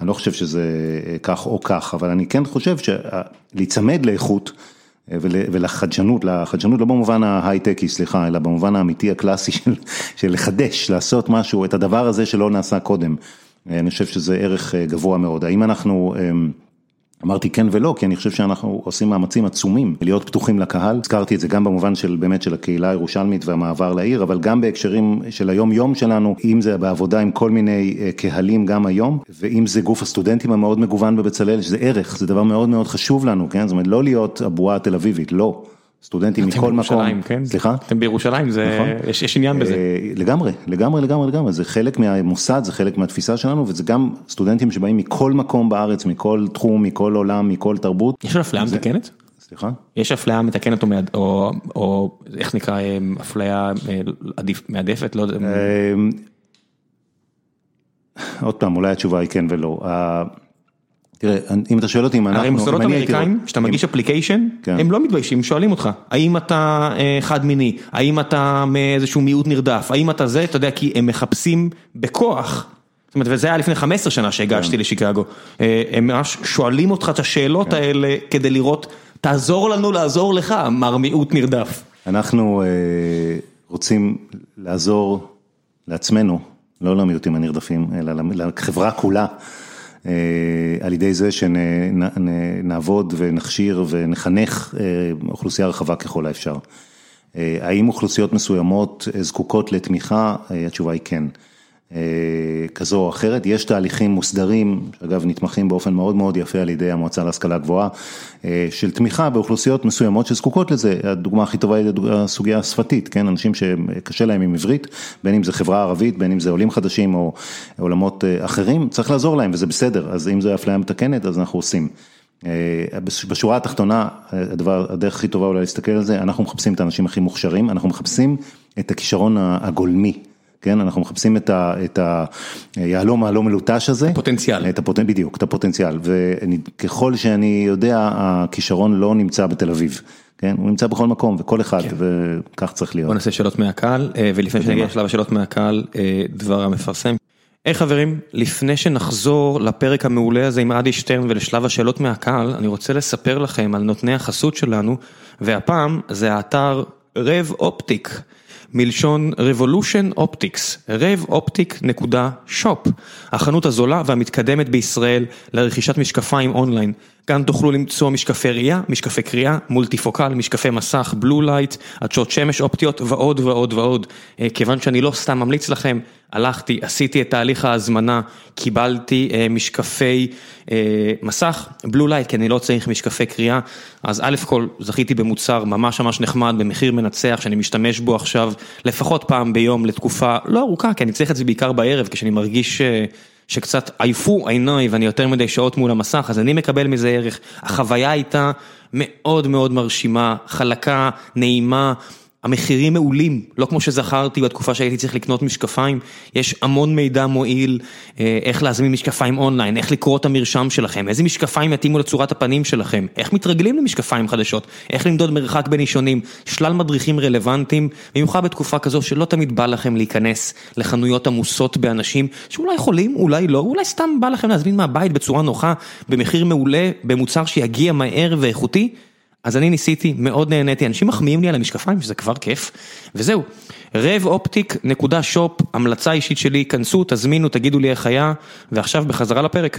אני לא חושב שזה כך או כך, אבל אני כן חושב שלהיצמד לאיכות ולחדשנות, לחדשנות לא במובן ההייטקי סליחה, אלא במובן האמיתי הקלאסי של לחדש, לעשות משהו, את הדבר הזה שלא נעשה קודם. אני חושב שזה ערך גבוה מאוד, האם אנחנו, אמרתי כן ולא, כי אני חושב שאנחנו עושים מאמצים עצומים להיות פתוחים לקהל, הזכרתי את זה גם במובן של באמת של הקהילה הירושלמית והמעבר לעיר, אבל גם בהקשרים של היום יום שלנו, אם זה בעבודה עם כל מיני קהלים גם היום, ואם זה גוף הסטודנטים המאוד מגוון בבצלאל, שזה ערך, זה דבר מאוד מאוד חשוב לנו, כן, זאת אומרת לא להיות הבועה התל אביבית, לא. סטודנטים מכל מקום, כן? סליחה? אתם בירושלים, זה, נכון? יש, יש עניין בזה. לגמרי, לגמרי, לגמרי, לגמרי, זה חלק מהמוסד, זה חלק מהתפיסה שלנו, וזה גם סטודנטים שבאים מכל מקום בארץ, מכל תחום, מכל עולם, מכל תרבות. יש אפליה זה... מתקנת? סליחה? יש אפליה מתקנת או, או, או איך נקרא, אפליה עדיף, מעדפת, לא יודע. עוד פעם, אולי התשובה היא כן ולא. תראה, אם אתה שואל אותי אם אנחנו... הרי מוסדות אמריקאים, כשאתה מגיש אפליקיישן, הם לא מתביישים, שואלים אותך, האם אתה חד מיני, האם אתה מאיזשהו מיעוט נרדף, האם אתה זה, אתה יודע, כי הם מחפשים בכוח, זאת אומרת, וזה היה לפני 15 שנה שהגשתי לשיקגו, הם ממש שואלים אותך את השאלות האלה כדי לראות, תעזור לנו לעזור לך, מר מיעוט נרדף. אנחנו רוצים לעזור לעצמנו, לא למיעוטים הנרדפים, אלא לחברה כולה. על ידי זה שנעבוד ונכשיר ונחנך אוכלוסייה רחבה ככל האפשר. האם אוכלוסיות מסוימות זקוקות לתמיכה? התשובה היא כן. כזו או אחרת, יש תהליכים מוסדרים, שאגב נתמכים באופן מאוד מאוד יפה על ידי המועצה להשכלה גבוהה, של תמיכה באוכלוסיות מסוימות שזקוקות לזה, הדוגמה הכי טובה היא הסוגיה השפתית, כן, אנשים שקשה להם עם עברית, בין אם זה חברה ערבית, בין אם זה עולים חדשים או עולמות אחרים, צריך לעזור להם וזה בסדר, אז אם זה אפליה מתקנת אז אנחנו עושים. בשורה התחתונה, הדבר, הדרך הכי טובה אולי להסתכל על זה, אנחנו מחפשים את האנשים הכי מוכשרים, אנחנו מחפשים את הכישרון הגולמי. כן, אנחנו מחפשים את היהלום הלא מלוטש הזה. פוטנציאל. את הפוטנציאל, בדיוק, את הפוטנציאל, וככל שאני יודע, הכישרון לא נמצא בתל אביב, כן, הוא נמצא בכל מקום, וכל אחד, וכך צריך להיות. בוא נעשה שאלות מהקהל, ולפני שנגיע לשלב השאלות מהקהל, דבר המפרסם. היי חברים, לפני שנחזור לפרק המעולה הזה עם אדי שטרן ולשלב השאלות מהקהל, אני רוצה לספר לכם על נותני החסות שלנו, והפעם זה האתר רב אופטיק. מלשון Revolution Optics, revoptic.shop, החנות הזולה והמתקדמת בישראל לרכישת משקפיים אונליין. כאן תוכלו למצוא משקפי ראייה, משקפי קריאה, מולטיפוקל, משקפי מסך, blue light, עדשות שמש אופטיות ועוד ועוד ועוד. אה, כיוון שאני לא סתם ממליץ לכם, הלכתי, עשיתי את תהליך ההזמנה, קיבלתי אה, משקפי אה, מסך, blue light, כי אני לא צריך משקפי קריאה, אז א' כל זכיתי במוצר ממש ממש נחמד, במחיר מנצח, שאני משתמש בו עכשיו לפחות פעם ביום לתקופה לא ארוכה, כי אני צריך את זה בעיקר בערב, כשאני מרגיש... שקצת עייפו עיניי ואני יותר מדי שעות מול המסך, אז אני מקבל מזה ערך. החוויה הייתה מאוד מאוד מרשימה, חלקה, נעימה. המחירים מעולים, לא כמו שזכרתי בתקופה שהייתי צריך לקנות משקפיים, יש המון מידע מועיל, אה, איך להזמין משקפיים אונליין, איך לקרוא את המרשם שלכם, איזה משקפיים יתאימו לצורת הפנים שלכם, איך מתרגלים למשקפיים חדשות, איך למדוד מרחק בין אישונים, שלל מדריכים רלוונטיים, במיוחד בתקופה כזו שלא תמיד בא לכם להיכנס לחנויות עמוסות באנשים שאולי יכולים, אולי לא, אולי סתם בא לכם להזמין מהבית בצורה נוחה, במחיר מעולה, במוצר שיגיע מהר ואיכותי. אז אני ניסיתי, מאוד נהניתי, אנשים מחמיאים לי על המשקפיים, שזה כבר כיף, וזהו. revoptic.shop, המלצה אישית שלי, כנסו, תזמינו, תגידו לי איך היה, ועכשיו בחזרה לפרק.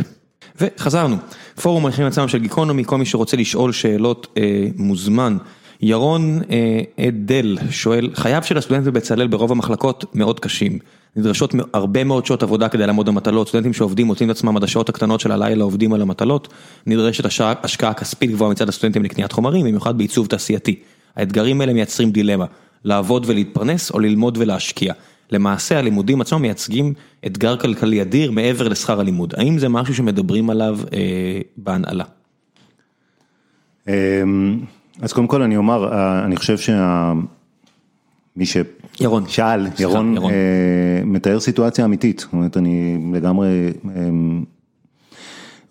וחזרנו, פורום מניחים עצמם של גיקונומי, כל מי שרוצה לשאול שאלות אה, מוזמן. ירון אה, אדל שואל, חייו של הסטודנט בבצלאל ברוב המחלקות מאוד קשים. נדרשות הרבה מאוד שעות עבודה כדי לעמוד במטלות, סטודנטים שעובדים מוצאים את עצמם עד השעות הקטנות של הלילה עובדים על המטלות, נדרשת השקעה כספית גבוהה מצד הסטודנטים לקניית חומרים, במיוחד בעיצוב תעשייתי. האתגרים האלה מייצרים דילמה, לעבוד ולהתפרנס או ללמוד ולהשקיע. למעשה הלימודים עצמם מייצגים אתגר כלכלי אדיר מעבר לשכר הלימוד, האם זה משהו שמדברים עליו אה, בהנהלה? אמ, אז קודם כל אני אומר, אה, אני חושב שה... ירון. שאל, ירון, ירון. אה, מתאר סיטואציה אמיתית, זאת אומרת אני לגמרי אה,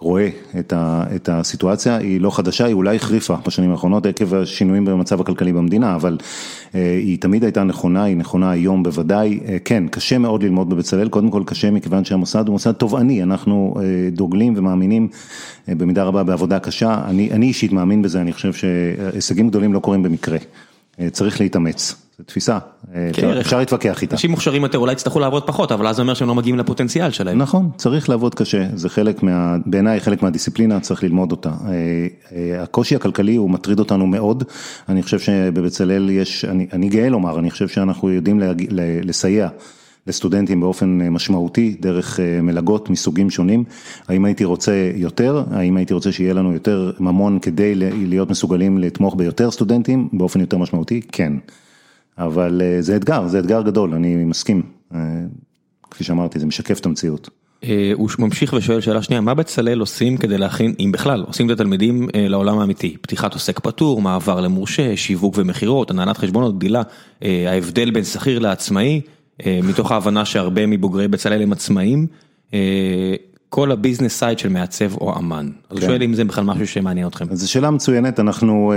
רואה את ה, את הסיטואציה, היא לא חדשה, היא אולי החריפה בשנים האחרונות עקב השינויים במצב הכלכלי במדינה, אבל אה, היא תמיד הייתה נכונה, היא נכונה היום בוודאי, אה, כן, קשה מאוד ללמוד בבצלאל, קודם כל קשה מכיוון שהמוסד הוא מוסד תובעני, אנחנו אה, דוגלים ומאמינים אה, במידה רבה בעבודה קשה, אני, אני אישית מאמין בזה, אני חושב שהישגים גדולים לא קורים במקרה, אה, צריך להתאמץ. זו תפיסה, כן, אפשר להתווכח איתה. אנשים מוכשרים יותר אולי יצטרכו לעבוד פחות, אבל אז זה אומר שהם לא מגיעים לפוטנציאל שלהם. נכון, צריך לעבוד קשה, זה חלק מה, בעיניי חלק מהדיסציפלינה, צריך ללמוד אותה. אה, אה, הקושי הכלכלי הוא מטריד אותנו מאוד, אני חושב שבבצלאל יש, אני, אני גאה לומר, אני חושב שאנחנו יודעים לסייע. לסטודנטים באופן משמעותי, דרך מלגות מסוגים שונים. האם הייתי רוצה יותר? האם הייתי רוצה שיהיה לנו יותר ממון כדי להיות מסוגלים לתמוך ביותר סטודנטים באופן יותר משמעותי? כן. אבל אה, זה אתגר, זה אתגר גדול, אני מסכים. אה, כפי שאמרתי, זה משקף את המציאות. אה, הוא ממשיך ושואל שאלה שנייה, מה בצלאל עושים כדי להכין, אם בכלל, עושים את התלמידים לעולם האמיתי? פתיחת עוסק פטור, מעבר למורשה, שיווק ומכירות, הנהלת חשבונות, גילה, ההבדל בין שכיר לעצמאי, מתוך ההבנה שהרבה מבוגרי בצלאל הם עצמאים. כל ה business side של מעצב או אמן. אז הוא כן. שואל אם זה בכלל משהו שמעניין אתכם. אז זו שאלה מצוינת, אנחנו, אה,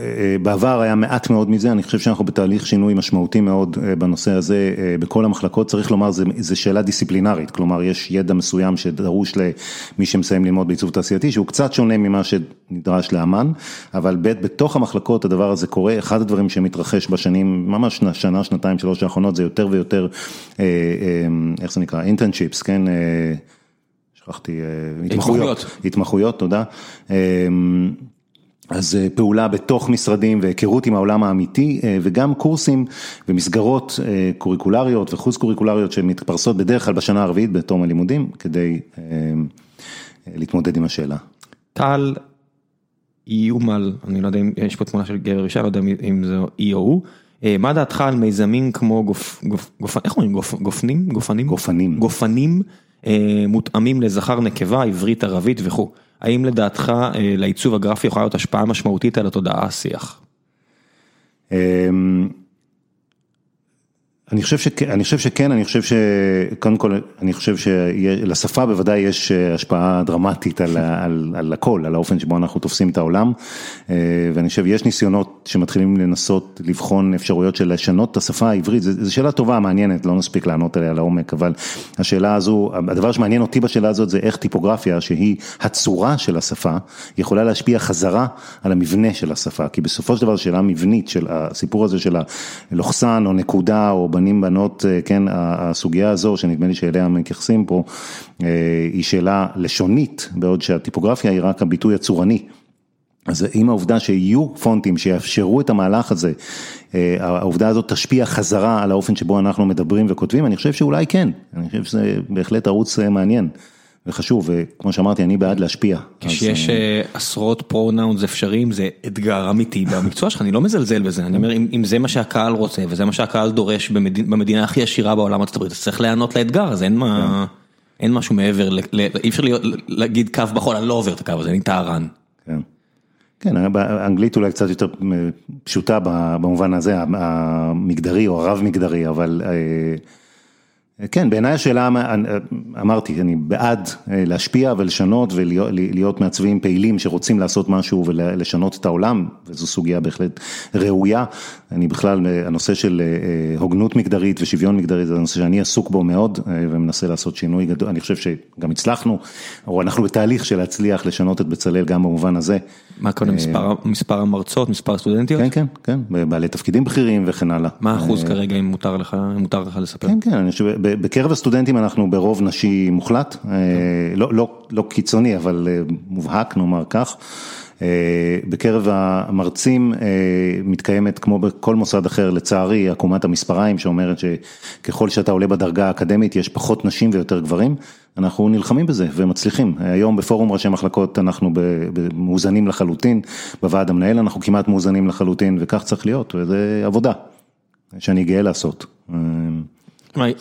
אה, בעבר היה מעט מאוד מזה, אני חושב שאנחנו בתהליך שינוי משמעותי מאוד אה, בנושא הזה, בכל המחלקות, צריך לומר, זו שאלה דיסציפלינרית, כלומר יש ידע מסוים שדרוש למי שמסיים ללמוד בעיצוב תעשייתי, שהוא קצת שונה ממה שנדרש לאמן, אבל בתוך המחלקות הדבר הזה קורה, אחד הדברים שמתרחש בשנים, ממש שנה, שנתיים, שלוש האחרונות, זה יותר ויותר, איך זה נקרא, אינטרנשיפס, כן? שכחתי, אה, התמחויות, התמחויות, תודה. אמ, אז אה, פעולה בתוך משרדים והיכרות עם העולם האמיתי אה, וגם קורסים ומסגרות קוריקולריות וחוץ קוריקולריות שמתפרסות בדרך כלל בשנה הרביעית בתום הלימודים כדי להתמודד עם השאלה. טל איומל, אני לא יודע אם יש פה תמונה של גבר אישה, לא יודע אם זה היא או הוא. מה דעתך על מיזמים כמו גופ, גופ, גופ, איך אומרים, גופ, גופנים? גופנים? גופנים. גופנים מותאמים לזכר נקבה, עברית, ערבית וכו'. האם לדעתך אה, לעיצוב הגרפי יכולה להיות השפעה משמעותית על התודעה השיח? אני חושב שכן, אני חושב שכן, אני חושב שקודם כל, אני חושב שלשפה בוודאי יש השפעה דרמטית על, על, על הכל, על האופן שבו אנחנו תופסים את העולם, ואני חושב, יש ניסיונות שמתחילים לנסות לבחון אפשרויות של לשנות את השפה העברית, זו שאלה טובה, מעניינת, לא נספיק לענות עליה לעומק, אבל השאלה הזו, הדבר שמעניין אותי בשאלה הזאת זה איך טיפוגרפיה, שהיא הצורה של השפה, יכולה להשפיע חזרה על המבנה של השפה, כי בסופו של דבר שאלה מבנית של הסיפור הזה של הלוכסן או נקודה או בנים בנות, כן, הסוגיה הזו שנדמה לי שאליה מתייחסים פה, היא שאלה לשונית, בעוד שהטיפוגרפיה היא רק הביטוי הצורני. אז עם העובדה שיהיו פונטים שיאפשרו את המהלך הזה, העובדה הזאת תשפיע חזרה על האופן שבו אנחנו מדברים וכותבים, אני חושב שאולי כן, אני חושב שזה בהחלט ערוץ מעניין. וחשוב, וכמו שאמרתי, אני בעד להשפיע. כשיש עשרות פרונאונס אפשריים, זה אתגר אמיתי במקצוע שלך, אני לא מזלזל בזה, אני אומר, אם זה מה שהקהל רוצה, וזה מה שהקהל דורש במדינה הכי עשירה בעולם ארצות הברית, אז צריך להיענות לאתגר הזה, אין משהו מעבר, אי אפשר להגיד קו בחול, אני לא עובר את הקו הזה, אני טהרן. כן. כן, באנגלית אולי קצת יותר פשוטה במובן הזה, המגדרי או הרב מגדרי, אבל כן, בעיניי השאלה, אמרתי, אני בעד להשפיע ולשנות ולהיות מעצבים פעילים שרוצים לעשות משהו ולשנות את העולם, וזו סוגיה בהחלט ראויה. אני בכלל, הנושא של הוגנות מגדרית ושוויון מגדרי זה נושא שאני עסוק בו מאוד ומנסה לעשות שינוי גדול, אני חושב שגם הצלחנו, או אנחנו בתהליך של להצליח לשנות את בצלאל גם במובן הזה. מה קודם, מספר המרצות, מספר הסטודנטיות? כן, כן, כן, בעלי תפקידים בכירים וכן הלאה. מה האחוז כרגע, אם מותר לך לספר? כן, כן, אני חושב, בקרב הסטודנטים אנחנו ברוב נשי מוחלט, לא, לא, לא קיצוני, אבל מובהק נאמר כך. בקרב המרצים מתקיימת כמו בכל מוסד אחר לצערי עקומת המספריים שאומרת שככל שאתה עולה בדרגה האקדמית יש פחות נשים ויותר גברים, אנחנו נלחמים בזה ומצליחים, היום בפורום ראשי מחלקות אנחנו מאוזנים לחלוטין, בוועד המנהל אנחנו כמעט מאוזנים לחלוטין וכך צריך להיות וזה עבודה שאני גאה לעשות.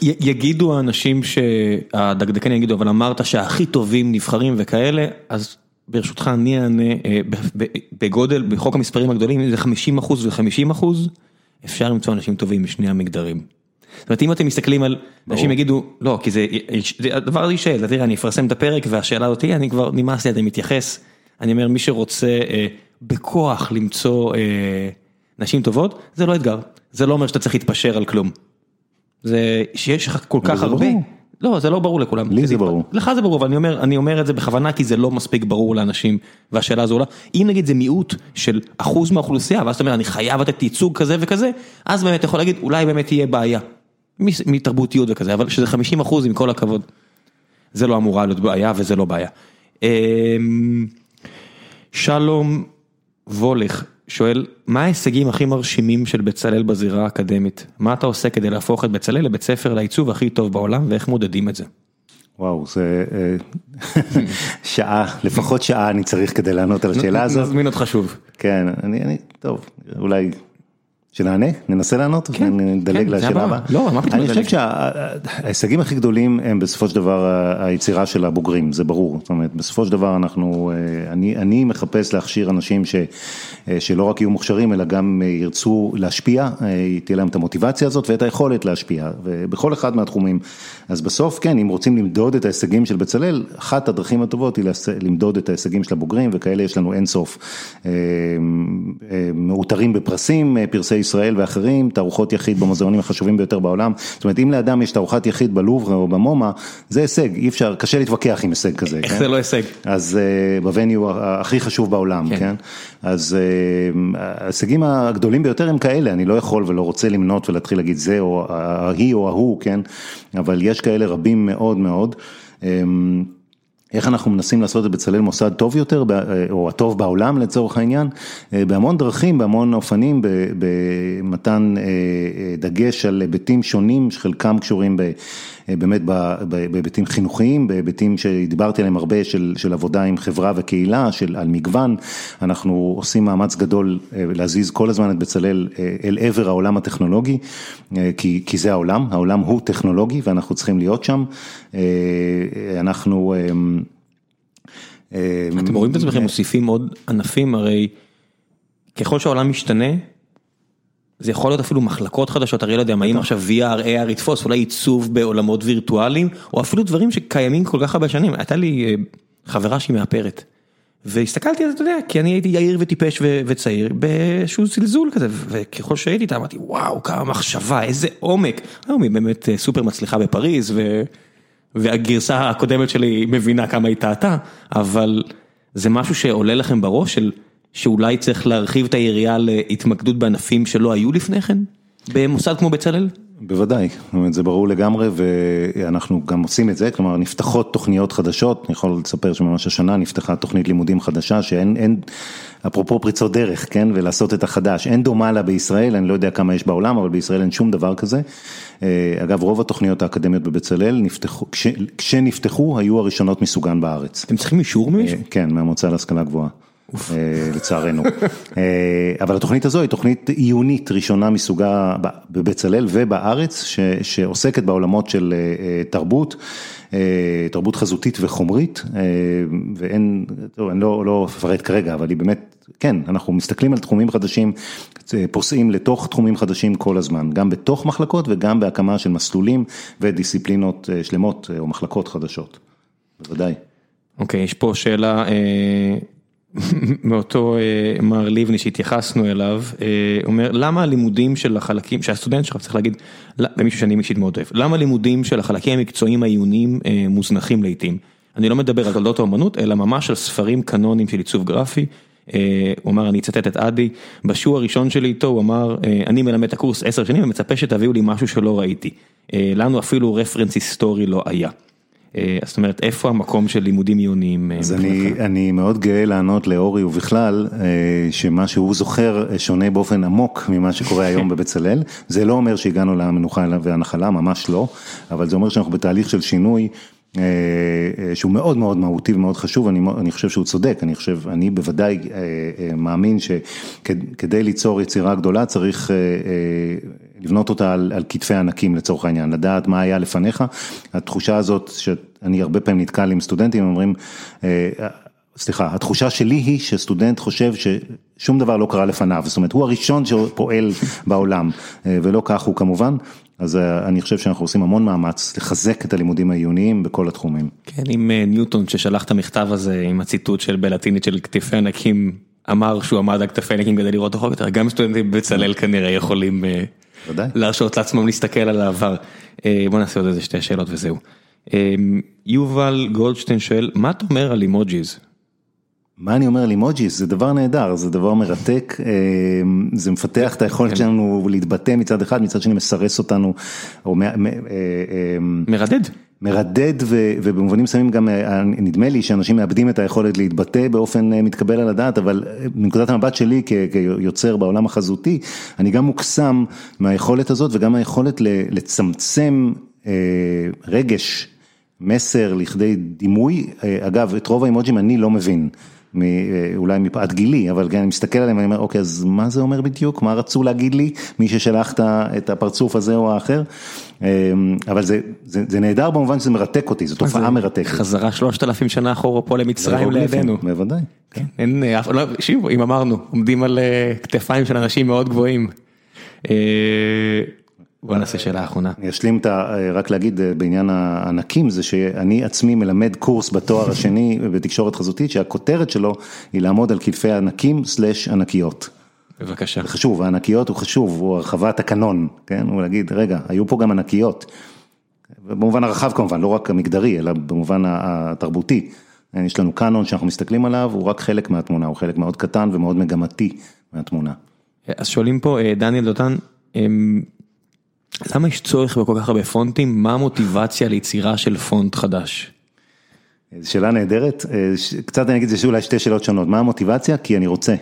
יגידו האנשים שהדקדקנים יגידו אבל אמרת שהכי טובים נבחרים וכאלה אז ברשותך אני אענה בגודל בחוק המספרים הגדולים זה 50 אחוז ו-50 אחוז אפשר למצוא אנשים טובים משני המגדרים. זאת אומרת אם אתם מסתכלים על אנשים יגידו לא כי זה הדבר הזה יישאל תראה אני אפרסם את הפרק והשאלה אותי אני כבר נמאס לי אני מתייחס אני אומר מי שרוצה בכוח למצוא נשים טובות זה לא אתגר זה לא אומר שאתה צריך להתפשר על כלום. זה שיש לך כל כך הרבה, לא זה לא ברור לכולם, לי זה ברור, לך זה ברור, אבל אני אומר, אני אומר את זה בכוונה כי זה לא מספיק ברור לאנשים והשאלה הזו עולה, אם נגיד זה מיעוט של אחוז מהאוכלוסייה ואז אתה אומר אני חייב לתת ייצוג כזה וכזה, אז באמת אתה יכול להגיד אולי באמת תהיה בעיה, מתרבותיות וכזה, אבל שזה 50 אחוז עם כל הכבוד, זה לא אמורה להיות בעיה וזה לא בעיה. שלום וולך. שואל, מה ההישגים הכי מרשימים של בצלאל בזירה האקדמית? מה אתה עושה כדי להפוך את בצלאל לבית ספר לעיצוב הכי טוב בעולם ואיך מודדים את זה? וואו, זה שעה, לפחות שעה אני צריך כדי לענות על השאלה הזאת. נזמין אותך שוב. כן, אני, טוב, אולי שנענה? ננסה לענות? כן, נדלג לשאלה הבאה? לא, מה פתאום אני חושב שההישגים הכי גדולים הם בסופו של דבר היצירה של הבוגרים, זה ברור. זאת אומרת, בסופו של דבר אנחנו, אני מחפש להכשיר אנשים שלא רק יהיו מוכשרים, אלא גם ירצו להשפיע, תהיה להם את המוטיבציה הזאת ואת היכולת להשפיע, ובכל אחד מהתחומים. אז בסוף, כן, אם רוצים למדוד את ההישגים של בצלאל, אחת הדרכים הטובות היא למדוד את ההישגים של הבוגרים, וכאלה יש לנו אינסוף. מאותרים בפרסים, פרסי ישראל ואחרים, תערוכות יחיד במוזיאונים החשובים ביותר בעולם, זאת אומרת אם לאדם יש תערוכת יחיד בלובר או במומה, זה הישג, אי אפשר, קשה להתווכח עם הישג כזה. איך זה לא הישג? אז בווניו הכי חשוב בעולם, כן? אז ההישגים הגדולים ביותר הם כאלה, אני לא יכול ולא רוצה למנות ולהתחיל להגיד זה או ההיא או ההוא, כן? אבל יש כאלה רבים מאוד מאוד. איך אנחנו מנסים לעשות את בצלאל מוסד טוב יותר, או הטוב בעולם לצורך העניין, בהמון דרכים, בהמון אופנים, במתן דגש על היבטים שונים, שחלקם קשורים באמת בהיבטים חינוכיים, בהיבטים שדיברתי עליהם הרבה של של עבודה עם חברה וקהילה, של על מגוון, אנחנו עושים מאמץ גדול להזיז כל הזמן את בצלאל אל עבר העולם הטכנולוגי, כי כי זה העולם, העולם הוא טכנולוגי ואנחנו צריכים להיות שם, אנחנו... אתם רואים את עצמכם מוסיפים עוד ענפים, הרי ככל שהעולם משתנה, זה יכול להיות אפילו מחלקות חדשות, הרי לא יודע מה אם עכשיו VR, AR יתפוס, אולי עיצוב בעולמות וירטואליים, או אפילו דברים שקיימים כל כך הרבה שנים, הייתה לי חברה שהיא מאפרת. והסתכלתי על זה, אתה יודע, כי אני הייתי יאיר וטיפש וצעיר, באיזשהו זלזול כזה, וככל שהייתי איתה אמרתי, וואו, כמה מחשבה, איזה עומק. היום היא באמת סופר מצליחה בפריז, והגרסה הקודמת שלי מבינה כמה היא טעתה, אבל זה משהו שעולה לכם בראש של שאולי צריך להרחיב את היריעה להתמקדות בענפים שלא היו לפני כן, במוסד כמו בצלאל? בוודאי, זאת אומרת, זה ברור לגמרי ואנחנו גם עושים את זה, כלומר נפתחות תוכניות חדשות, אני יכול לספר שממש השנה נפתחה תוכנית לימודים חדשה שאין, אין, אפרופו פריצות דרך, כן, ולעשות את החדש, אין דומה לה בישראל, אני לא יודע כמה יש בעולם, אבל בישראל אין שום דבר כזה. אגב, רוב התוכניות האקדמיות בבצלאל נפתחו, כש, כשנפתחו היו הראשונות מסוגן בארץ. אתם צריכים אישור ממישהו? כן, מהמועצה להשכלה גבוהה. לצערנו, אבל התוכנית הזו היא תוכנית עיונית ראשונה מסוגה בבצלאל ובארץ שעוסקת בעולמות של תרבות, תרבות חזותית וחומרית ואין, אני לא אפרט כרגע, אבל היא באמת, כן, אנחנו מסתכלים על תחומים חדשים, פוסעים לתוך תחומים חדשים כל הזמן, גם בתוך מחלקות וגם בהקמה של מסלולים ודיסציפלינות שלמות או מחלקות חדשות, בוודאי. אוקיי, יש פה שאלה. מאותו מר ליבני שהתייחסנו אליו, אומר למה הלימודים של החלקים, שהסטודנט שלך צריך להגיד, למישהו שאני אישית מאוד אוהב, למה לימודים של החלקים המקצועיים העיוניים מוזנחים לעיתים? אני לא מדבר על תולדות האומנות, אלא ממש על ספרים קנונים של עיצוב גרפי. הוא אמר, אני אצטט את אדי, בשיעור הראשון שלי איתו הוא אמר, אני מלמד את הקורס עשר שנים ומצפה שתביאו לי משהו שלא ראיתי. לנו אפילו רפרנס היסטורי לא היה. זאת אומרת, איפה המקום של לימודים עיוניים? אז אני אני מאוד גאה לענות לאורי ובכלל, שמה שהוא זוכר שונה באופן עמוק ממה שקורה היום בבצלאל, זה לא אומר שהגענו למנוחה והנחלה, ממש לא, אבל זה אומר שאנחנו בתהליך של שינוי. שהוא מאוד מאוד מהותי ומאוד חשוב, אני אני חושב שהוא צודק, אני חושב, אני בוודאי מאמין שכדי ליצור יצירה גדולה צריך לבנות אותה על על כתפי ענקים לצורך העניין, לדעת מה היה לפניך, התחושה הזאת שאני הרבה פעמים נתקל עם סטודנטים, אומרים, סליחה, התחושה שלי היא שסטודנט חושב ששום דבר לא קרה לפניו, זאת אומרת הוא הראשון שפועל בעולם ולא כך הוא כמובן. אז אני חושב שאנחנו עושים המון מאמץ לחזק את הלימודים העיוניים בכל התחומים. כן, אם ניוטון ששלח את המכתב הזה עם הציטוט של בלטינית של כתפי ענקים, אמר שהוא עמד על כתפי ענקים כדי לראות רחוק יותר, גם סטודנטים בצלאל כנראה יכולים להרשות לעצמם להסתכל על העבר. בוא נעשה עוד איזה שתי שאלות וזהו. יובל גולדשטיין שואל, מה אתה אומר על emojis? מה אני אומר על emojis? זה דבר נהדר, זה דבר מרתק, זה מפתח את היכולת שלנו להתבטא מצד אחד, מצד שני מסרס אותנו. מרדד. מרדד ובמובנים מסוימים גם נדמה לי שאנשים מאבדים את היכולת להתבטא באופן מתקבל על הדעת, אבל מנקודת המבט שלי כיוצר בעולם החזותי, אני גם מוקסם מהיכולת הזאת וגם היכולת לצמצם רגש, מסר לכדי דימוי, אגב את רוב האימוג'ים אני לא מבין. אולי מפאת גילי, אבל אני מסתכל עליהם ואני אומר, אוקיי, אז מה זה אומר בדיוק? מה רצו להגיד לי, מי ששלח את הפרצוף הזה או האחר? אבל זה זה נהדר במובן שזה מרתק אותי, זו תופעה מרתקת. חזרה שלושת אלפים שנה אחורה פה למצרים לידינו. בוודאי. אם אמרנו, עומדים על כתפיים של אנשים מאוד גבוהים. בוא נעשה שאלה אחרונה. אני אשלים את ה... רק להגיד בעניין הענקים, זה שאני עצמי מלמד קורס בתואר השני בתקשורת חזותית, שהכותרת שלו היא לעמוד על כתפי ענקים סלאש ענקיות. בבקשה. זה חשוב, הענקיות הוא חשוב, הוא הרחבת הקנון, כן? הוא להגיד, רגע, היו פה גם ענקיות. במובן הרחב כמובן, לא רק המגדרי, אלא במובן התרבותי. יש לנו קאנון שאנחנו מסתכלים עליו, הוא רק חלק מהתמונה, הוא חלק מאוד קטן ומאוד מגמתי מהתמונה. אז שואלים פה, דניאל דותן, למה יש צורך בכל כך הרבה פונטים? מה המוטיבציה ליצירה של פונט חדש? שאלה נהדרת, קצת אני אגיד, זה אולי שתי שאלות שונות, מה המוטיבציה? כי אני רוצה,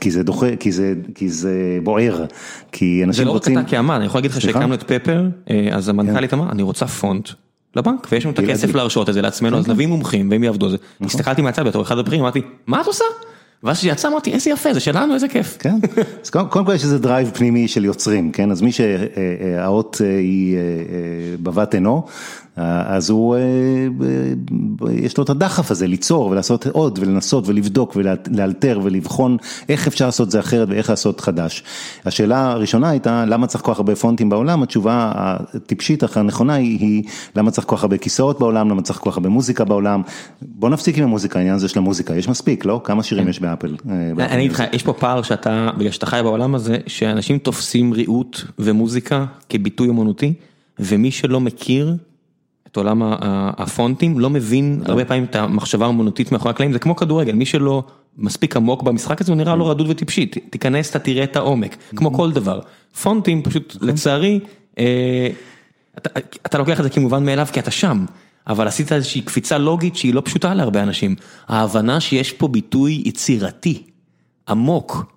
כי זה דוחה, כי זה כי זה בוער, כי אנשים רוצים... זה לא רק אתה כאמן, אני יכול להגיד לך שהקמנו את פפר, אז המנכ"לית אמרה, אני רוצה פונט לבנק, ויש לנו את הכסף להרשות את זה לעצמנו, אז נביא מומחים והם יעבדו על זה. הסתכלתי מהצד בתור אחד הבכירים, אמרתי, מה את עושה? ואז שיצא אמרתי איזה יפה זה שלנו איזה כיף. כן, אז קודם כל יש איזה drive פנימי של יוצרים, כן, אז מי שהאות היא בבת עינו, אז הוא, יש לו את הדחף הזה ליצור ולעשות עוד ולנסות ולבדוק ולאלתר ולבחון איך אפשר לעשות זה אחרת ואיך לעשות חדש. השאלה הראשונה הייתה למה צריך כל כך הרבה פונטים בעולם, התשובה הטיפשית אך הנכונה היא, היא למה צריך כל כך הרבה כיסאות בעולם, למה צריך כל כך הרבה מוזיקה בעולם. בוא נפסיק עם המוזיקה, העניין הזה של המוזיקה, יש מספיק, לא? כמה שירים יש באפל? אני איתך, יש פה פער שאתה, בגלל שאתה חי בעולם הזה, שאנשים תופסים ריהוט ומוזיקה כביטוי אמנותי, ומי שלא מכיר את עולם הפונטים לא מבין הרבה פעמים את המחשבה האמנותית מאחורי הקלעים, זה כמו כדורגל, מי שלא מספיק עמוק במשחק הזה הוא נראה לו רדוד וטיפשי, תיכנס אתה תראה את העומק, כמו כל דבר. פונטים פשוט לצערי, אתה לוקח את זה כמובן מאליו כי אתה שם, אבל עשית איזושהי קפיצה לוגית שהיא לא פשוטה להרבה אנשים, ההבנה שיש פה ביטוי יצירתי, עמוק.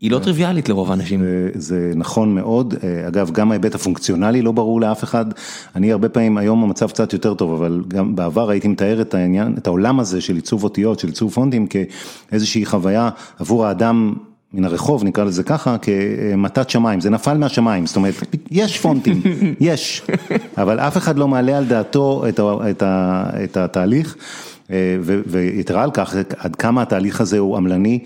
היא לא טריוויאלית לרוב האנשים. זה נכון מאוד, אגב גם ההיבט הפונקציונלי לא ברור לאף אחד, אני הרבה פעמים, היום המצב קצת יותר טוב, אבל גם בעבר הייתי מתאר את העניין, את העולם הזה של עיצוב אותיות, של עיצוב פונטים כאיזושהי חוויה עבור האדם מן הרחוב, נקרא לזה ככה, כמתת שמיים, זה נפל מהשמיים, זאת אומרת, יש פונטים, יש, אבל אף אחד לא מעלה על דעתו את התהליך, ויתרה על כך, עד כמה התהליך הזה הוא עמלני.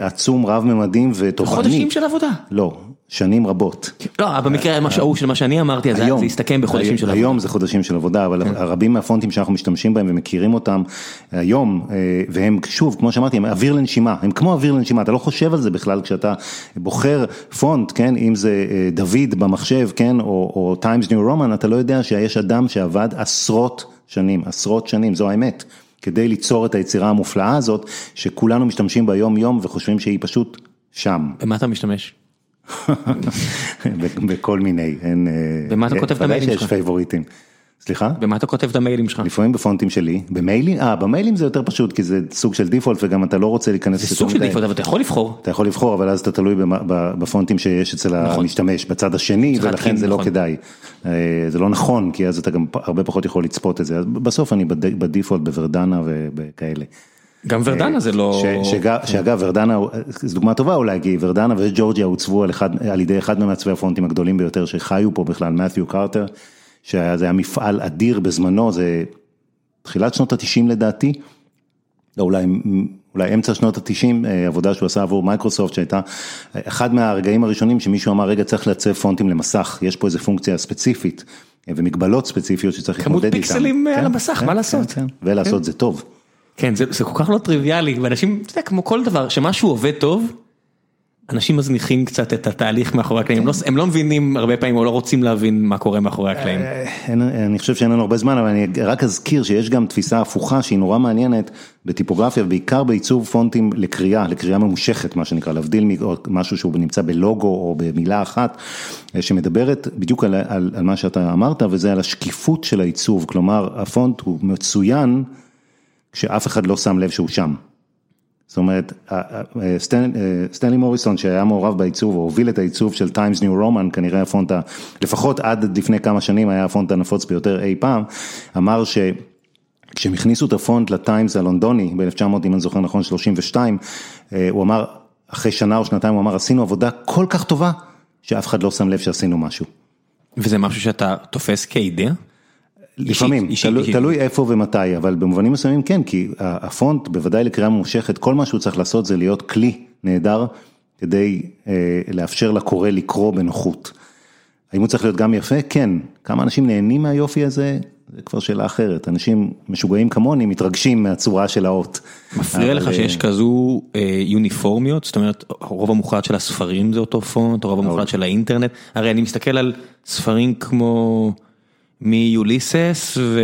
עצום, רב ממדים ותוכני. חודשים של עבודה. לא, שנים רבות. לא, במקרה ההוא של מה שאני אמרתי, זה הסתכם בחודשים של עבודה. היום זה חודשים של עבודה, אבל רבים מהפונטים שאנחנו משתמשים בהם ומכירים אותם היום, והם שוב, כמו שאמרתי, הם אוויר לנשימה, הם כמו אוויר לנשימה, אתה לא חושב על זה בכלל כשאתה בוחר פונט, כן, אם זה דוד במחשב, כן, או Times New Roman, אתה לא יודע שיש אדם שעבד עשרות שנים, עשרות שנים, זו האמת. כדי ליצור את היצירה המופלאה הזאת, שכולנו משתמשים בה יום יום וחושבים שהיא פשוט שם. במה אתה משתמש? בכל מיני, אין... במה אתה כותב את המיילים שלך? שיש פייבוריטים. סליחה? במה אתה כותב את המיילים שלך? לפעמים בפונטים שלי, במיילים, אה במיילים זה יותר פשוט כי זה סוג של default וגם אתה לא רוצה להיכנס. זה סוג של default אבל אתה יכול לבחור. אתה יכול לבחור אבל אז אתה תלוי בפונטים שיש אצל המשתמש בצד השני ולכן זה לא כדאי. זה לא נכון כי אז אתה גם הרבה פחות יכול לצפות את זה, בסוף אני ב default בוורדנה וכאלה. גם ורדנה זה לא... שאגב ורדנה, זו דוגמה טובה אולי, כי ורדנה וג'ורג'יה עוצבו על ידי אחד ממעצבי הפונטים הגדולים ביותר שחיו פה בכלל, מת'יו קארטר. שזה היה מפעל אדיר בזמנו, זה תחילת שנות התשעים לדעתי, לא, אולי, אולי אמצע שנות התשעים, עבודה שהוא עשה עבור מייקרוסופט, שהייתה אחד מהרגעים הראשונים שמישהו אמר, רגע צריך לעצב פונטים למסך, יש פה איזה פונקציה ספציפית ומגבלות ספציפיות שצריך להתמודד איתן. כמות פיקסלים על המסך, מה לעשות? ולעשות זה טוב. כן, זה כל כך לא טריוויאלי, ואנשים, אתה יודע, כמו כל דבר, שמשהו עובד טוב, אנשים מזניחים קצת את התהליך מאחורי הקלעים, הם לא מבינים הרבה פעמים או לא רוצים להבין מה קורה מאחורי הקלעים. אני חושב שאין לנו הרבה זמן, אבל אני רק אזכיר שיש גם תפיסה הפוכה שהיא נורא מעניינת בטיפוגרפיה, בעיקר בעיצוב פונטים לקריאה, לקריאה ממושכת, מה שנקרא, להבדיל ממשהו שהוא נמצא בלוגו או במילה אחת, שמדברת בדיוק על מה שאתה אמרת, וזה על השקיפות של העיצוב, כלומר הפונט הוא מצוין כשאף אחד לא שם לב שהוא שם. זאת אומרת, סטנלי מוריסון שהיה מעורב בעיצוב, או הוביל את העיצוב של Times New Roman, כנראה הפונט, לפחות עד לפני כמה שנים היה הפונט הנפוץ ביותר אי פעם, אמר שכשהם הכניסו את הפונט לטיימס הלונדוני, ב-1900 אם אני זוכר נכון 32, הוא אמר, אחרי שנה או שנתיים הוא אמר, עשינו עבודה כל כך טובה, שאף אחד לא שם לב שעשינו משהו. וזה משהו שאתה תופס כאידאה? לפעמים, תלוי איפה ומתי, אבל במובנים מסוימים כן, כי הפונט בוודאי לקריאה ממושכת, כל מה שהוא צריך לעשות זה להיות כלי נהדר כדי לאפשר לקורא לקרוא בנוחות. האם הוא צריך להיות גם יפה? כן. כמה אנשים נהנים מהיופי הזה? זה כבר שאלה אחרת, אנשים משוגעים כמוני מתרגשים מהצורה של האות. מפריע לך שיש כזו יוניפורמיות, זאת אומרת הרוב המוחלט של הספרים זה אותו פונט, הרוב המוחלט של האינטרנט, הרי אני מסתכל על ספרים כמו... מיוליסס ו...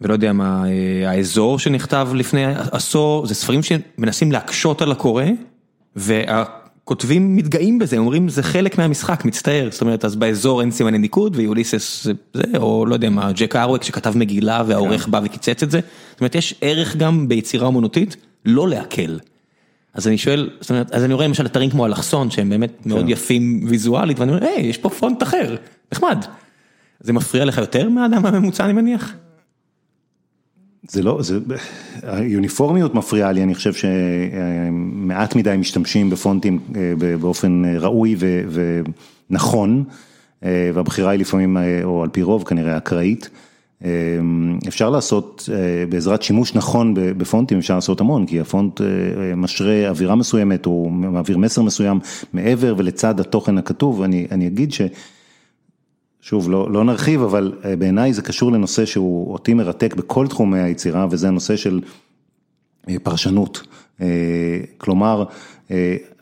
ולא יודע מה, האזור שנכתב לפני עשור, זה ספרים שמנסים להקשות על הקורא, והכותבים מתגאים בזה, אומרים זה חלק מהמשחק, מצטער, זאת אומרת אז באזור אין סימני ניקוד ויוליסס זה, זה, או לא יודע מה, ג'ק ארווק שכתב מגילה והעורך בא וקיצץ את זה, זאת אומרת יש ערך גם ביצירה אומנותית לא להקל. אז אני שואל, זאת אומרת, אז אני רואה למשל אתרים כמו אלכסון שהם באמת מאוד יפים ויזואלית, ואני אומר, היי, יש פה פונט אחר, נחמד. זה מפריע לך יותר מהאדם הממוצע אני מניח? זה לא, זה, היוניפורמיות מפריעה לי, אני חושב שמעט מדי משתמשים בפונטים באופן ראוי ונכון, והבחירה היא לפעמים, או על פי רוב כנראה אקראית. אפשר לעשות, בעזרת שימוש נכון בפונטים אפשר לעשות המון, כי הפונט משרה אווירה מסוימת, הוא מעביר מסר מסוים מעבר ולצד התוכן הכתוב, אני, אני אגיד ש... שוב, לא, לא נרחיב, אבל בעיניי זה קשור לנושא שהוא אותי מרתק בכל תחומי היצירה, וזה הנושא של פרשנות. כלומר,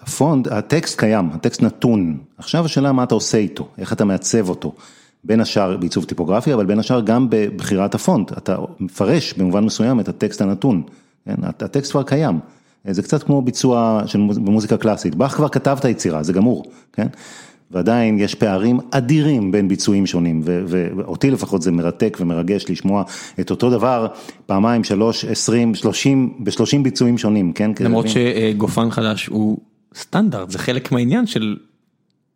הפונט, הטקסט קיים, הטקסט נתון, עכשיו השאלה מה אתה עושה איתו, איך אתה מעצב אותו. בין השאר בעיצוב טיפוגרפי, אבל בין השאר גם בבחירת הפונט, אתה מפרש במובן מסוים את הטקסט הנתון, כן? הטקסט כבר קיים, זה קצת כמו ביצוע של במוזיקה קלאסית, באך כבר כתב את היצירה, זה גמור, כן? ועדיין יש פערים אדירים בין ביצועים שונים, ואותי לפחות זה מרתק ומרגש לשמוע את אותו דבר פעמיים, שלוש, עשרים, שלושים, בשלושים ביצועים שונים, כן? למרות שגופן חדש הוא סטנדרט, זה חלק מהעניין של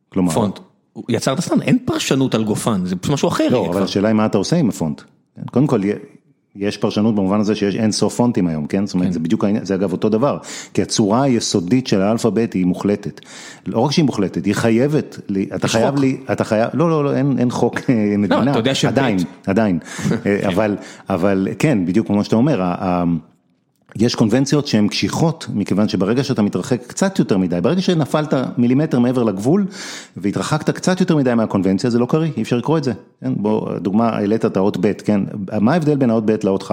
כלומר, פונט. יצר את הסטנדרט, אין פרשנות על גופן, זה פשוט משהו אחר. לא, אבל השאלה היא מה אתה עושה עם הפונט. קודם כל, יש פרשנות במובן הזה שיש אין סוף פונטים היום, כן? זאת אומרת, זה בדיוק העניין, זה אגב אותו דבר, כי הצורה היסודית של האלפאבית היא מוחלטת. לא רק שהיא מוחלטת, היא חייבת, אתה חייב לי, אתה חייב, לא, לא, לא, אין חוק מדינה, עדיין, עדיין, אבל כן, בדיוק כמו שאתה אומר, יש קונבנציות שהן קשיחות, מכיוון שברגע שאתה מתרחק קצת יותר מדי, ברגע שנפלת מילימטר מעבר לגבול והתרחקת קצת יותר מדי מהקונבנציה, זה לא קריא, אי אפשר לקרוא את זה. כן, בוא, דוגמה, העלית את האות ב', כן, מה ההבדל בין האות ב' לאות כ'?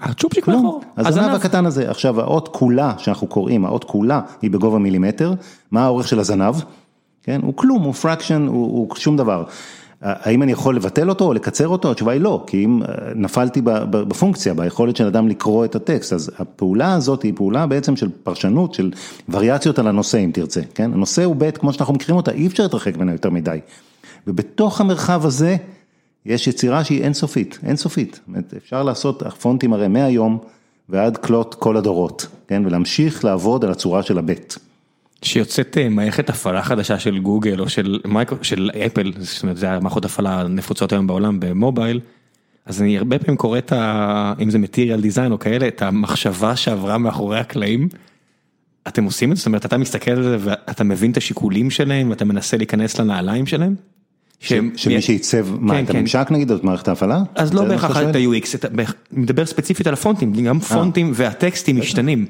הצ'ופצ'יק מאחור, הזנב הקטן הזה, עכשיו האות כולה שאנחנו קוראים, האות כולה היא בגובה מילימטר, מה האורך של הזנב? כן, הוא כלום, הוא פרקשן, הוא, הוא שום דבר. האם אני יכול לבטל אותו או לקצר אותו? התשובה היא לא, כי אם אה, נפלתי בפונקציה, ביכולת של אדם לקרוא את הטקסט, אז הפעולה הזאת היא פעולה בעצם של פרשנות, של וריאציות על הנושא אם תרצה, כן? הנושא הוא ב' כמו שאנחנו מכירים אותה, אי אפשר להתרחק ממנה יותר מדי. ובתוך המרחב הזה יש יצירה שהיא אינסופית, אינסופית. אפשר לעשות פונטים הרי מהיום ועד כלות כל הדורות, כן? ולהמשיך לעבוד על הצורה של הב'. שיוצאת אה, מערכת הפעלה חדשה של גוגל או של מייקרו, של אפל, זאת אומרת זה המערכות הפעלה הנפוצות היום בעולם במובייל, אז אני הרבה פעמים קורא את ה... אם זה מטריאל דיזיין או כאלה, את המחשבה שעברה מאחורי הקלעים. אתם עושים את זה? זאת אומרת אתה מסתכל על זה ואתה מבין את השיקולים שלהם ואתה מנסה להיכנס לנעליים שלהם? שמי שעיצב, מה את הממשק נגיד, את מערכת ההפעלה? אז לא בהכרח את ה-UX, מדבר ספציפית על הפונטים, גם פונטים והטקסטים משתנים.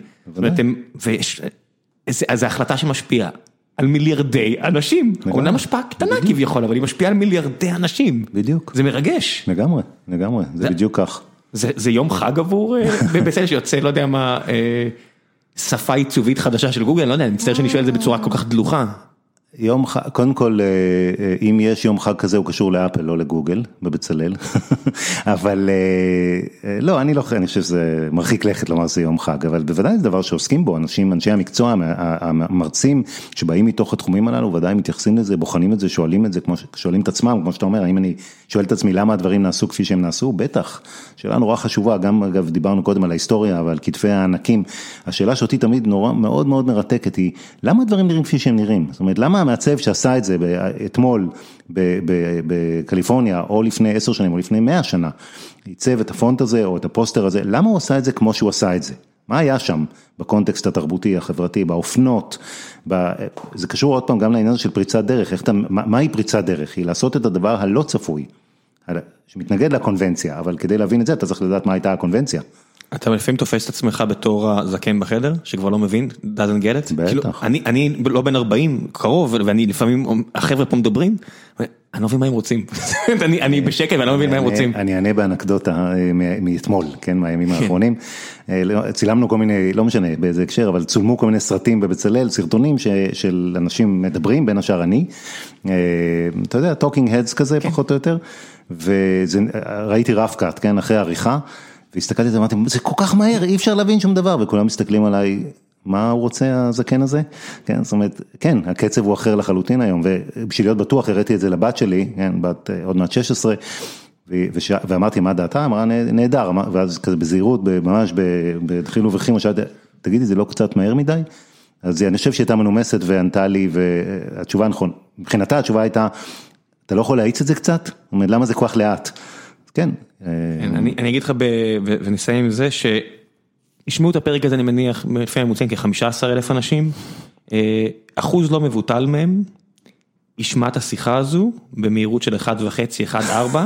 זו החלטה שמשפיעה על מיליארדי אנשים, אומנם השפעה קטנה כביכול, אבל היא משפיעה על מיליארדי אנשים. בדיוק. זה מרגש. לגמרי, לגמרי, זה בדיוק כך. זה יום חג עבור בצלם שיוצא, לא יודע מה, שפה עיצובית חדשה של גוגל, לא יודע, אני מצטער שאני שואל את זה בצורה כל כך דלוחה. יום חג, קודם כל, אה, אה, אם יש יום חג כזה הוא קשור לאפל, לא לגוגל, בבצלאל, אבל אה, לא, אני לא, אני חושב שזה מרחיק לכת לומר שזה יום חג, אבל בוודאי זה דבר שעוסקים בו, אנשים, אנשי המקצוע, המרצים שבאים מתוך התחומים הללו, ודאי מתייחסים לזה, בוחנים את זה, שואלים את זה, כמו שואלים את עצמם, כמו שאתה אומר, האם אני שואל את עצמי למה הדברים נעשו כפי שהם נעשו, בטח, שאלה נורא חשובה, גם אגב דיברנו קודם על ההיסטוריה ועל כתפי הענקים, השאלה שאותי תמיד נורא מאוד מאוד מרתקת היא, למה המעצב שעשה את זה אתמול בקליפורניה, או לפני עשר שנים, או לפני מאה שנה, עיצב את הפונט הזה, או את הפוסטר הזה, למה הוא עשה את זה כמו שהוא עשה את זה? מה היה שם בקונטקסט התרבותי, החברתי, באופנות, ב... זה קשור עוד פעם גם לעניין של פריצת דרך, אתה, מהי פריצת דרך? היא לעשות את הדבר הלא צפוי, שמתנגד לקונבנציה, אבל כדי להבין את זה אתה צריך לדעת מה הייתה הקונבנציה. אתה לפעמים תופס את עצמך בתור הזקן בחדר, שכבר לא מבין, doesn't get it? בטח. כאילו, אני, אני לא בן 40, קרוב, ואני לפעמים, החבר'ה פה מדברים, אני לא מבין מה הם רוצים, אני, אני בשקט ואני לא מבין מה הם רוצים. אני אענה באנקדוטה אה, מאתמול, כן, מהימים כן. האחרונים. אה, לא, צילמנו כל מיני, לא משנה באיזה הקשר, אבל צולמו כל מיני סרטים בבצלאל, סרטונים ש, של אנשים מדברים, בין השאר אני. אה, אתה יודע, talking heads כזה, כן. פחות או יותר. וראיתי רף קאט, כן, אחרי עריכה. והסתכלתי על זה, אמרתי, זה כל כך מהר, אי אפשר להבין שום דבר, וכולם מסתכלים עליי, מה הוא רוצה הזקן הזה? כן, זאת אומרת, כן, הקצב הוא אחר לחלוטין היום, ובשביל להיות בטוח הראיתי את זה לבת שלי, כן, בת אה, עוד מעט 16, ואמרתי, מה דעתה? אמרה, נהדר, ואז כזה בזהירות, ממש בדחילו ורחימו, שאלתי, תגידי, זה לא קצת מהר מדי? אז אני חושב שהיא מנומסת וענתה לי, והתשובה נכון, מבחינתה התשובה הייתה, אתה לא יכול להאיץ את זה קצת? זאת אומרת, למה זה כל כך לאט? כן. כן אני אגיד לך ונסיים עם זה שישמעו את הפרק הזה אני מניח לפי הממוצעים כ-15 אלף אנשים, אה, אחוז לא מבוטל מהם ישמע את השיחה הזו במהירות של 1.5, 1.4,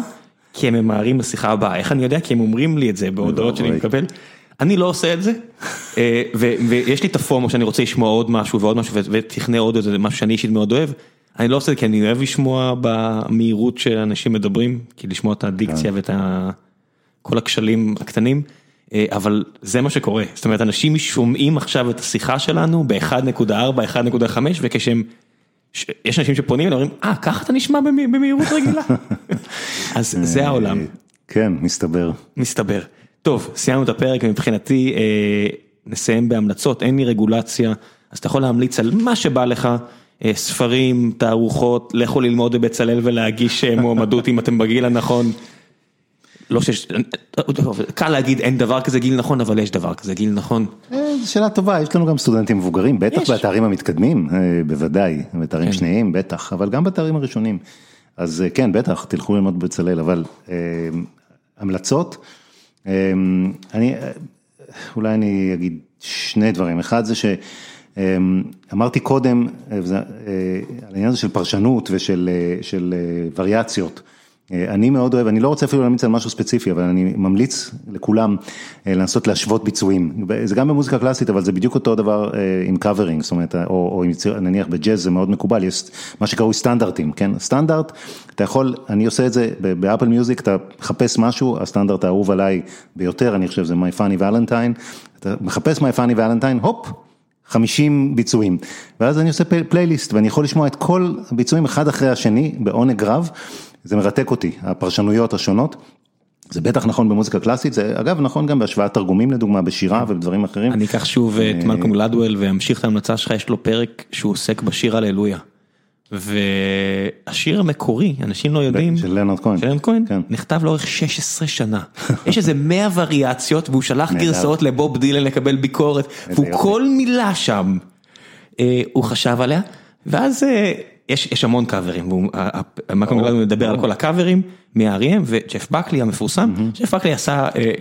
כי הם ממהרים לשיחה הבאה. איך אני יודע? כי הם אומרים לי את זה בהודעות שאני מקבל. אני לא עושה את זה, אה, ויש לי את הפומו שאני רוצה לשמוע עוד משהו ועוד משהו ותכנה עוד איזה משהו שאני אישית מאוד אוהב. אני לא עושה את זה כי אני אוהב לשמוע במהירות שאנשים מדברים, כי לשמוע את הדיקציה ואת כל הכשלים הקטנים, אה, אבל זה מה שקורה, זאת אומרת אנשים שומעים עכשיו את השיחה שלנו ב-1.4, 1.5 וכשהם, יש אנשים שפונים ואומרים, אה ככה אתה נשמע במהירות רגילה, אז זה העולם. כן, מסתבר. מסתבר. טוב, סיימנו את הפרק, מבחינתי אה, נסיים בהמלצות, אין לי רגולציה, אז אתה יכול להמליץ על מה שבא לך, אה, ספרים, תערוכות, לכו ללמוד בבצלאל ולהגיש אה, מועמדות אם אתם בגיל הנכון. לא שיש, קל להגיד אין דבר כזה גיל נכון, אבל יש דבר כזה גיל נכון. זו שאלה טובה, יש לנו גם סטודנטים מבוגרים, בטח בתארים המתקדמים, בוודאי, בתארים כן. שניים, בטח, אבל גם בתארים הראשונים. אז כן, בטח, תלכו ללמוד בבצלאל, אבל המלצות. אני, אולי אני אגיד שני דברים, אחד זה שאמרתי קודם, אה, אה, על העניין הזה של פרשנות ושל אה, וריאציות. אה, אני מאוד אוהב, אני לא רוצה אפילו להמליץ על משהו ספציפי, אבל אני ממליץ לכולם לנסות להשוות ביצועים. זה גם במוזיקה קלאסית, אבל זה בדיוק אותו דבר עם covering, זאת אומרת, או, או נניח בג'אז זה מאוד מקובל, יש מה שקראו סטנדרטים, כן? סטנדרט, אתה יכול, אני עושה את זה באפל מיוזיק, אתה מחפש משהו, הסטנדרט האהוב עליי ביותר, אני חושב זה My Funny Valentine, אתה מחפש My Funny Valentine, הופ. 50 ביצועים, ואז אני עושה פלייליסט ואני יכול לשמוע את כל הביצועים אחד אחרי השני בעונג רב, זה מרתק אותי, הפרשנויות השונות. זה בטח נכון במוזיקה קלאסית, זה אגב נכון גם בהשוואת תרגומים לדוגמה, בשירה ובדברים אחרים. אני אקח שוב את אה, מלקום גלדוול ואמשיך את ההמלצה שלך, יש לו פרק שהוא עוסק בשיר הללויה. והשיר המקורי, אנשים לא יודעים, של לנרד כהן, של לנרד כהן, כן. נכתב לאורך 16 שנה, יש איזה 100 וריאציות והוא שלח גרסאות לבוב דילן לקבל ביקורת, והוא כל מילה שם, אה, הוא חשב עליה, ואז אה, יש יש המון קאברים, מה קורה לנו לדבר על כל הקאברים מהאריים וג'ף בקלי המפורסם, ג'ף בקלי עשה אה,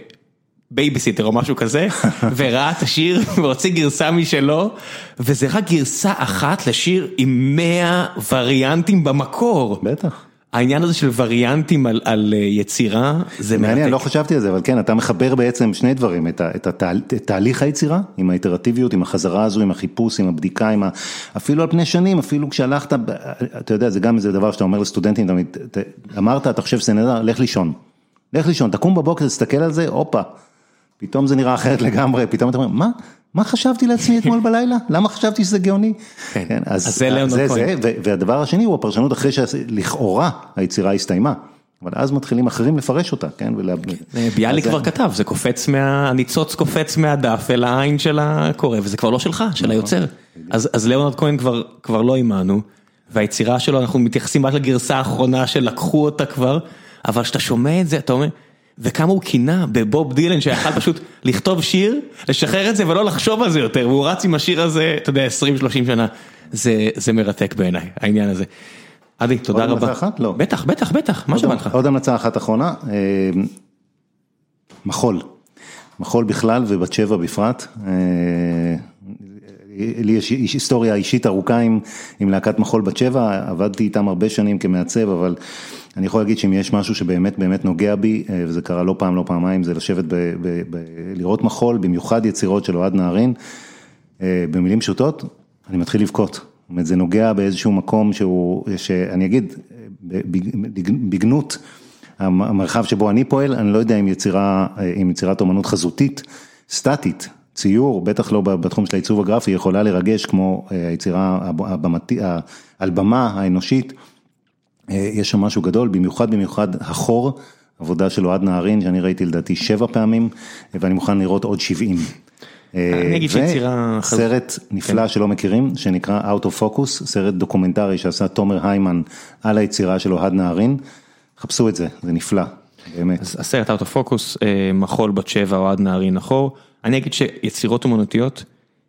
בייביסיטר או משהו כזה, וראה את השיר והוציא גרסה משלו, וזה רק גרסה אחת לשיר עם 100 וריאנטים במקור. בטח. העניין הזה של וריאנטים על על אה, יצירה זה מעניין, מעניין, לא חשבתי על זה, אבל כן, אתה מחבר בעצם שני דברים, את את, את, את תהליך היצירה, עם האיטרטיביות, עם החזרה הזו, עם החיפוש, עם הבדיקה, עם ה... אפילו על פני שנים, אפילו כשהלכת, אתה יודע, זה גם איזה דבר שאתה אומר לסטודנטים, אתה אמרת, אתה חושב שזה נהדר, לך לישון. לך לישון, תקום בבוקר, תסתכל על זה, הופה, פתאום זה נראה אחרת לגמרי, פתאום אתה אומר, מה? מה חשבתי לעצמי אתמול בלילה? למה חשבתי שזה גאוני? כן, כן אז זה ליאונרד כהן. והדבר השני הוא הפרשנות אחרי שלכאורה היצירה הסתיימה. אבל אז מתחילים אחרים לפרש אותה, כן? ביאליק כבר כתב, זה קופץ, מה... הניצוץ קופץ מהדף אל העין של הקורא, וזה כבר לא שלך, של נכון. היוצר. אז ליאונרד כהן כבר לא עימנו, והיצירה שלו, אנחנו מתייחסים רק לגרסה האחרונה שלקחו אותה כבר, אבל כשאתה שומע את זה, אתה אומר... וכמה הוא קינה בבוב דילן שיכל פשוט לכתוב שיר, לשחרר את זה ולא לחשוב על זה יותר, והוא רץ עם השיר הזה, אתה יודע, 20-30 שנה. זה זה מרתק בעיניי, העניין הזה. עדי, תודה רבה. עוד המלצה אחת? לא. בטח, בטח, בטח, מה שבא לך? עוד המלצה אחת אחרונה, אה, מחול. מחול בכלל ובת שבע בפרט. אה, לי יש היסטוריה אישית ארוכה עם עם להקת מחול בת שבע, עבדתי איתם הרבה שנים כמעצב, אבל אני יכול להגיד שאם יש משהו שבאמת באמת נוגע בי, אה, וזה קרה לא פעם, לא פעמיים, זה לשבת, ב, ב, ב, לראות מחול, במיוחד יצירות של אוהד נהרין, אה, במילים פשוטות, אני מתחיל לבכות. זאת אומרת, זה נוגע באיזשהו מקום שהוא, שאני אגיד, בגנות המרחב שבו אני פועל, אני לא יודע אם יצירה, אם יצירת אומנות חזותית, סטטית, ציור, בטח לא בתחום של העיצוב הגרפי, יכולה לרגש כמו אה, היצירה הבמתי, על במה האנושית. אה, יש שם משהו גדול, במיוחד במיוחד החור, עבודה של אוהד נהרין, שאני ראיתי לדעתי שבע פעמים, ואני מוכן לראות עוד שבעים. אה, אני אגיד שיצירה... סרט נפלא כן. שלא מכירים, שנקרא Out of Focus, סרט דוקומנטרי שעשה תומר היימן על היצירה של אוהד נהרין, חפשו את זה, זה נפלא, באמת. הסרט Out of Focus, מחול בת שבע, אוהד נהרין אחור. אני אגיד שיצירות אומנותיות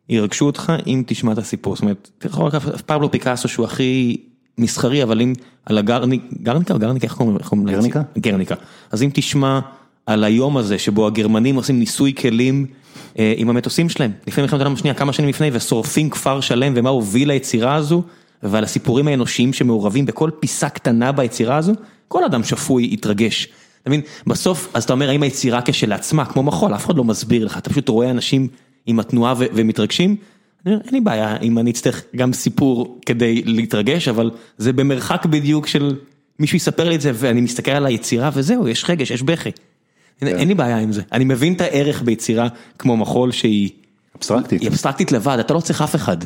ירגשו אותך אם תשמע את הסיפור, זאת אומרת, תראו פבלו פיקאסו שהוא הכי מסחרי, אבל אם על הגרניק, גרניקה או גרניקה, איך קוראים לזה? גרניקה? גרניקה. אז אם תשמע על היום הזה שבו הגרמנים עושים ניסוי כלים אה, עם המטוסים שלהם, לפני מלחמת העולם השנייה, כמה שנים לפני, ושורפים כפר שלם, ומה הוביל ליצירה הזו, ועל הסיפורים האנושיים שמעורבים בכל פיסה קטנה ביצירה הזו, כל אדם שפוי יתרגש. אתה מבין, בסוף, אז אתה אומר, האם היצירה כשלעצמה, כמו מחול, אף אחד לא מסביר לך, אתה פשוט רואה אנשים עם התנועה ומתרגשים, אין לי בעיה אם אני אצטרך גם סיפור כדי להתרגש, אבל זה במרחק בדיוק של מישהו יספר לי את זה ואני מסתכל על היצירה וזהו, יש רגש, יש בכי. כן. אין לי בעיה עם זה, אני מבין את הערך ביצירה כמו מחול שהיא אבסטרקטית, היא אבסטרקטית לבד, אתה לא צריך אף אחד.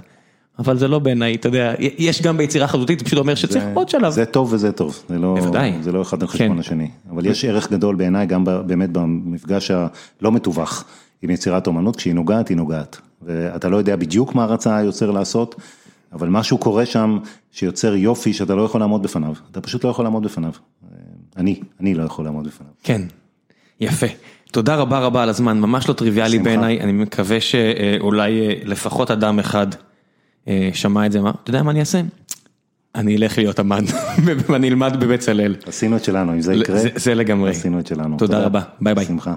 אבל זה לא בעיניי, אתה יודע, יש גם ביצירה חזותית, זה פשוט אומר שצריך עוד שלב. זה טוב וזה טוב, זה לא, בוודאי. זה לא אחד על חשבון כן. השני, אבל יש ערך גדול בעיניי גם באמת במפגש הלא מתווך עם יצירת אומנות, כשהיא נוגעת היא נוגעת, ואתה לא יודע בדיוק מה רצה היוצר לעשות, אבל משהו קורה שם שיוצר יופי שאתה לא יכול לעמוד בפניו, אתה פשוט לא יכול לעמוד בפניו, אני, אני לא יכול לעמוד בפניו. כן, יפה. תודה רבה רבה על הזמן, ממש לא טריוויאלי בעיניי, אני מקווה שאולי אה, לפחות אדם אחד אה, שמע את זה, מה, אתה יודע מה אני אעשה? אני אלך להיות אמן ואני אלמד בבצלאל. עשינו את שלנו, אם זה יקרה, זה לגמרי. עשינו את שלנו. תודה רבה, ביי ביי. שמחה.